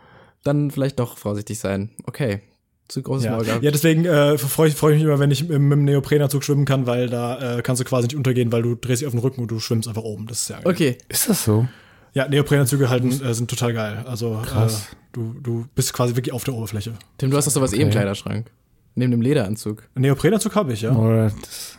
dann vielleicht doch vorsichtig sein. Okay. Zu großes Ja, Maul gehabt. ja deswegen äh, freue ich, freu ich mich immer, wenn ich mit, mit dem Neoprenanzug schwimmen kann, weil da äh, kannst du quasi nicht untergehen, weil du drehst dich auf den Rücken und du schwimmst einfach oben. Das ist ja Okay. Ist das so? Ja, Neoprenanzüge halten äh, sind total geil. Also Krass. Äh, du, du bist quasi wirklich auf der Oberfläche. Tim, du hast doch sowas eh im Okay. Kleiderschrank. Neben dem Lederanzug. Neoprenanzug habe ich, ja. Das,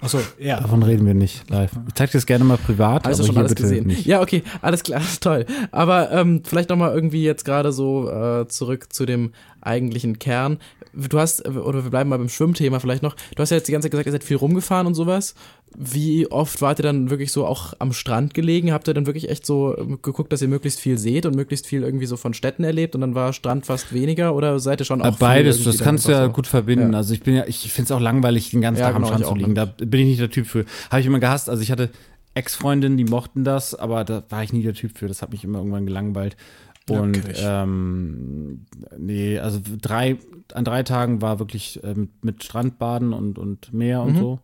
Achso, ja. davon reden wir nicht live. Ich zeig dir das gerne mal privat, du aber schon hier alles bitte gesehen? nicht. Ja, okay, alles klar, toll. Aber ähm, vielleicht noch mal irgendwie jetzt gerade so äh, zurück zu dem eigentlichen Kern. Du hast, oder wir bleiben mal beim Schwimmthema vielleicht noch. Du hast ja jetzt die ganze Zeit gesagt, ihr seid viel rumgefahren und sowas. Wie oft wart ihr dann wirklich so auch am Strand gelegen? Habt ihr dann wirklich echt so geguckt, dass ihr möglichst viel seht und möglichst viel irgendwie so von Städten erlebt und dann war Strand fast weniger oder seid ihr schon auch Äh, viel Beides, das kannst du ja gut verbinden. Ja. Also ich bin ja, ich finde es auch langweilig, den ganzen Ja, Tag am genau, Strand ich zu auch liegen. Da bin ich nicht der Typ für. Habe ich immer gehasst. Also ich hatte Ex-Freundinnen, die mochten das, aber da war ich nie der Typ für. Das hat mich immer irgendwann gelangweilt. Und ähm, nee, also drei, an drei Tagen war wirklich ähm, mit Strandbaden und, und Meer und Mhm. so.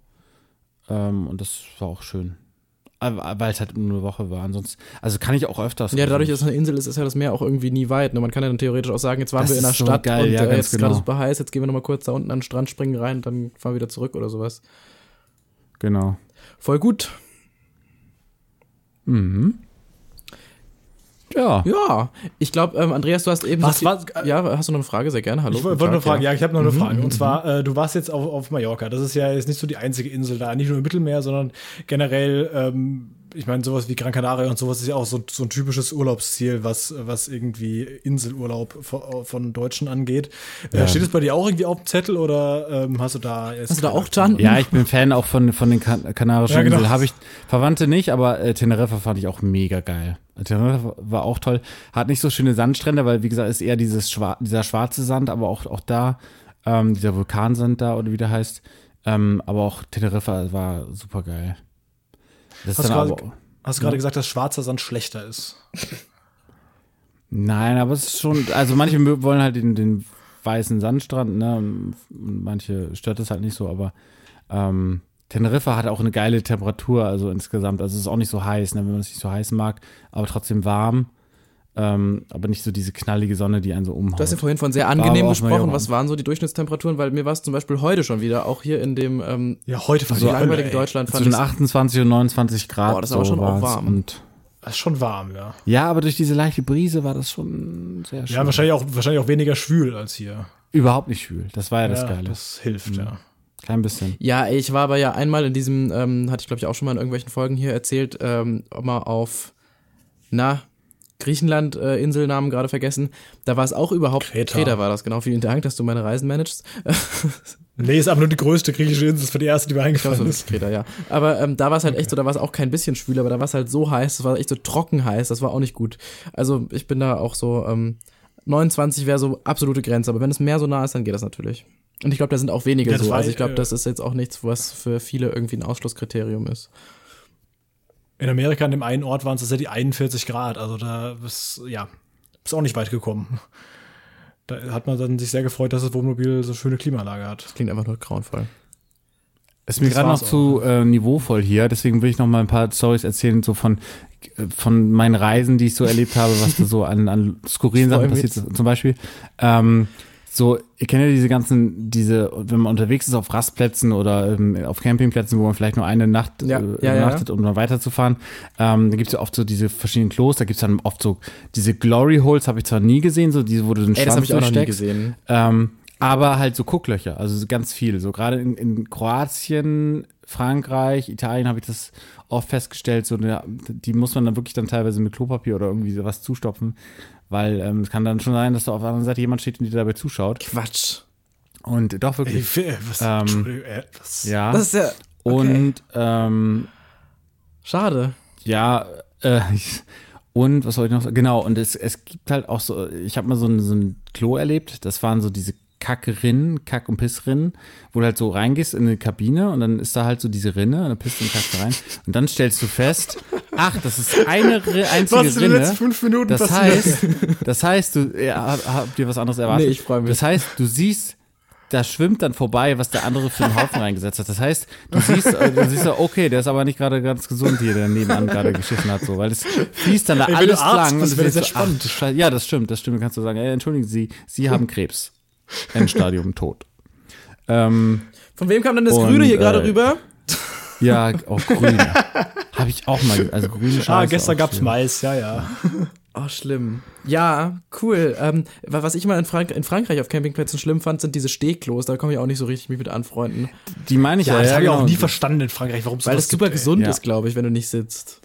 Ähm, und das war auch schön. Aber- Weil es halt nur eine Woche war. Ansonsten, also kann ich auch öfters. Ja, dadurch, also dass es eine Insel ist, ist ja das Meer auch irgendwie nie weit. Ne? Man kann ja dann theoretisch auch sagen, jetzt waren Das wir in der so Stadt geil, und ja, äh, jetzt ist gerade genau. super heiß, jetzt gehen wir nochmal kurz da unten an den Strand, springen rein, dann fahren wir wieder zurück oder sowas. Genau. Voll gut. Mhm. Ja. Ja, ich glaube, ähm, Andreas, du hast eben. Was, was- Ja, hast du noch eine Frage? Sehr gerne. Hallo. Ich wollte Tag, fragen, ja, ich habe noch eine Mhm, Frage. mhm, Und zwar, äh, du warst jetzt auf, auf Mallorca. Das ist ja jetzt nicht so die einzige Insel da, nicht nur im Mittelmeer, sondern generell, ähm, ich meine, sowas wie Gran Canaria und sowas ist ja auch so, so ein typisches Urlaubsziel, was, was irgendwie Inselurlaub von, von Deutschen angeht. Äh, Ja. steht es bei dir auch irgendwie auf dem Zettel oder ähm, hast du da jetzt. Hast du da auch Tanten? Ja, ich bin Fan auch von, von den kan Kanarischen Ja, genau. Inseln. Habe ich Verwandte nicht, aber äh, Teneriffa fand ich auch mega geil. Teneriffa war auch toll. Hat nicht so schöne Sandstrände, weil wie gesagt ist eher dieses Schwa dieser schwarze Sand, aber auch auch da ähm, dieser Vulkansand da oder wie der heißt. Ähm, aber auch Teneriffa war super geil. Das Hast du gerade hast gerade gesagt, dass schwarzer Sand schlechter ist? nein, aber es ist schon, also manche wollen halt den, den weißen Sandstrand, ne? Manche stört es halt nicht so, aber ähm, Teneriffa hat auch eine geile Temperatur, also insgesamt. Also es ist auch nicht so heiß, ne, wenn man es nicht so heiß mag, aber trotzdem warm. Ähm, aber nicht so diese knallige Sonne, die einen so umhaut. Du hast ja vorhin von sehr angenehm auch gesprochen. Was waren so die Durchschnittstemperaturen? Weil mir war es zum Beispiel heute schon wieder, auch hier in dem ähm, Ja, heute war so die Hölle, langweiligen. Deutschland fand Zwischen ich 28 und 29 Grad. Boah, das ist aber so schon auch warm. Und Das ist schon warm, ja. ja, aber durch diese leichte Brise war das schon sehr schön. Ja, wahrscheinlich auch, wahrscheinlich auch weniger schwül als hier. Überhaupt nicht schwül. Das war ja das ja, Geile. Das hilft, ja. Kein bisschen. Ja, ich war aber ja einmal in diesem, ähm, hatte ich glaube ich auch schon mal in irgendwelchen Folgen hier erzählt, ähm, mal auf, na, Griechenland, äh, Inselnamen gerade vergessen. Da war es auch überhaupt, Kreta. war das, genau. Vielen Dank, dass du meine Reisen managst. Nee, ist aber nur die größte griechische Insel, das war die erste, die mir eingefallen so ist. Kreta, ja. Aber ähm, da war es halt echt so, da war es auch kein bisschen schwül, aber da war es halt so heiß, das war echt so trocken heiß, das war auch nicht gut. Also ich bin da auch so, ähm, 29 wäre so absolute Grenze, aber wenn es mehr so nah ist, dann geht das natürlich. Und ich glaube, da sind auch wenige Ja, so. Also ich glaube, äh, das ist jetzt auch nichts, was für viele irgendwie ein Ausschlusskriterium ist. In Amerika an dem einen Ort waren es tatsächlich 41 Grad. Also da ist, ja, ist auch nicht weit gekommen. Da hat man dann sich sehr gefreut, dass das Wohnmobil so schöne Klimaanlage hat. Klingt einfach nur grauenvoll. Es ist mir Das gerade noch zu äh, niveauvoll hier, deswegen will ich noch mal ein paar Stories erzählen, so von, von meinen Reisen, die ich so erlebt habe, was da so an, an skurrilen Sachen passiert ist. Zum Beispiel, ähm, so, ihr kennt ja diese ganzen, diese, wenn man unterwegs ist auf Rastplätzen oder ähm, auf Campingplätzen, wo man vielleicht nur eine Nacht Ja, äh, ja, ja, übernachtet, um dann weiterzufahren, ähm, da gibt's ja oft so diese verschiedenen Klos, da gibt's dann oft so diese Glory Holes, habe ich zwar nie gesehen, so diese, wo du den Ey, das Schwanz habe ich auch noch nie gesehen. Ähm, aber halt so Gucklöcher, also so ganz viel. So gerade in, in Kroatien, Frankreich, Italien habe ich das oft festgestellt. So eine, die muss man dann wirklich dann teilweise mit Klopapier oder irgendwie sowas zustopfen, weil ähm, es kann dann schon sein, dass da auf der anderen Seite jemand steht und dir dabei zuschaut. Quatsch. Und doch Ey, wirklich. wer- was, Ähm, äh, was, ja. Das ist ja. Und ähm, Schade. Ja, äh, und was soll ich noch sagen? Genau, und es, es gibt halt auch so, ich habe mal so ein, so ein Klo erlebt, das waren so diese Kackrinnen, Kack- und Pissrinnen, wo du halt so reingehst in eine Kabine und dann ist da halt so diese Rinne und dann pisst du und kackst da rein und dann stellst du fest, ach, das ist eine einzige was ist in den Rinne. letzten fünf Minuten Das passiert? heißt, das heißt, du ja, hab- habt ihr was anderes erwartet? Nee, ich freu mich. Das heißt, du siehst, da schwimmt dann vorbei, was der andere für einen Haufen reingesetzt hat. Das heißt, du siehst, äh, du siehst so, okay, der ist aber nicht gerade ganz gesund hier, der nebenan gerade geschissen hat, so, weil es fließt dann da Ey, alles du Arzt lang du wäre das so, ja ach, spannend. du Scheiße. ja, das stimmt, das stimmt. Du kannst so sagen, ey, entschuldigen Sie, Sie haben Krebs. Endstadium tot. Ähm, Von wem kam denn das Und, Grüne hier gerade äh, rüber? ja, auch grün. Habe ich auch mal, also grüne Scheiße. Ah, gestern auch gab's schlimm. Mais, ja, ja. Oh, schlimm. Ja, cool. Ähm, wa- was ich mal in, Frank in Frankreich auf Campingplätzen schlimm fand, sind diese Stehklos. Da komme ich auch nicht so richtig mich mit anfreunden. Die meine ich Ja, ja, das ja, habe ich auch genau. nie verstanden in Frankreich, warum es Weil das super gibt, ey. gesund Ja. ist, glaube ich, wenn du nicht sitzt.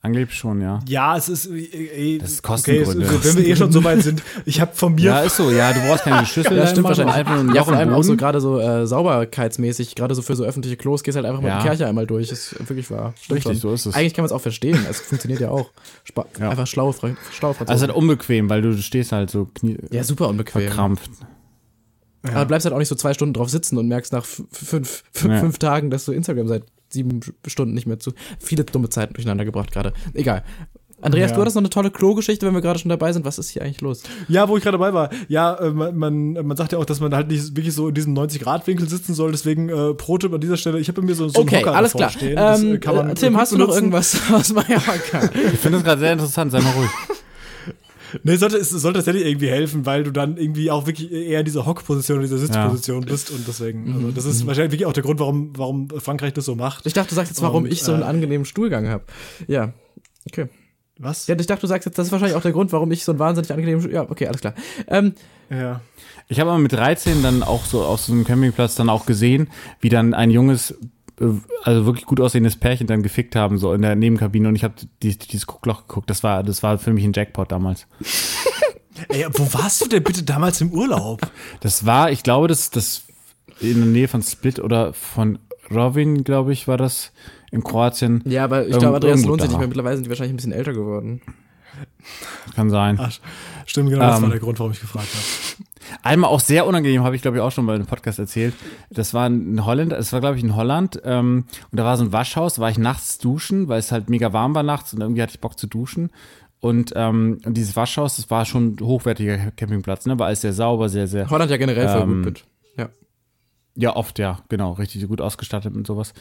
Angeblich schon, ja. Ja, es ist. Äh, äh, Das ist okay, es, Kostengründe. wenn wir eh schon so weit sind. Ich habe von mir. Ja, ist so. Ja, du brauchst keine Schüssel. Ja, stimmt wahrscheinlich. Einfach nur ein Ja, vor allem auch so gerade so äh, sauberkeitsmäßig, gerade so für so öffentliche Klos, gehst halt einfach mal Ja. die Kirche einmal durch. Ist wirklich wahr. Stimmt Richtig, schon. so ist es. Eigentlich kann man es auch verstehen. Es funktioniert ja auch. Spa Ja. Einfach schlaue, Fra schlaue Franzosen. Also halt unbequem, weil du stehst halt so knie ja, super unbequem. verkrampft. Aber du bleibst halt auch nicht so zwei Stunden drauf sitzen und merkst nach fünf, fünf, Ja. fünf Tagen, dass du Instagram seit sieben Stunden nicht mehr zu. Viele dumme Zeiten durcheinander gebracht gerade. Egal. Andreas, Ja. du hattest noch eine tolle Klo-Geschichte, wenn wir gerade schon dabei sind. Was ist hier eigentlich los? Ja, wo ich gerade dabei war. Ja, äh, man, man, man sagt ja auch, dass man halt nicht wirklich so in diesem 90-Grad-Winkel sitzen soll. Deswegen äh, Pro-Tipp an dieser Stelle. Ich habe bei mir so, so einen Okay, Hocker alles davor klar. Stehen. Das, äh, Ähm, kann man äh, Tim, hast du noch irgendwas aus Mallorca? Ich finde das gerade sehr interessant, sei mal ruhig. Nee, sollte, es sollte tatsächlich irgendwie helfen, weil du dann irgendwie auch wirklich eher in dieser Hockposition, in dieser Sitzposition bist. Und deswegen, also das ist wahrscheinlich wirklich auch der Grund, warum, warum Frankreich das so macht. Ich dachte, du sagst jetzt, warum Und, ich so einen äh, angenehmen Stuhlgang habe. Ja. Okay. Was? Ja, ich dachte, du sagst jetzt, das ist wahrscheinlich auch der Grund, warum ich so einen wahnsinnig angenehmen Stuhl. Ja, okay, alles klar. Ähm, Ja. Ich habe aber mit 13 dann auch so auf so einem Campingplatz dann auch gesehen, wie dann ein junges, also wirklich gut aussehendes Pärchen dann gefickt haben, so in der Nebenkabine und ich habe die, dieses Guckloch geguckt. Das war, das war für mich ein Jackpot damals. Ey, wo warst du denn bitte damals im Urlaub? Das war, ich glaube, das, das in der Nähe von Split oder von Rovin, glaube ich, war das in Kroatien. ja, aber ich glaube, Andreas lohnt sich nicht mehr. Mittlerweile sind die wahrscheinlich ein bisschen älter geworden. Kann sein. Ach, stimmt, genau, das Ähm, war der Grund, warum ich gefragt habe. Einmal auch sehr unangenehm, habe ich glaube ich auch schon mal in einem Podcast erzählt. Das war in Holland, es war glaube ich in Holland ähm, und da war so ein Waschhaus, da war ich nachts duschen, weil es halt mega warm war nachts und irgendwie hatte ich Bock zu duschen. Und, ähm, dieses Waschhaus, das war schon ein hochwertiger Campingplatz, ne? War alles sehr sauber, sehr, sehr. Holland ja generell voll Ähm, gut mit. Ja. Ja, oft, ja, genau, richtig gut ausgestattet und sowas.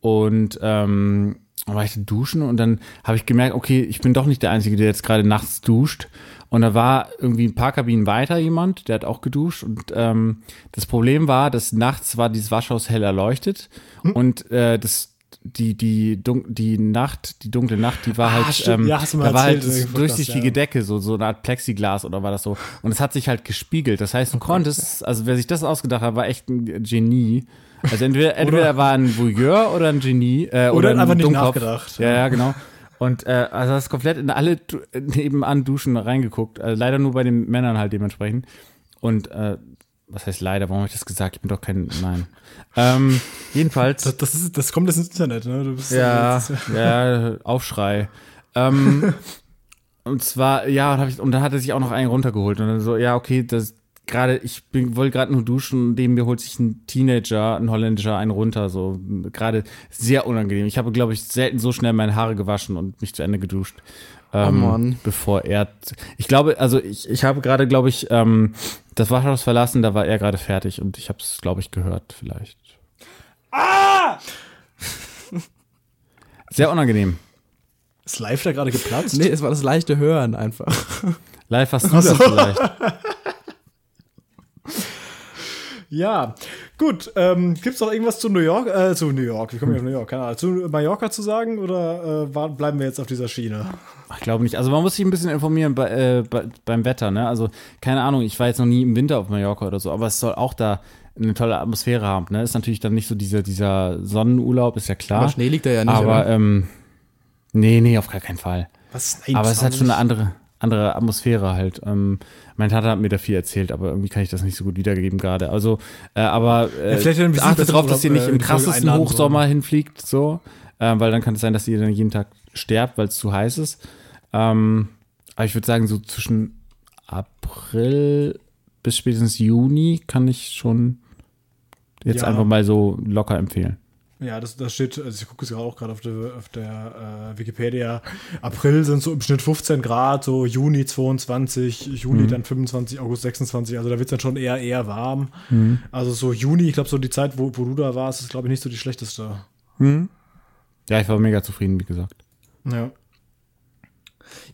und ähm, war ich duschen und dann habe ich gemerkt, okay, ich bin doch nicht der Einzige, der jetzt gerade nachts duscht. Und da war irgendwie ein paar Kabinen weiter jemand, der hat auch geduscht. Und ähm, das Problem war, dass nachts war dieses Waschhaus hell erleuchtet Hm? und äh, das die die dun die Nacht die dunkle Nacht die war Ah, halt stimmt. ähm, Ja, hast du mal da war halt erzählt das durchsichtige ja. Decke so so eine Art Plexiglas oder war das so und es hat sich halt gespiegelt das heißt du konntest also wer sich das ausgedacht hat war echt ein Genie also entweder entweder er war ein Voyeur oder ein Genie äh, Oder oder, hat ein einfach nicht Dummkopf. nachgedacht. ja ja genau und äh, also hast komplett in alle Du- nebenan Duschen reingeguckt also leider nur bei den Männern halt dementsprechend und äh, was heißt leider warum habe ich das gesagt ich bin doch kein nein ähm, jedenfalls Das, das, ist, das kommt jetzt ins Internet, ne? Du bist, ja, ist ja, Aufschrei. Ähm, und zwar, ja, und, hab ich, und dann hat er sich auch noch einen runtergeholt. Und dann so, ja, okay, das gerade, ich bin- wollte gerade nur duschen und neben mir holt sich ein Teenager, ein holländischer, einen runter. So, gerade sehr unangenehm. Ich habe, glaube ich, selten so schnell meine Haare gewaschen und mich zu Ende geduscht. Ähm, Mann. Bevor er. Ich glaube, also ich, ich habe gerade, glaube ich, ähm, das Waschhaus verlassen, da war er gerade fertig und ich habe es, glaube ich, gehört, vielleicht. Ah! Sehr unangenehm. Ist live da gerade geplatzt? Nee, es war das leichte Hören einfach. Live hast du das vielleicht. Ja, gut. Ähm, Gibt es noch irgendwas zu New York? Äh, zu New York. Wie komme ich auf New York? Keine Ahnung. Zu Mallorca zu sagen oder äh, bleiben wir jetzt auf dieser Schiene? Ich glaube nicht. Also man muss sich ein bisschen informieren bei, äh, bei, beim Wetter, ne? Also keine Ahnung, ich war jetzt noch nie im Winter auf Mallorca oder so, aber es soll auch da eine tolle Atmosphäre haben, ne? Ist natürlich dann nicht so dieser, dieser Sonnenurlaub, ist ja klar. Aber Schnee liegt da ja nicht. Aber ähm, nee, nee, auf gar keinen Fall. Was? Nein, aber es hat schon eine andere, andere Atmosphäre halt. Ähm, mein Vater hat mir da viel erzählt, aber irgendwie kann ich das nicht so gut wiedergeben gerade. Also, äh, aber äh, Ja, vielleicht achtet drauf, dass ihr nicht äh, im krassesten Hochsommer hinfliegt, so, äh, weil dann kann es sein, dass ihr dann jeden Tag sterbt, weil es zu heiß ist. Ähm, aber ich würde sagen, so zwischen April bis spätestens Juni kann ich schon jetzt Ja. einfach mal so locker empfehlen. Ja, das, das steht, also ich gucke es gerade auch gerade auf der, auf der äh, Wikipedia. April sind so im Schnitt 15 Grad, so Juni 22, Juli dann 25, August 26, also da wird es dann schon eher eher warm. Also so Juni, ich glaube so die Zeit, wo, wo du da warst, ist glaube ich nicht so die schlechteste. Ja, ich war mega zufrieden, wie gesagt. Ja.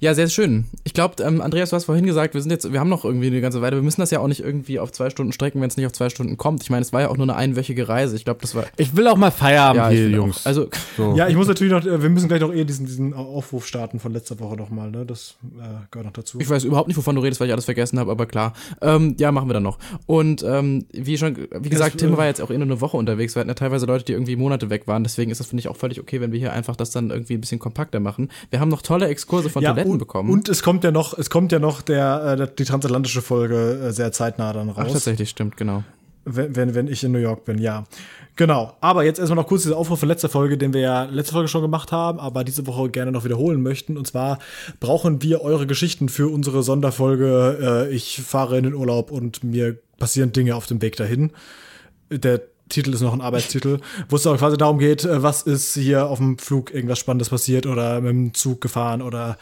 Ja, sehr schön. Ich glaube, ähm, Andreas, du hast vorhin gesagt, wir sind jetzt, wir haben noch irgendwie eine ganze Weile. Wir müssen das ja auch nicht irgendwie auf zwei Stunden strecken, wenn es nicht auf zwei Stunden kommt. Ich meine, es war ja auch nur eine einwöchige Reise. Ich glaube, das war. Ich will auch mal Feierabend ja, ich hier, Jungs. Auch, also, so. Ja, ich muss natürlich noch, äh, wir müssen gleich noch eher diesen, diesen Aufruf starten von letzter Woche nochmal, ne? Das äh, gehört noch dazu. ich weiß überhaupt nicht, wovon du redest, weil ich alles vergessen habe, aber klar. Ähm, ja, machen wir dann noch. Und ähm, wie schon, wie gesagt, Das, Tim äh, war jetzt auch eh nur eine Woche unterwegs. Wir hatten ja teilweise Leute, die irgendwie Monate weg waren. Deswegen ist das, finde ich, auch völlig okay, wenn wir hier einfach das dann irgendwie ein bisschen kompakter machen. Wir haben noch tolle Exkurse von Toiletten und, bekommen. Und es kommt ja noch, es kommt ja noch der, äh, die transatlantische Folge äh, sehr zeitnah dann Ach, raus. tatsächlich, stimmt, genau. wenn, wenn, wenn ich in New York bin, ja. Genau. Aber jetzt erstmal noch kurz dieser Aufruf für letzte Folge, den wir ja letzte Folge schon gemacht haben, aber diese Woche gerne noch wiederholen möchten. Und zwar brauchen wir eure Geschichten für unsere Sonderfolge. Äh, ich fahre in den Urlaub und mir passieren Dinge auf dem Weg dahin. Der Titel ist noch ein Arbeitstitel, wo es auch quasi darum geht, äh, was ist hier auf dem Flug irgendwas Spannendes passiert oder mit dem Zug gefahren oder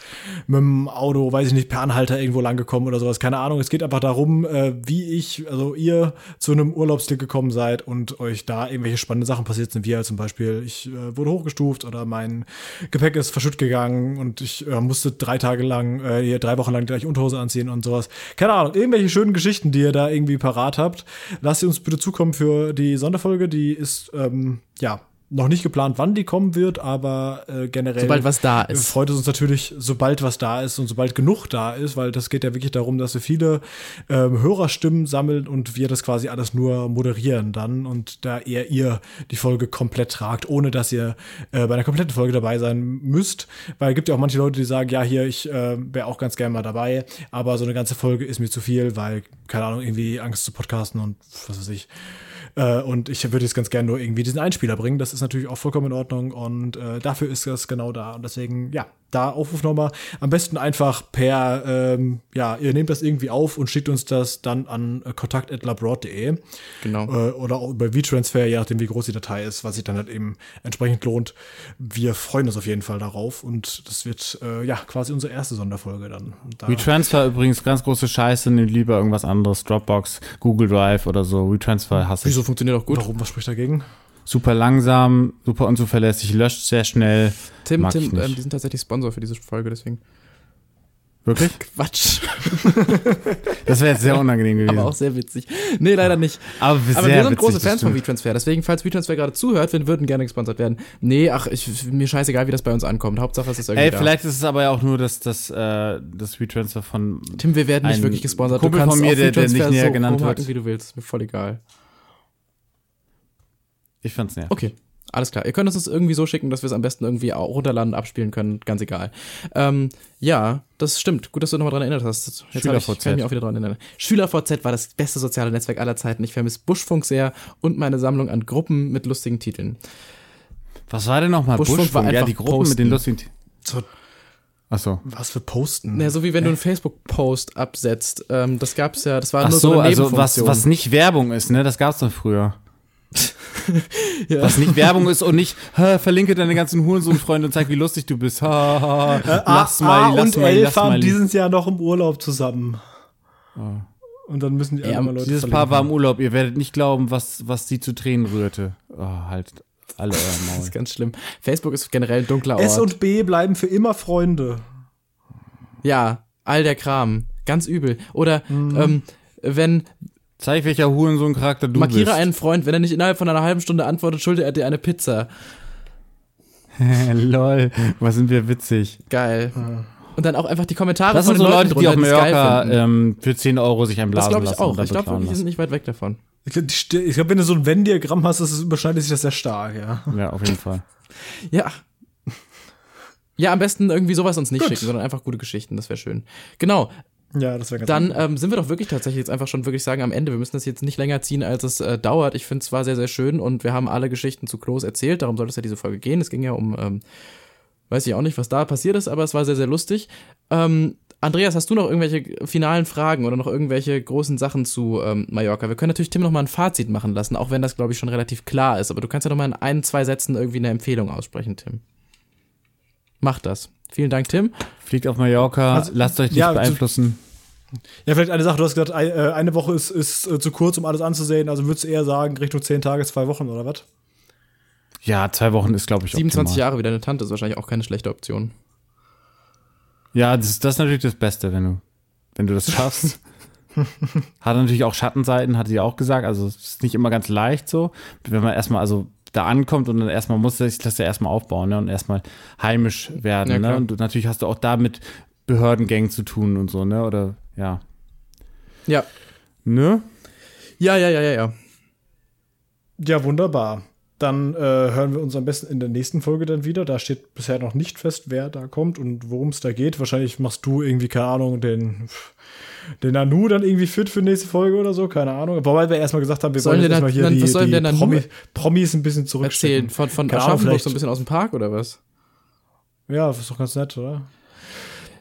mit dem Auto, weiß ich nicht, per Anhalter irgendwo lang gekommen oder sowas. Keine Ahnung. Es geht einfach darum, äh, wie ich, also ihr zu einem Urlaubsziel gekommen seid und euch da irgendwelche spannende Sachen passiert sind, wie zum Beispiel, ich äh, wurde hochgestuft oder mein Gepäck ist verschütt gegangen und ich musste drei Tage lang, äh, drei Wochen lang gleich Unterhose anziehen und sowas. Keine Ahnung, irgendwelche schönen Geschichten, die ihr da irgendwie parat habt. Lasst sie uns bitte zukommen für die Sonderfolge. Die ist, ähm, ja, noch nicht geplant, wann die kommen wird, aber äh, generell. Sobald was da ist. Freut es uns natürlich, sobald was da ist und sobald genug da ist, weil das geht ja wirklich darum, dass wir viele ähm, Hörerstimmen sammeln und wir das quasi alles nur moderieren dann und da eher ihr die Folge komplett tragt, ohne dass ihr äh, bei einer kompletten Folge dabei sein müsst, weil es gibt ja auch manche Leute, die sagen, ja, hier, ich äh, wäre auch ganz gerne mal dabei, aber so eine ganze Folge ist mir zu viel, weil, keine Ahnung, irgendwie Angst zu podcasten und was weiß ich. Äh, und ich würde jetzt ganz gerne nur irgendwie diesen Einspieler bringen. Das ist natürlich auch vollkommen in Ordnung und äh, dafür ist das genau da. Und deswegen, ja, da Aufruf nochmal. Am besten einfach per, ähm, ja, ihr nehmt das irgendwie auf und schickt uns das dann an äh, kontakt.labroad.de Genau. äh, oder auch über V-Transfer, je nachdem, wie groß die Datei ist, was sich dann halt eben entsprechend lohnt. Wir freuen uns auf jeden Fall darauf und das wird, äh, ja, quasi unsere erste Sonderfolge dann. Da, WeTransfer übrigens ganz große Scheiße, nehmt lieber irgendwas anderes, Dropbox, Google Drive oder so. WeTransfer hasse ich. Wieso funktioniert auch gut? warum, was spricht dagegen? Super langsam, super unzuverlässig, löscht sehr schnell. Tim, Mag Tim, ähm, die sind tatsächlich Sponsor für diese Folge, deswegen. Wirklich? Quatsch. Das wäre jetzt sehr unangenehm gewesen. Aber auch sehr witzig. Nee, leider nicht. Aber, Aber wir sind witzig, große Fans von. WeTransfer. Deswegen, falls WeTransfer gerade zuhört, wir würden gerne gesponsert werden. Nee, ach, ich, mir scheißegal, wie das bei uns ankommt. Hauptsache, es ist irgendwie Ey, da. vielleicht ist es aber ja auch nur das, das, äh, das Retransfer von. Tim, wir werden nicht wirklich gesponsert. Kumpel du kannst von mir, der- der nicht WeTransfer näher so genannt wird. wie du willst. Ist mir voll egal. Ich fand's nervig. Okay, alles klar. Ihr könnt uns das irgendwie so schicken, dass wir es am besten irgendwie auch runterladen und abspielen können. Ganz egal. Ähm, ja, das stimmt. Gut, dass du nochmal dran erinnert hast. Jetzt hab ich, SchülerVZ. kann ich mich auch wieder dran erinnern. SchülerVZ war das beste soziale Netzwerk aller Zeiten. Ich vermisse Buschfunk sehr und meine Sammlung an Gruppen mit lustigen Titeln. Was war denn nochmal Buschfunk Buschfunk? war ja, einfach die Gruppen mit den posten. lustigen. So, Achso. was für Posten. Naja, so wie wenn du einen Facebook-Post absetzt. Ähm, das gab's ja, das war Ach nur so, so, eine also was, was nicht Werbung ist, ne? Das gab's doch früher. Ja. Was nicht Werbung ist und nicht, "Hä, verlinke deine ganzen Hurensohn-Freunde und zeig, wie lustig du bist. Ha, ha, ha. Lass A mal, lass und mal, lass fahren mal. dieses Jahr noch im Urlaub zusammen. Und dann müssen die Ja, anderen Leute Dieses verlinken. Paar war im Urlaub. Ihr werdet nicht glauben, was, was sie zu Tränen rührte. Oh, halt alle euer Das Maul. ist ganz schlimm. Facebook ist generell ein dunkler Ort. S und B bleiben für immer Freunde. ja, all der Kram. Ganz übel. Oder Mhm. ähm, wenn Zeig, welcher Hurensohn-Charakter du markiere bist. einen Freund, wenn er nicht innerhalb von einer halben Stunde antwortet, schuldet er dir eine Pizza. Lol, was sind wir witzig. Geil. Und dann auch einfach die Kommentare Das von sind den so Leuten Leute, die auf Mallorca finden. ähm, für 10 Euro sich Das einblasen glaube ich auch. Ich glaube wir sind nicht weit weg davon. Ich glaube, glaub, wenn du so ein Venn-Diagramm hast, das überschneidet sich das sehr stark, ja. Ja, auf jeden Fall. Ja. Ja, am besten irgendwie sowas uns nicht Gut. schicken, sondern einfach gute Geschichten. Das wäre schön. Genau. Ja, das wäre ganz Dann ähm, sind wir doch wirklich tatsächlich jetzt einfach schon wirklich sagen am Ende. Wir müssen das jetzt nicht länger ziehen, als es äh, dauert. Ich finde es war sehr, sehr schön und wir haben alle Geschichten zu Klos erzählt. Darum soll es ja diese Folge gehen. Es ging ja um, ähm, weiß ich auch nicht, was da passiert ist, aber es war sehr, sehr lustig. Ähm, Andreas, hast du noch irgendwelche finalen Fragen oder noch irgendwelche großen Sachen zu ähm, Mallorca? Wir können natürlich Tim noch mal ein Fazit machen lassen, auch wenn das, glaube ich, schon relativ klar ist. Aber du kannst ja noch mal in ein, zwei Sätzen irgendwie eine Empfehlung aussprechen, Tim. Mach das. Vielen Dank, Tim. Fliegt auf Mallorca, Also, lasst euch nicht ja, beeinflussen. Ja, vielleicht eine Sache, du hast gesagt, äh, eine Woche ist, ist äh, zu kurz, um alles anzusehen. Also würdest du eher sagen, Richtung zehn Tage, zwei Wochen oder was? Ja, zwei Wochen ist, glaube ich, 27 optimal. Jahre wie deine Tante ist wahrscheinlich auch keine schlechte Option. Ja, das, das ist natürlich das Beste, wenn du, wenn du das schaffst. hat natürlich auch Schattenseiten, hat sie auch gesagt. Also es ist nicht immer ganz leicht so, wenn man erstmal also da ankommt und dann erstmal muss sich das ja erstmal aufbauen ne? und erstmal heimisch werden. Ja, ne? Und natürlich hast du auch da mit Behördengängen zu tun und so, ne? Oder ja. Ja. Ne? Ja, ja, ja, ja, ja. Ja, wunderbar. Dann äh, hören wir uns am besten in der nächsten Folge dann wieder. Da steht bisher noch nicht fest, wer da kommt und worum es da geht. Wahrscheinlich machst du irgendwie, keine Ahnung, den, den Nanu dann irgendwie fit für nächste Folge oder so, keine Ahnung. Wobei wir erstmal gesagt haben, wir Sollen wollen jetzt erstmal hier die, die Promi, Promis ein bisschen Erzählen zurückstellen. von, von Ahnung, Aschaffenburg so ein bisschen aus dem Park oder was? Ja, das ist doch ganz nett, oder?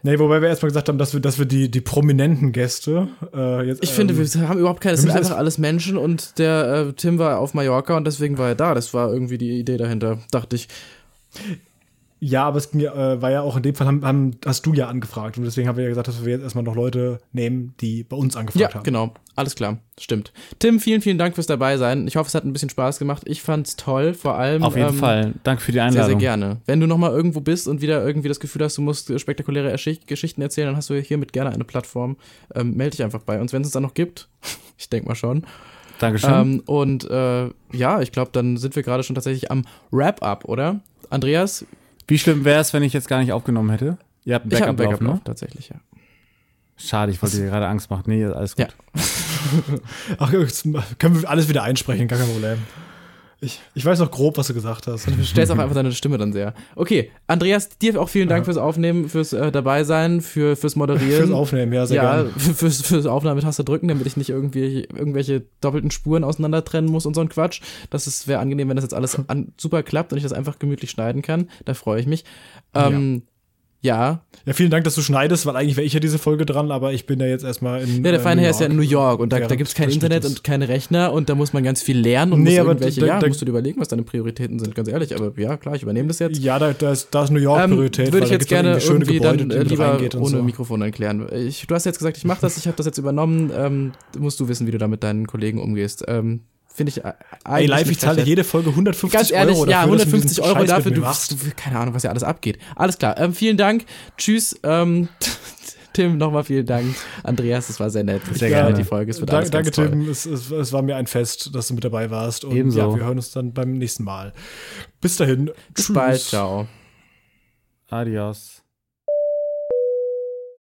Nee, wobei wir erstmal gesagt haben, dass wir, dass wir die, die prominenten Gäste äh, jetzt. Ich finde, ähm, wir haben überhaupt keine, das wir sind einfach alles Menschen und der äh, Tim war auf Mallorca und deswegen war er da. Das war irgendwie die Idee dahinter, dachte ich. Ja, aber es ging ja, äh, war ja auch in dem Fall, haben, haben, hast du ja angefragt. Und deswegen haben wir ja gesagt, dass wir jetzt erstmal noch Leute nehmen, die bei uns angefragt Ja, haben. genau. Alles klar. Stimmt. Tim, vielen, vielen Dank fürs dabei sein. Ich hoffe, es hat ein bisschen Spaß gemacht. Ich fand's toll, vor allem. Auf jeden ähm, Fall. Danke für die Sehr, Einladung. sehr gerne. Wenn du nochmal irgendwo bist und wieder irgendwie das Gefühl hast, du musst spektakuläre Erschicht- Geschichten erzählen, dann hast du hiermit gerne eine Plattform. Ähm, melde dich einfach bei uns, wenn es uns dann noch gibt. ich denke mal schon. Dankeschön. Ähm, und äh, ja, ich glaube, dann sind wir gerade schon tatsächlich am Wrap-up, oder? Andreas, Wie schlimm wäre es, wenn ich jetzt gar nicht aufgenommen hätte? Ihr habt ein ich Backup, ein Backup laufen, ne? tatsächlich, ja. Schade, ich wollte dir gerade Angst machen. Nee, alles gut. Ja. Ach, können wir alles wieder einsprechen, gar kein Problem. Ich, ich weiß noch grob, was du gesagt hast. Du stellst auch einfach deine Stimme dann sehr. Okay, Andreas, dir auch vielen Dank fürs Aufnehmen, fürs äh, Dabeisein, für, fürs Moderieren. Fürs Aufnehmen, ja, sehr ja, gerne. für- fürs, fürs Aufnahmetaste drücken, damit ich nicht irgendwie irgendwelche doppelten Spuren auseinander trennen muss und so ein Quatsch. Das ist wäre angenehm, wenn das jetzt alles an, super klappt und ich das einfach gemütlich schneiden kann. Da freue ich mich. Ähm, ja. Ja, vielen Dank, dass du schneidest, weil eigentlich wäre ich ja diese Folge dran, aber ich bin ja jetzt erstmal in. Ja, der äh, New Herr ist ja in New York und da, da gibt es kein Internet und keine Rechner und da muss man ganz viel lernen und Nee, muss irgendwelche, da- ja, da- musst du dir überlegen, was deine Prioritäten sind, ganz ehrlich. Aber ja, klar, ich übernehme das jetzt. Ja, da, da, ist, da ist New York Ähm, Priorität. würde ich jetzt gerne irgendwie Gebäude, dann äh, lieber ohne so. Mikrofon erklären. Ich, du hast jetzt gesagt, ich mache das, ich habe das jetzt übernommen. Ähm, musst du wissen, wie du da mit deinen Kollegen umgehst. Ähm, Finde ich äh, Ey, eigentlich live, nicht ich zahle jede Folge 150 Ganz ehrlich, Euro ja, dafür, du 150 diesen Euro Scheiß dafür, du, du, keine Ahnung, was ja alles abgeht. Alles klar, ähm, vielen Dank. Tschüss, ähm, Tim, nochmal vielen Dank. Andreas, es war sehr nett. Sehr Ich fand gerne. Die Folge, es wird Danke, alles ganz danke toll. Tim. Es, es, es war mir ein Fest, dass du mit dabei warst. Und Ebenso. ja, wir hören uns dann beim nächsten Mal. Bis dahin. Bis bald, ciao. Adios.